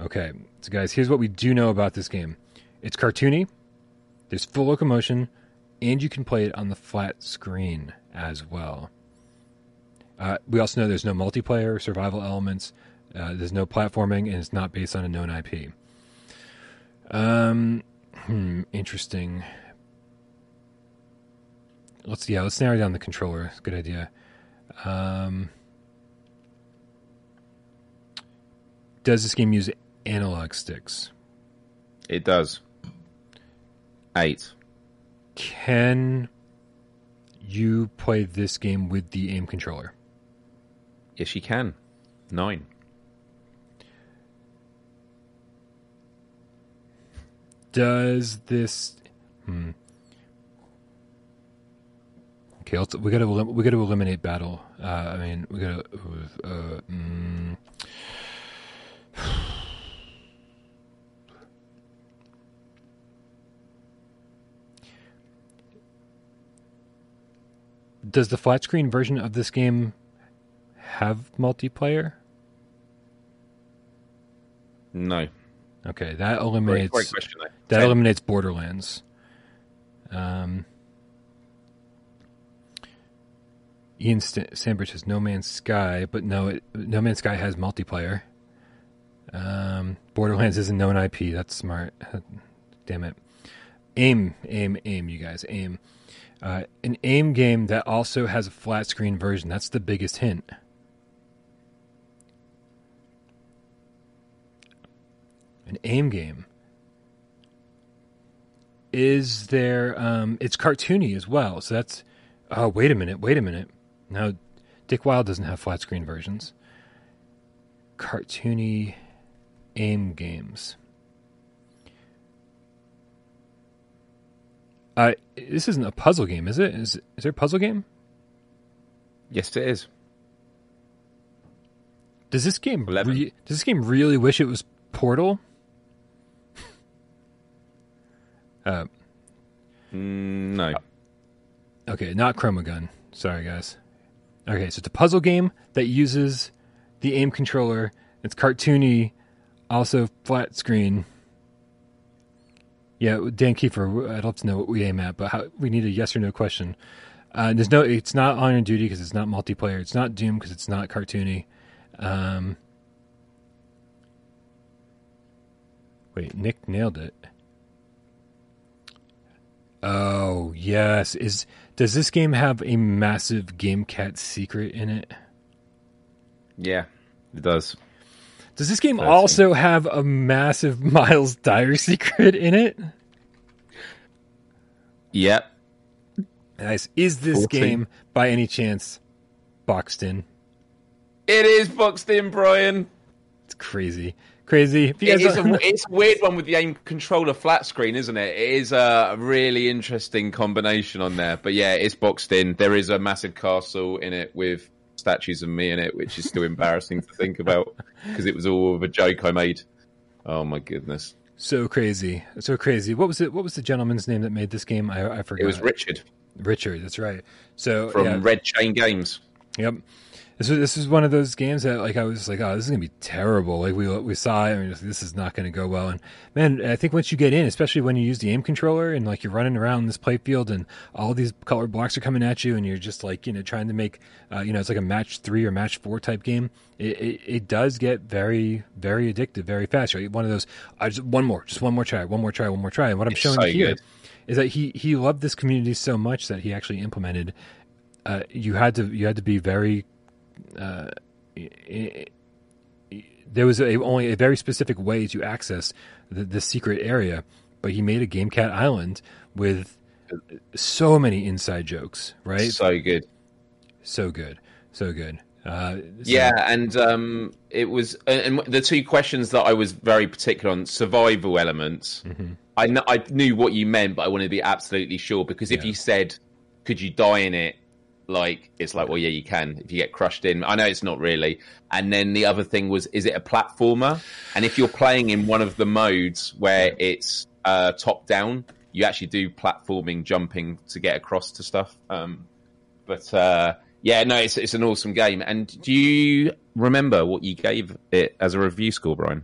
Speaker 1: Okay, so guys, here's what we do know about this game. It's cartoony. There's full locomotion, and you can play it on the flat screen as well. Uh, we also know there's no multiplayer, survival elements. Uh, there's no platforming, and it's not based on a known IP. Um, hmm, interesting. Let's yeah, let's narrow down the controller. Good idea. Um, does this game use analog sticks?
Speaker 2: It does. Eight.
Speaker 1: Can you play this game with the aim controller?
Speaker 2: Yes, she can. Nine.
Speaker 1: Does this? Hmm. Okay, let's, we gotta we gotta eliminate battle. Uh, I mean, we gotta. Uh, mm, does the flat screen version of this game have multiplayer?
Speaker 2: No.
Speaker 1: Okay, that eliminates
Speaker 2: great question,
Speaker 1: that eliminates Borderlands. Um, Ian St- Sandbridge has No Man's Sky, but no, it, No Man's Sky has multiplayer. Um, Borderlands is a known IP. That's smart. Damn it. Aim, aim, aim, you guys, aim. Uh, an aim game that also has a flat screen version. That's the biggest hint. An aim game. Is there? Um, it's cartoony as well. So that's. Oh, wait a minute. Wait a minute. Now, Dick Wilde doesn't have flat screen versions. Cartoony aim games. Uh, this isn't a puzzle game, is it? Is is there a puzzle game?
Speaker 2: Yes, it is.
Speaker 1: Does this game re- does this game really wish it was Portal? Uh,
Speaker 2: no.
Speaker 1: okay, not ChromaGun. Sorry, guys. Okay, so it's a puzzle game that uses the aim controller. It's cartoony, also flat screen. Yeah, Dan Kiefer, I'd love to know what we aim at, but how, we need a yes or no question. Uh, there's no, it's not Honor Duty because it's not multiplayer. It's not Doom because it's not cartoony. Um, wait, Nick nailed it. Oh yes, is does this game have a massive Game Cat secret in it?
Speaker 2: Yeah, it does.
Speaker 1: Does this game also have a massive Miles Dyer secret in it?
Speaker 2: Yep.
Speaker 1: Nice. Is this
Speaker 2: 14.
Speaker 1: game by any chance boxed in?
Speaker 2: It is boxed in, Brian.
Speaker 1: It's crazy, crazy. If
Speaker 2: It
Speaker 1: guys
Speaker 2: a, it's a weird one with the aim controller flat screen, isn't it? It is a really interesting combination on there. But yeah, it's boxed in. There is a massive castle in it with statues of me in it, which is still embarrassing to think about because it was all of a joke I made. Oh my goodness!
Speaker 1: so crazy, so crazy. What was it? What was the gentleman's name that made this game? I, I forgot.
Speaker 2: It was Richard
Speaker 1: Richard. That's right. So
Speaker 2: from
Speaker 1: yeah,
Speaker 2: Red Chain Games.
Speaker 1: Yep. This was this is one of those games that like I was like, oh, this is gonna be terrible. Like we we saw it, and just, this is not gonna go well. And man, I think once you get in, especially when you use the aim controller and like you're running around this playfield and all these color blocks are coming at you, and you're just like you know trying to make uh, you know it's like a match three or match four type game. It it, it does get very very addictive very fast. Right, one of those. I just one more, just one more try, one more try, one more try. And what I'm
Speaker 2: It's
Speaker 1: showing
Speaker 2: so
Speaker 1: here
Speaker 2: good.
Speaker 1: is that he he loved this community so much that he actually implemented. Uh, you had to you had to be very. Uh, there was a, only a very specific way to access the, the secret area, but he made a Game Cat Island with so many inside jokes. Right,
Speaker 2: So good.
Speaker 1: so good, so good. Uh, so-
Speaker 2: Yeah, and um, it was, and the two questions that I was very particular on survival elements.
Speaker 1: Mm-hmm.
Speaker 2: I, kn- I knew what you meant, but I wanted to be absolutely sure because if
Speaker 1: Yeah.
Speaker 2: you said, "Could you die in it?" Like it's like, well, yeah, you can if you get crushed in. I know it's not really. And then the other thing was, is it a platformer? And if you're playing in one of the modes where it's uh, top down, you actually do platforming, jumping to get across to stuff. Um, but uh, yeah, no, it's it's an awesome game. And do you remember what you gave it as a review score, Brian?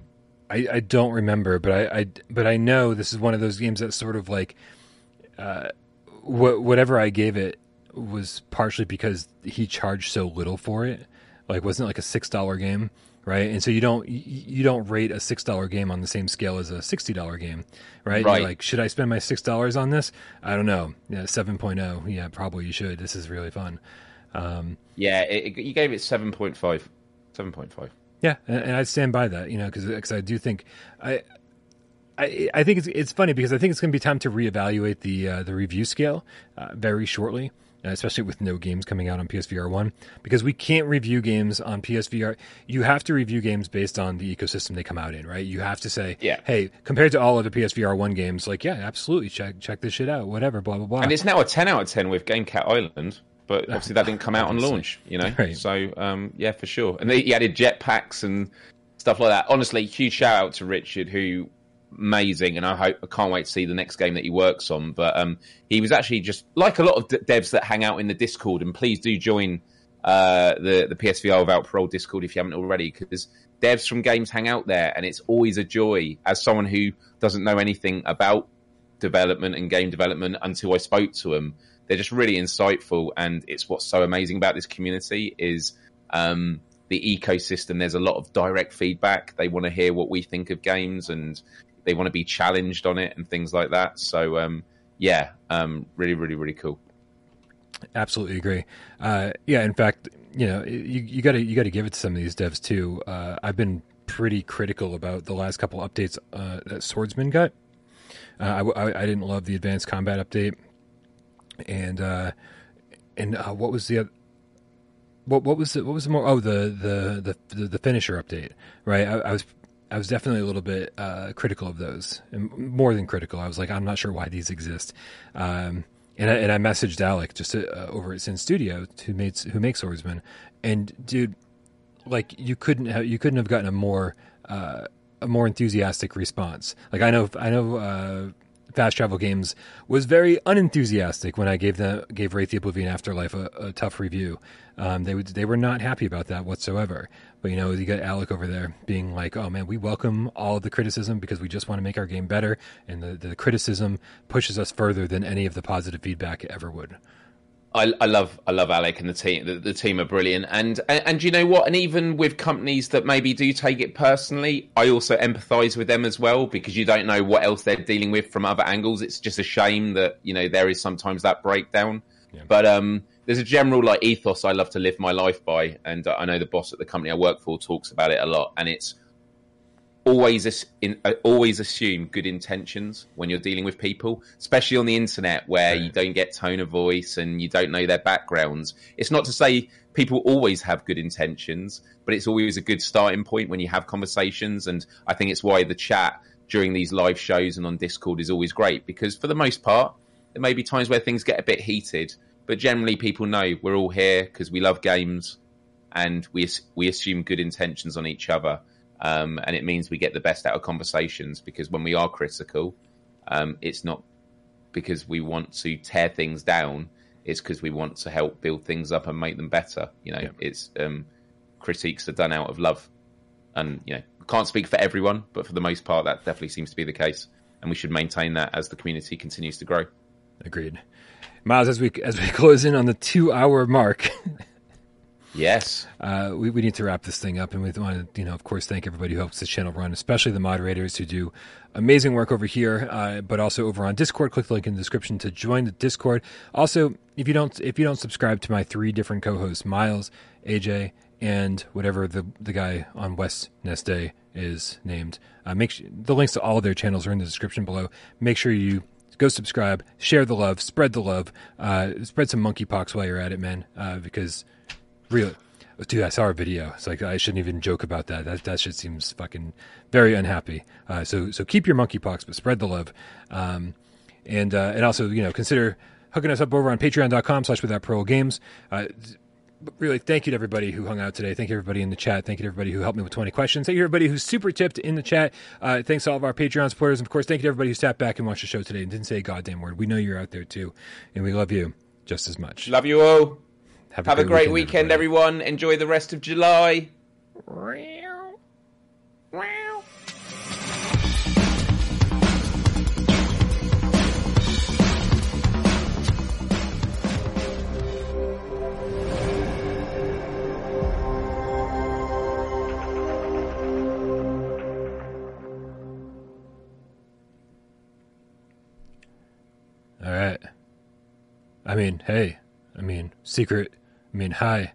Speaker 1: I, I don't remember, but I, I but I know this is one of those games that sort of like, uh, wh- whatever I gave it was partially because he charged so little for it. Like, wasn't it like a six dollar game, right? And so you don't you, don't rate a six dollar game on the same scale as a sixty dollar game, right?
Speaker 2: Right.
Speaker 1: Like, should I spend my six dollars on this? I don't know. Yeah, seven oh. Yeah, probably you should. This is really fun. Um,
Speaker 2: Yeah, it, it- you gave it 7.5. 7.5.
Speaker 1: Yeah, and, and I stand by that, you know, because I do think I. I, I think it's it's funny because I think it's going to be time to reevaluate the uh, the review scale uh, very shortly, especially with no games coming out on PSVR one because we can't review games on PSVR. You have to review games based on the ecosystem they come out in, right? You have to say,
Speaker 2: Yeah.
Speaker 1: hey, compared to all other PSVR one games, like yeah, absolutely, check check this shit out, whatever, blah blah blah.
Speaker 2: And it's now a 10 out of 10 with Game Cat Island, but obviously that didn't come out on launch, you know?
Speaker 1: Right.
Speaker 2: So, um, yeah, for sure. And they, he added jetpacks and stuff like that. Honestly, huge shout out to Richard, who amazing, and I hope I can't wait to see the next game that he works on. But um, he was actually just like a lot of devs that hang out in the Discord, and please do join uh, the the PSVR without parole Discord if you haven't already, because devs from games hang out there, and it's always a joy. As someone who doesn't know anything about development and game development until I spoke to them, they're just really insightful, and it's what's so amazing about this community is. Um, the ecosystem. There's a lot of direct feedback. They want to hear what we think of games and they want to be challenged on it and things like that. So um, yeah, um, really, really, really cool.
Speaker 1: Absolutely agree. Uh, yeah, in fact, you know, you got to you got to give it to some of these devs too. Uh, I've been pretty critical about the last couple updates uh, that Swordsman got. Uh, I, I, I, didn't love the advanced combat update, and uh, and uh, what was the? What, what was the, what was the more oh the the the the finisher update right I, I was I was definitely a little bit uh, critical of those, and more than critical. I was like, I'm not sure why these exist. Um, and I, and I messaged Alec just to, uh, over at Sinn Studio, who makes who makes Swordsman, and dude, like you couldn't have you couldn't have gotten a more uh, a more enthusiastic response. Like I know I know uh, Fast Travel Games was very unenthusiastic when I gave them gave Wraith the Oblivion Afterlife a, a tough review. Um, they would, they were not happy about that whatsoever. But you know, you got Alec over there being like, "Oh man, we welcome all the criticism because we just want to make our game better, and the, the criticism pushes us further than any of the positive feedback ever would."
Speaker 2: I, I, love I love Alec and the team. The, the, team are brilliant, and, and and you know what? And even with companies that maybe do take it personally, I also empathise with them as well because you don't know what else they're dealing with from other angles. It's just a shame that you know there is sometimes that breakdown. Yeah. But um, there's a general like ethos I love to live my life by, and I know the boss at the company I work for talks about it a lot, and it's always in, uh, always assume good intentions when you're dealing with people, especially on the internet where you don't get tone of voice and you don't know their backgrounds. It's not to say people always have good intentions, but it's always a good starting point when you have conversations. And I think it's why the chat during these live shows and on Discord is always great because for the most part, there may be times where things get a bit heated, but generally people know we're all here because we love games and we we assume good intentions on each other um, and it means we get the best out of conversations because when we are critical, um, it's not because we want to tear things down. It's because we want to help build things up and make them better. You know, yeah. it's um, critiques are done out of love, and you know, can't speak for everyone, but for the most part, that definitely seems to be the case, and we should maintain that as the community continues to grow.
Speaker 1: Agreed, Miles. As we as we close in on the two hour mark.
Speaker 2: Yes.
Speaker 1: Uh, we, we need to wrap this thing up. And we want to, you know, of course, thank everybody who helps this channel run, especially the moderators who do amazing work over here, uh, but also over on Discord. Click the link in the description to join the Discord. Also, if you don't if you don't subscribe to my three different co-hosts, Miles, AJ, and whatever the the guy on West Nest Day is named, uh, make sure, the links to all of their channels are in the description below. Make sure you go subscribe, share the love, spread the love, uh, spread some monkeypox while you're at it, man, uh, because Really? Dude, I saw our video. It's like I shouldn't even joke about that. That that shit seems fucking very unhappy. Uh, so so keep your monkeypox, but spread the love. Um, and uh, and also you know consider hooking us up over on patreon.com slash without parole games. Really, thank you to everybody who hung out today. Thank you everybody in the chat. Thank you to everybody who helped me with 20 questions. Thank you everybody who super tipped in the chat. Uh, thanks to all of our Patreon supporters. And of course, thank you to everybody who sat back and watched the show today and didn't say a goddamn word. We know you're out there too. And we love you just as much.
Speaker 2: Love you all. Have a, Have great, a great weekend, weekend everyone. Enjoy the rest of July.
Speaker 1: All right. I mean, hey, I mean, secret I mean, hi.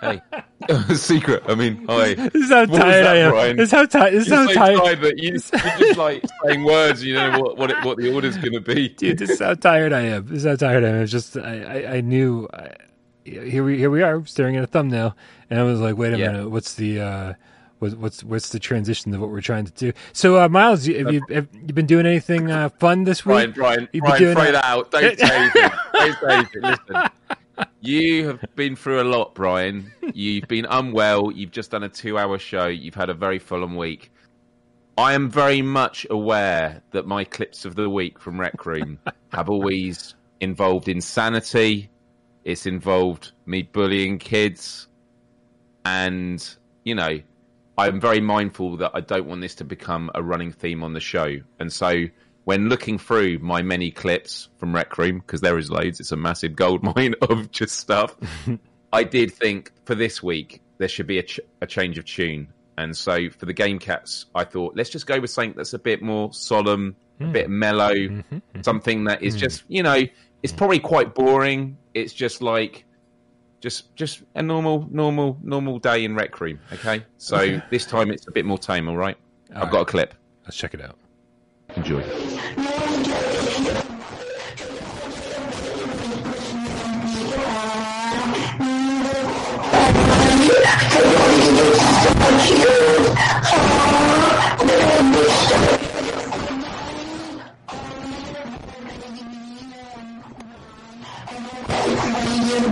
Speaker 2: hey. Secret. I mean, hi.
Speaker 1: This is how what tired that, I am. Brian? This is how tired. This is how so tired. tired
Speaker 2: that you, are just like saying words. You know what what, it, what the order's going to be.
Speaker 1: Dude, this is how tired I am. This is how tired I am. It's just I I, I knew. I, here we here we are staring at a thumbnail, and I was like, wait a yeah. minute, what's the uh, what's what's the transition of what we're trying to do? So, uh, Miles, have you have you been doing anything uh, fun this
Speaker 2: week? Brian, Brian, You've Brian, throw that out. Don't. Don't. Listen, you have been through a lot, Brian. You've been unwell. You've just done a two-hour show. You've had a very full-on week. I am very much aware that my clips of the week from Rec Room have always involved insanity. It's involved me bullying kids. And, you know, I'm very mindful that I don't want this to become a running theme on the show. And so when looking through my many clips from Rec Room, because there is loads, it's a massive gold mine of just stuff, I did think for this week there should be a, ch- a change of tune. And so for the Game Cats, I thought let's just go with something that's a bit more solemn, a hmm. bit mellow, mm-hmm. something that is hmm. just you know it's probably quite boring. It's just like just just a normal normal normal day in Rec Room. Okay, so this time it's a bit more tame. All right, I've
Speaker 1: right.
Speaker 2: got a clip.
Speaker 1: Let's check it out.
Speaker 2: Enjoy.
Speaker 1: What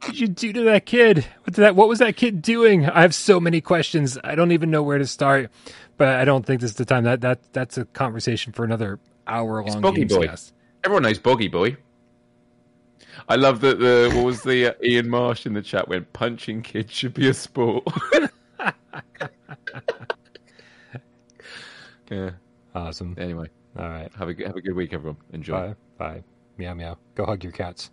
Speaker 1: did you do to that kid? What did that? What was that kid doing? I have so many questions. I don't even know where to start. But I don't think this is the time. That that that's a conversation for another hour long.
Speaker 2: Boy. Everyone knows Boggy Boy. I love that the what was the uh, Ian Marsh in the chat went punching kids should be a sport. yeah.
Speaker 1: Awesome.
Speaker 2: Anyway,
Speaker 1: All right.
Speaker 2: have a good- have a good week, everyone. Enjoy.
Speaker 1: Bye. Bye. Meow meow. Go hug your cats.